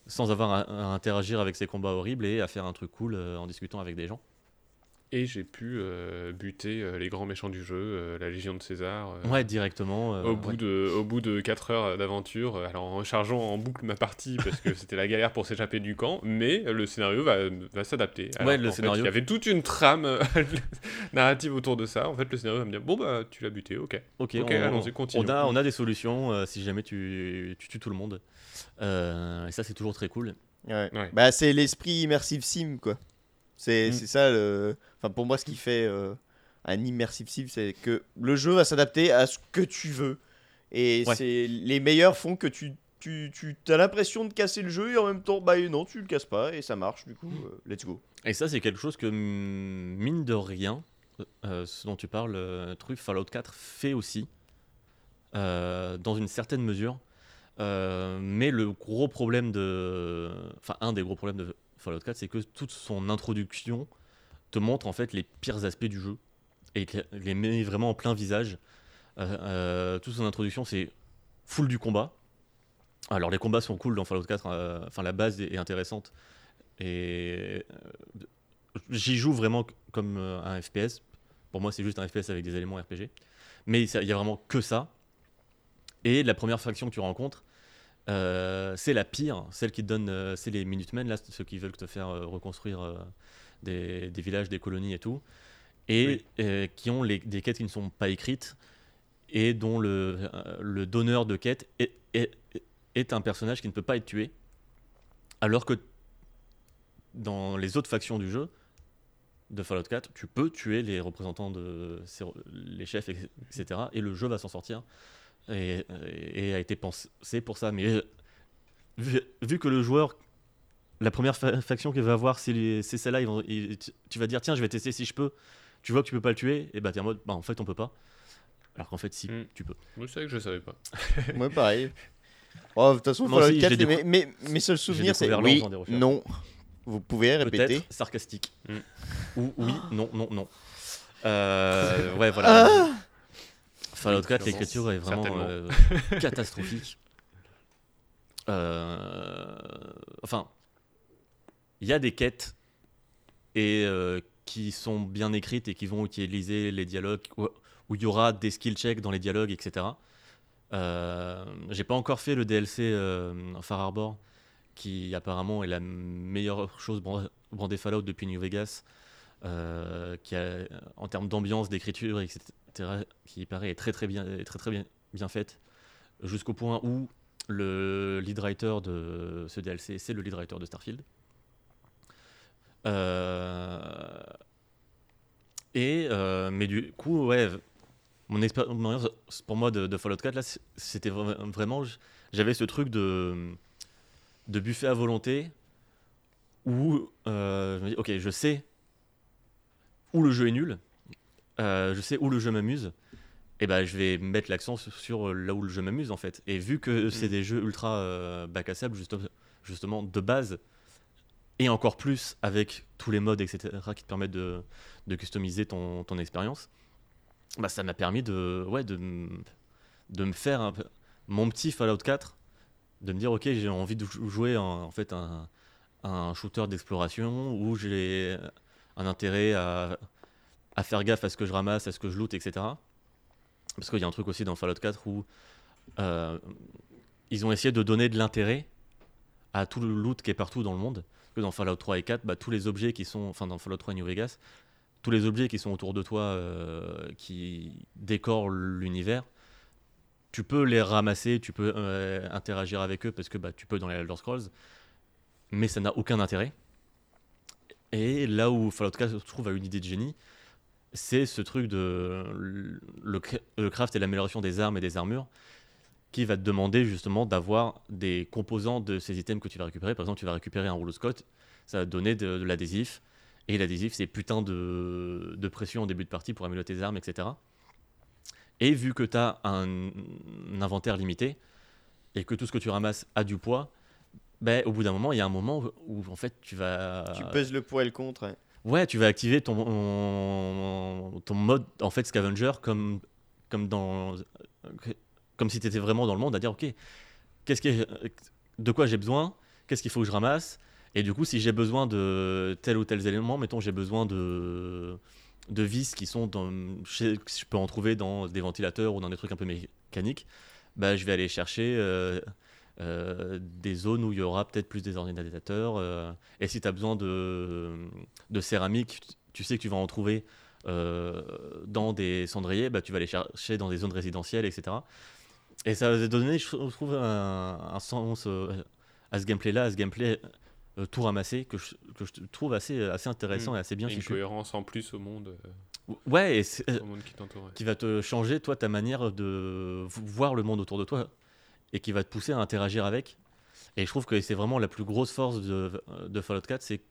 sans avoir à, interagir avec ces combats horribles et à faire un truc cool euh, en discutant avec des gens. Et j'ai pu euh, buter euh, les grands méchants du jeu, euh, la Légion de César. euh, Ouais, directement. euh, au, bout ouais. de, au bout de 4 heures d'aventure, euh, alors en rechargeant en boucle ma partie parce que [laughs] c'était la galère pour s'échapper du camp, mais le scénario va, va s'adapter. Ouais, le scénario- Il y avait toute une trame [laughs] narrative autour de ça. En fait, le scénario va me dire Bon, bah, tu l'as buté, ok. Ok, Ok, on, allons-y, continuons. on a, on a des solutions euh, si jamais tu, tu tues tout le monde. Euh, et ça, c'est toujours très cool. Ouais. Ouais. Bah, c'est l'esprit immersive sim, quoi. C'est Mm. ça, le... enfin, pour moi, ce qui fait euh, un immersive sim, c'est que le jeu va s'adapter à ce que tu veux. Et Ouais. c'est les meilleurs font que tu, tu, tu as l'impression de casser le jeu et en même temps, bah non, tu le casses pas et ça marche, du coup, euh, let's go. Et ça, c'est quelque chose que, mm, mine de rien, euh, ce dont tu parles, euh, truc Fallout 4 fait aussi, euh, dans une certaine mesure. Euh, mais le gros problème de. Enfin, un des gros problèmes de Fallout 4, c'est que toute son introduction te montre en fait les pires aspects du jeu. et les met vraiment en plein visage. Euh, euh, toute son introduction, c'est full du combat. Alors les combats sont cool dans Fallout 4, euh, enfin la base est, intéressante. Et j'y joue vraiment comme un FPS. Pour moi, c'est juste un FPS avec des éléments RPG. Mais il y a vraiment que ça. Et la première faction que tu rencontres, euh, c'est la pire, celle qui te donne, euh, c'est les Minutemen, là, ceux qui veulent te faire euh, reconstruire des, des villages, des colonies et tout, et Oui. qui ont les- des quêtes qui ne sont pas écrites et dont le, le donneur de quête est, est- est un personnage qui ne peut pas être tué, alors que dans les autres factions du jeu de Fallout 4, tu peux tuer les représentants de les chefs, etc. Et le jeu va s'en sortir et, et a été pensé pour ça. Mais vu, vu que le joueur, la première fa- faction qu'il va avoir, c'est celle-là, tu- vas dire tiens, je vais tester si je peux. Tu vois que tu peux pas le tuer, et bah t'es en mode bah en fait on peut pas. Alors qu'en fait si Mm. tu peux. Moi, c'est vrai que je savais pas. [laughs] Moi, pareil. Oh, de toute façon, Moi Fallout aussi, 4, j'ai mes, mes, mes seuls souvenirs, c'est oui, non. Vous pouvez répéter sarcastique. Mm. Ou oui, non, non, non. Euh, ouais, voilà. Fallout 4, Oui, l'écriture est vraiment euh, [laughs] catastrophique. Euh, enfin, il y a des quêtes et euh, qui sont bien écrites et qui vont utiliser les dialogues où il y aura des skill checks dans les dialogues, etc. J'ai pas encore fait le DLC Far Harbor, qui apparemment est la meilleure chose bran- brandée Fallout depuis New Vegas, qui a, en termes d'ambiance, d'écriture, etc., qui paraît est très très bien, très très bien, bien faite, jusqu'au point où le lead writer de ce DLC, c'est le lead writer de Starfield. Euh, et euh, mais du coup, mon expérience pour moi de, Fallout 4 là, c'était vra- vraiment, j'avais ce truc de de buffet à volonté où euh, je me dis, ok, je sais où le jeu est nul, euh, je sais où le jeu m'amuse, et ben je vais mettre l'accent sur, sur là où le jeu m'amuse en fait. Et vu que c'est des jeux ultra euh, bac à sable, juste- justement de base, et encore plus avec tous les modes, etc., qui te permettent de, de customiser ton, ton expérience, bah, ça m'a permis de, ouais, de, de me faire un peu- mon petit Fallout 4, de me dire, ok, j'ai envie de jou- jouer en fait un, un shooter d'exploration où j'ai un intérêt à, à faire gaffe à ce que je ramasse, à ce que je loot, etc. Parce qu'il y a un truc aussi dans Fallout 4 où euh, ils ont essayé de donner de l'intérêt à tout le loot qui est partout dans le monde. Que dans Fallout 3 et 4, bah, tous les objets qui sont, enfin dans Fallout 3 et New Vegas, tous les objets qui sont autour de toi, euh, qui décorent l'univers, tu peux les ramasser, tu peux euh, interagir avec eux parce que bah, tu peux dans les Elder Scrolls, mais ça n'a aucun intérêt. Et là où Fallout 4 se trouve à une idée de génie, c'est ce truc de le, cra- le craft et l'amélioration des armes et des armures qui va te demander justement d'avoir des composants de ces items que tu vas récupérer. Par exemple, tu vas récupérer un rouleau Scott, ça va te donner de, l'adhésif. Et l'adhésif, c'est putain de, de pression en début de partie pour améliorer tes armes, etc. Et vu que tu as un, inventaire limité et que tout ce que tu ramasses a du poids, ben, au bout d'un moment, il y a un moment où, où, en fait tu vas. Tu pèses le pour et le contre. hein. Ouais, tu vas activer ton, ton mode en fait scavenger comme, comme, dans, comme si tu étais vraiment dans le monde, à dire ok, qu'est-ce que, de quoi j'ai besoin, qu'est-ce qu'il faut que je ramasse, et du coup, si j'ai besoin de tel ou tel élément, mettons j'ai besoin de, de vis qui sont dans, je, je peux en trouver dans des ventilateurs ou dans des trucs un peu mécaniques, bah, je vais aller chercher. euh, euh, des zones où il y aura peut-être plus des ordinateurs. euh, et si tu as besoin de, de céramique, tu- sais que tu vas en trouver euh, dans des cendriers, bah, tu vas les chercher dans des zones résidentielles, etc. Et ça va donner, je trouve, un, un sens à ce gameplay-là, à ce gameplay tout ramassé, que je, que je trouve assez, assez intéressant Mm. et assez bien Et une cohérence en plus au monde, Ouais, et c'est- au monde qui qui va te changer, toi, ta manière de voir le monde autour de toi et qui va te pousser à interagir avec. Et je trouve que c'est vraiment la plus grosse force de, Fallout 4, c'est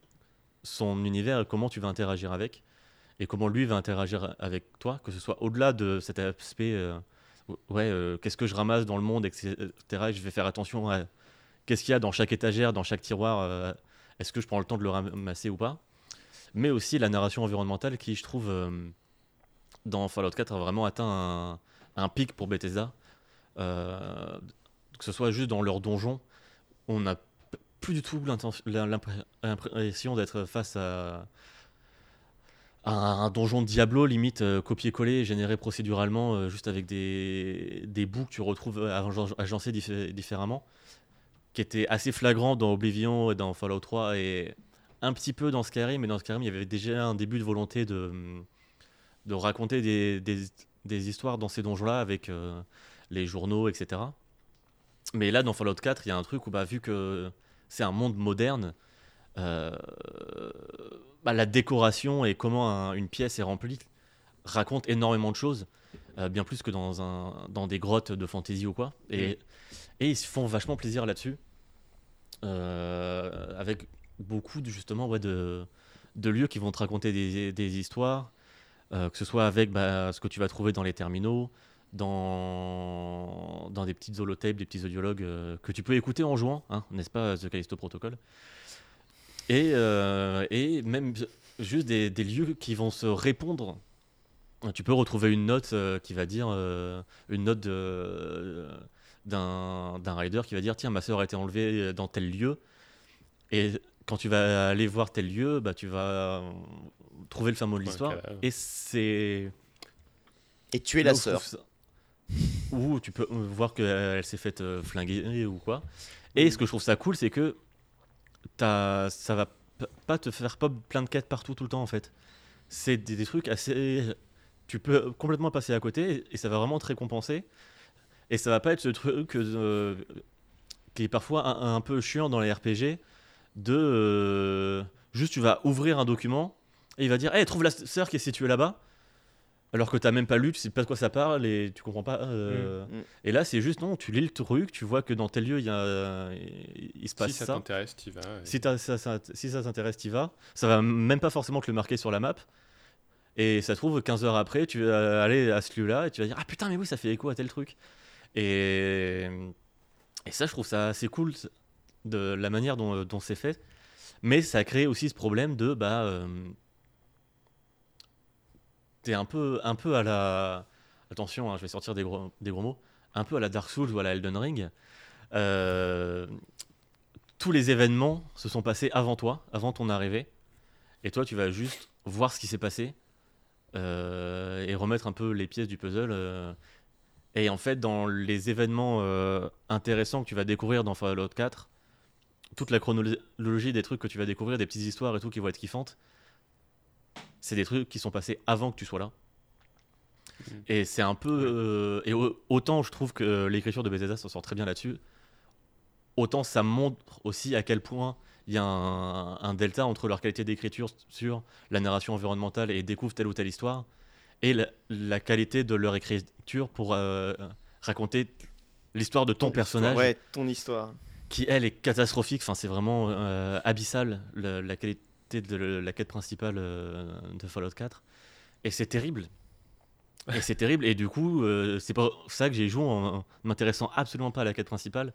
son univers comment tu vas interagir avec et comment lui va interagir avec toi, que ce soit au-delà de cet aspect, euh, ouais, euh, qu'est-ce que je ramasse dans le monde, etc. Et je vais faire attention à qu'est-ce qu'il y a dans chaque étagère, dans chaque tiroir, euh, est-ce que je prends le temps de le ramasser ou pas. Mais aussi la narration environnementale qui, je trouve, dans Fallout 4 a vraiment atteint un, pic pour Bethesda. Que ce soit juste dans leur donjon, on n'a plus du tout l'impression d'être face à, un donjon de Diablo, limite euh, copier-coller, généré procéduralement, euh, juste avec des, bouts que tu retrouves agen- agencés diffé- différemment, qui était assez flagrant dans Oblivion et dans Fallout 3 et un petit peu dans Skyrim, mais dans Skyrim, il y avait déjà un début de volonté de, raconter des histoires dans ces donjons-là avec euh, les journaux, etc. Mais là, dans Fallout 4, il y a un truc où, bah, vu que c'est un monde moderne, euh, bah, la décoration et comment un- une pièce est remplie raconte énormément de choses, euh, bien plus que dans, un, dans des grottes de fantasy ou quoi. Et, et ils se font vachement plaisir là-dessus, euh, avec beaucoup de, justement ouais, de, de lieux qui vont te raconter des, des histoires, que ce soit avec bah, ce que tu vas trouver dans les terminaux, dans, dans des petites holotapes, des petits audiologues euh, que tu peux écouter en jouant, hein, n'est-ce pas, The Callisto Protocol. Et, euh, et même juste des, des lieux qui vont se répondre. Tu peux retrouver une note euh, qui va dire euh, une note d'un d'un rider qui va dire tiens ma soeur a été enlevée dans tel lieu. Et quand tu vas aller voir tel lieu bah tu vas euh, trouver le fin mot de l'histoire. et c'est Et tu es Là la sœur. Ou tu peux euh, voir qu'elle s'est faite euh, flinguer ou quoi. Et ce que je trouve ça cool, c'est que t'as- ça va pas te faire pop plein de quêtes partout tout le temps en fait. C'est des, des trucs assez. Tu peux complètement passer à côté et ça va vraiment te récompenser. Et ça va pas être ce truc euh, qui est parfois un, un peu chiant dans les RPG de. euh, juste tu vas ouvrir un document et il va dire Hey, trouve la sœur qui est située là-bas. Alors que t'as même pas lu, tu sais pas de quoi ça parle et tu comprends pas. euh, Mm. Et là, c'est juste non, tu lis le truc, tu vois que dans tel lieu, il, y a, il se passe Si ça, ça. t'intéresse, t'y vas. et- Si, ça, ça- si ça t'intéresse, t'y vas. Ça va même pas forcément te le marquer sur la map. Et ça se trouve, 15 heures après, tu vas aller à ce lieu-là et tu vas dire Ah putain, mais oui, ça fait écho à tel truc. Et, et ça, je trouve ça assez cool de la manière dont, dont c'est fait. Mais ça crée aussi ce problème de bah. euh, T'es un peu, un peu à la. Attention, hein, je vais sortir des gros, des gros mots. Un peu à la Dark Souls ou à la Elden Ring. Euh, tous les événements se sont passés avant toi, avant ton arrivée. Et toi, tu vas juste voir ce qui s'est passé euh, et remettre un peu les pièces du puzzle. euh. Et en fait, dans les événements intéressants que tu vas découvrir dans Fallout 4, toute la chronologie des trucs que tu vas découvrir, des petites histoires et tout qui vont être kiffantes, c'est des trucs qui sont passés avant que tu sois là. Mhm. Et c'est un peu. euh, et au- autant je trouve que l'écriture de Bethesda s'en sort très bien là-dessus, autant ça montre aussi à quel point il y a un, un delta entre leur qualité d'écriture sur la narration environnementale et découvre telle ou telle histoire et la, la qualité de leur écriture pour euh, raconter l'histoire de ton personnage Ouais, ton histoire. qui elle est catastrophique. Enfin, c'est vraiment euh, abyssal la qualité de la quête principale euh, de Fallout 4. Et c'est terrible. Et c'est terrible. Et du coup, euh, c'est pour ça que j'ai joué en, m'intéressant absolument pas à la quête principale.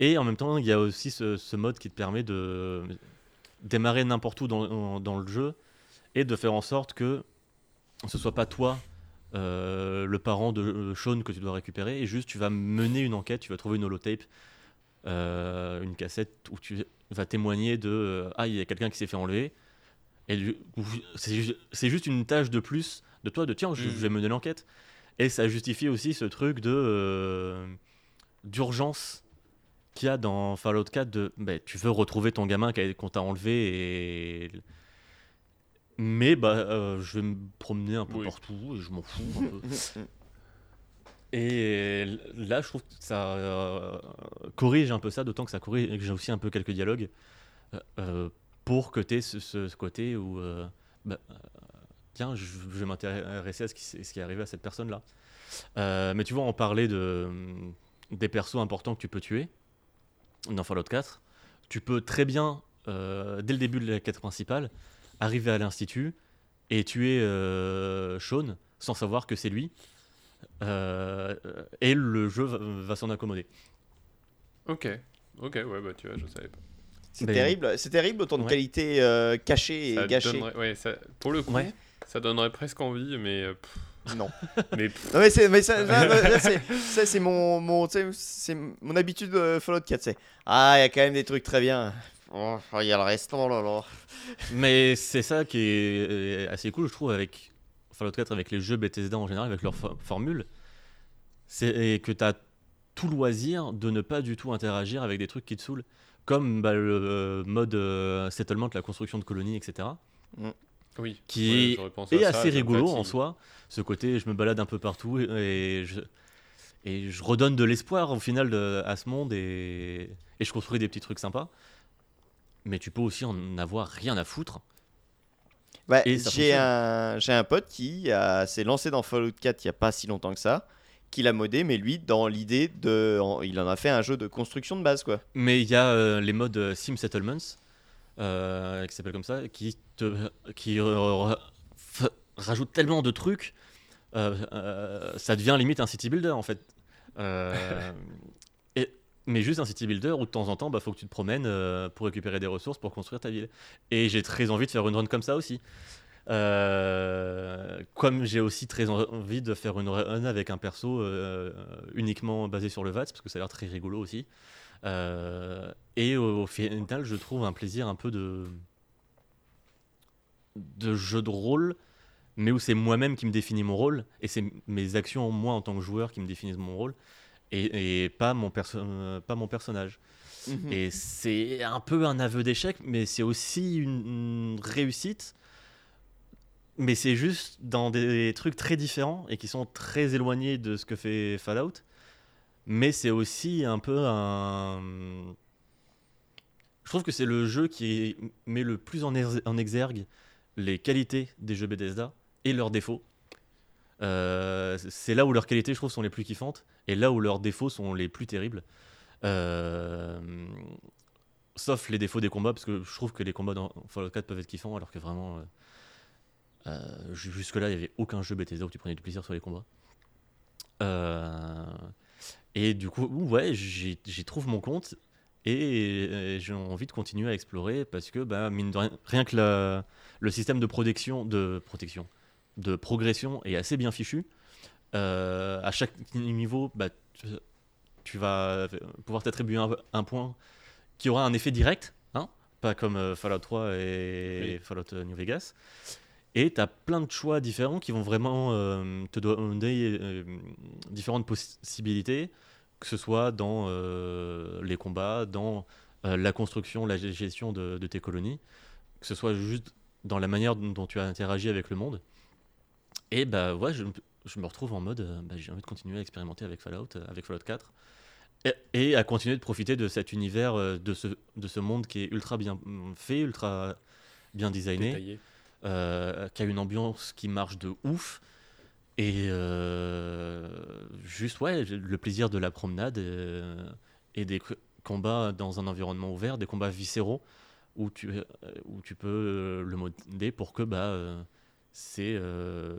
Et en même temps, il y a aussi ce, mode qui te permet de démarrer n'importe où dans, le jeu et de faire en sorte que ce soit pas toi euh, le parent de Sean que tu dois récupérer et juste tu vas mener une enquête, tu vas trouver une holotape une cassette où tu vas témoigner de euh, ah il y a quelqu'un qui s'est fait enlever et c'est ju- c'est juste une tâche de plus de toi de tiens je, je vais mener l'enquête et ça justifie aussi ce truc de euh, d'urgence qu'il y a dans Fallout 4 de bah, tu veux retrouver ton gamin qu'on t'a enlevé et mais bah euh, je vais me promener un peu Oui. partout et je m'en fous un peu. [laughs] Et là, je trouve que ça euh, corrige un peu ça, d'autant que ça corrige aussi un peu quelques dialogues euh, euh, pour que tu aies ce, côté où, bah, euh, tiens, je, je vais m'intéresser à ce qui, est arrivé à cette personne-là. Mais tu vois, on parlait de, des persos importants que tu peux tuer dans Fallout 4. Tu peux très bien, dès le début de la quête principale, arriver à l'Institut et tuer Sean sans savoir que c'est lui. Euh, et le jeu va, va s'en accommoder. Ok, ok, ouais, bah tu vois, je savais pas. C'est Mais- terrible, c'est terrible autant de Ouais. qualité euh, cachée et Ça gâchée. donnerait- ouais, ça- pour le coup, Ouais. ça donnerait presque envie, mais euh, pff, Non. [laughs] Mais Non mais c'est mais ça, [laughs] là, là, c'est ça c'est mon mon c'est mon habitude de Fallout 4 c'est ah il y a quand même des trucs très bien. Oh, il y a le reste oh là là. Mais c'est ça qui est assez cool, je trouve, avec Fallout 4, avec les jeux Bethesda en général, avec leur fo- formule. C'est que tu as tout loisir de ne pas du tout interagir avec des trucs qui te saoulent, comme bah, le euh, mode euh, settlement, la construction de colonies, etc. oui. Qui Ouais, est- assez ça rigolo en soi, ce côté je me balade un peu partout et, et je, et je redonne de l'espoir au final de- à ce monde et, et je construis des petits trucs sympas. Mais tu peux aussi en avoir rien à foutre. Bah, j'ai un un pote qui a- s'est lancé dans Fallout 4 il y a pas si longtemps que ça, qui l'a modé mais lui dans l'idée de en- il en a fait un jeu de construction de base quoi. Mais il y a euh, les modes euh, Sim Settlements, euh, qui s'appellent comme ça, qui, te, qui euh, tellement de trucs, ça devient limite un city builder en fait. [laughs] Mais juste un city builder où de temps en temps, bah, faut que tu te promènes euh, pour récupérer des ressources pour construire ta ville. Et j'ai très envie de faire une run comme ça aussi. Euh, comme j'ai aussi très en- envie de faire une run avec un perso euh, uniquement basé sur le VATS, parce que ça a l'air très rigolo aussi. Et au, final, je trouve un plaisir un peu de, de jeu de rôle, mais où c'est moi-même qui me définit mon rôle, et c'est mes actions, moi, en tant que joueur, qui me définissent mon rôle, et, et pas, mon euh, pas mon personnage. Mhm. Et c'est un peu un aveu d'échec, mais c'est aussi une, une réussite. Mais c'est juste dans des trucs très différents et qui sont très éloignés de ce que fait Fallout. Mais c'est aussi un peu un. Je trouve que c'est le jeu qui met le plus en exergue les qualités des jeux Bethesda et leurs défauts. Euh, c'est là où leurs qualités, je trouve, sont les plus kiffantes et là où leurs défauts sont les plus terribles. Euh, sauf les défauts des combats, parce que je trouve que les combats dans Fallout 4 peuvent être kiffants, alors que vraiment, euh, ju- jusque-là, il n'y avait aucun jeu Bethesda où tu prenais du plaisir sur les combats. Et du coup, ouais, j'y trouve mon compte, et, j'ai envie de continuer à explorer, parce que, bah, mine de rien, rien que le système de protection, de protection, de progression est assez bien fichu. Euh, à chaque niveau, bah, tu- tu vas pouvoir t'attribuer un, un point qui aura un effet direct, hein, pas comme euh, Fallout 3 et Oui. Fallout euh, New Vegas. Et tu as plein de choix différents qui vont vraiment euh, te donner différentes possibilités, que ce soit dans les combats, dans la construction, la gestion de, de tes colonies, que ce soit juste dans la manière dont tu as interagi avec le monde. Et bah ouais, je, me- je me retrouve en mode, euh, bah, j'ai envie de continuer à expérimenter avec Fallout, euh, avec Fallout 4, et, et à continuer de profiter de cet univers, euh, de ce, de ce monde qui est ultra bien fait, ultra bien designé, euh, qui a une ambiance qui marche de ouf. Et euh, juste, ouais, le plaisir de la promenade euh, et des combats dans un environnement ouvert, des combats viscéraux où tu, où tu peux le modder pour que bah, c'est euh,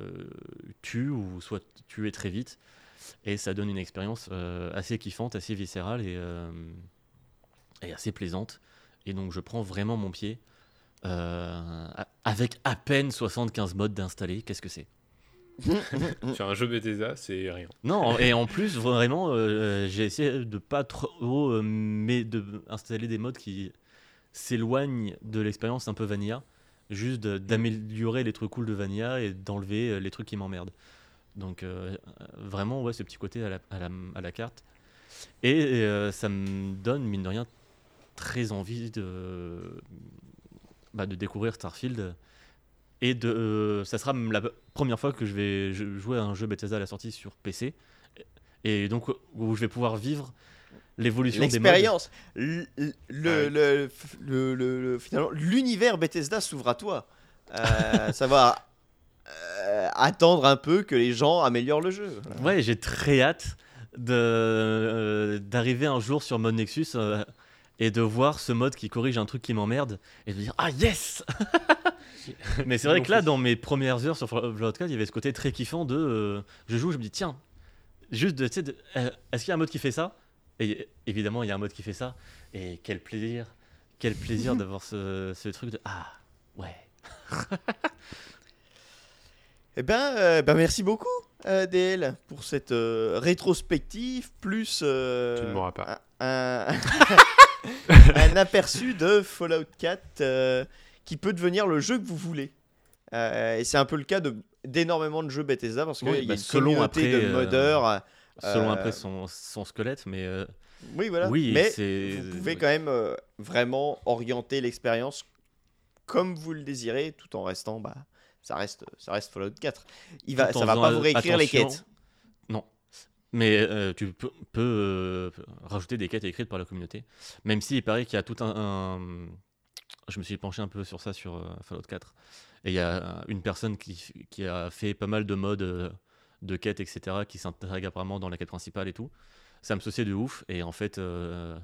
tue ou soit tuer très vite. Et ça donne une expérience euh, assez kiffante, assez viscérale et, euh, et assez plaisante. Et donc je prends vraiment mon pied. euh, avec à peine 75 modes d'installer, qu'est-ce que c'est? [laughs] Sur un jeu Bethesda, c'est rien. Non, et en plus, vraiment, euh, j'ai essayé de pas trop euh, mais de installer des modes qui s'éloignent de l'expérience un peu vanilla, juste d'améliorer les trucs cool de vanilla et d'enlever euh, les trucs qui m'emmerdent. Donc euh, vraiment, ouais, ce petit côté à la, à la, à la carte. Et euh, ça me donne, mine de rien, très envie de, bah, de découvrir Starfield. Et de, ça sera la première fois que je vais jouer à un jeu Bethesda à la sortie sur PC. Et donc où je vais pouvoir vivre l'évolution des modes. L'expérience, le, le, Ah le- le- finalement, l'univers Bethesda s'ouvre à toi. Euh, [laughs] ça va euh, attendre un peu que les gens améliorent le jeu. Ouais, j'ai très hâte de, euh, d'arriver un jour sur mode Nexus euh, et de voir ce mode qui corrige un truc qui m'emmerde et de dire Ah yes [laughs] Mais c'est vrai que là, dans mes premières heures sur Fallout 4, il y avait ce côté très kiffant de euh, je joue, je me dis tiens, juste de, euh, est-ce qu'il y a un mode qui fait ça? Et évidemment, il y a un mode qui fait ça. Et quel plaisir, quel plaisir [laughs] d'avoir ce, ce truc de ah ouais. [laughs] Eh ben, euh, ben, merci beaucoup, euh, DL, pour cette euh, rétrospective, plus euh, Tu ne m'auras pas. un, [laughs] un aperçu de Fallout 4 euh, qui peut devenir le jeu que vous voulez. Euh, et c'est un peu le cas de d'énormément de jeux Bethesda parce qu'il Oui, y a bah, une selon communauté après, de euh, modeurs. Selon Euh, après son, son squelette, mais euh, Oui, voilà. oui, Mais vous pouvez oui. quand même euh, vraiment orienter l'expérience comme vous le désirez, tout en restant, bah, ça reste, ça reste Fallout 4. Il va, ça va pas vous réécrire les quêtes. Non. Mais euh, tu peux, peux, euh, rajouter des quêtes écrites par la communauté. Même s'il paraît qu'il y a tout un, un- Je me suis penché un peu sur ça sur euh, Fallout 4. Et il y a une personne qui, qui a fait pas mal de modes euh, de quêtes, etc., qui s'intègre apparemment dans la quête principale et tout. Ça me sauciait de ouf. Et en fait, euh,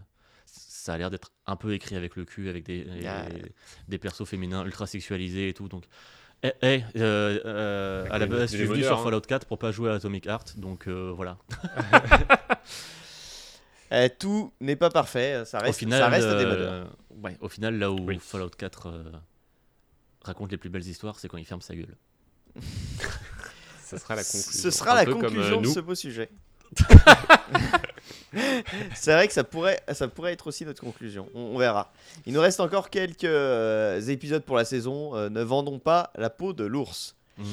ça a l'air d'être un peu écrit avec le cul, avec des, Ah. des persos féminins ultra sexualisés et tout. Donc. Eh, eh, euh, euh, à la base, je suis venu sur hein. Fallout 4 pour pas jouer à Atomic Heart, donc euh, voilà. [laughs] Euh, tout n'est pas parfait, ça reste, au final, ça reste des euh, ouais, au final, là où Oui. Fallout 4 euh, raconte les plus belles histoires, c'est quand il ferme sa gueule. [laughs] Ça sera la conclusion. Ce sera Un la comme, euh, conclusion de ce beau sujet. [laughs] c'est vrai que ça pourrait, ça pourrait être aussi notre conclusion. On, on verra. Il nous reste encore quelques euh, épisodes pour la saison. Euh, ne vendons pas la peau de l'ours. Mhm.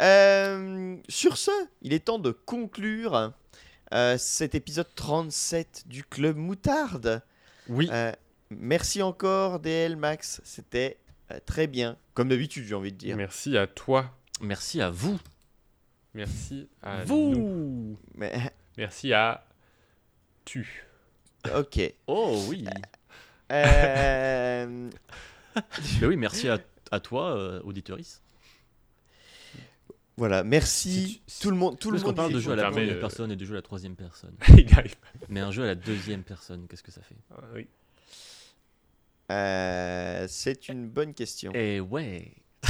Euh, sur ce, il est temps de conclure euh, cet épisode 37 du Club Moutarde. Oui. Euh, merci encore, DL Max. C'était euh, très bien. Comme d'habitude, j'ai envie de dire. Merci à toi. Merci à vous. Merci à vous. nous. Mais, Merci à tu. ok. Oh oui. Euh, Mais oui, merci à, à toi, euh, auditoris. Voilà, merci Si tu- tout le monde. Tout le monde parle y de est. jeu à la première euh, personne et de jeu à la troisième personne. [laughs] Il arrive. Mais un jeu à la deuxième personne, qu'est-ce que ça fait? Ah, oui. Euh, c'est une bonne question. Eh ouais. [laughs]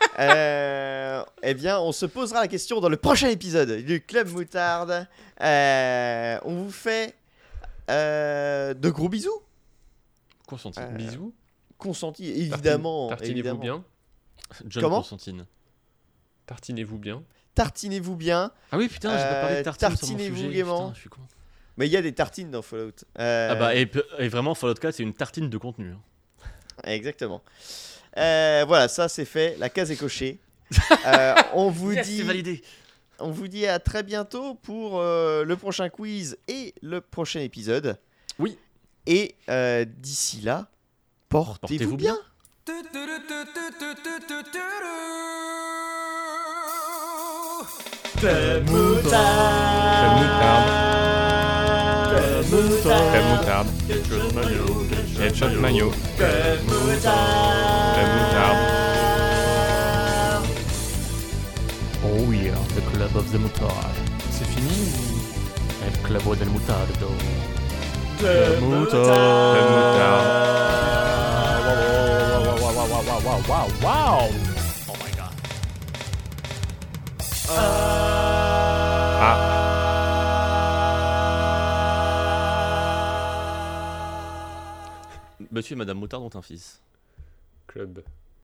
[laughs] Euh, eh bien, on se posera la question dans le prochain épisode du Club Moutarde. Euh, on vous fait euh, de gros bisous. Constantine. Euh, Bisous. Consenti, évidemment. Tartinez-vous bien. John comment? Constantine. Tartinez-vous bien. Tartinez-vous bien. Ah oui, putain, j'ai pas parlé de tartine sur mon tartinez-vous sujet. gaiement. Putain, je suis con. Mais il y a des tartines dans Fallout. Euh, Ah bah, et vraiment, Fallout 4, c'est une tartine de contenu. hein. Exactement. Euh, voilà, ça c'est fait. La case est cochée. Euh, on [laughs] vous Yes, dit validé. On vous dit à très bientôt pour euh, le prochain quiz et le prochain épisode. Oui. Et euh, d'ici là, portez-vous bien. Headshot maillot. Crème moutarde. Oh yeah, the Club of the Mutard. C'est fini El Club del Mutardo. Crème moutarde. Oh my god. Ah, Monsieur et Madame Moutard ont un fils. club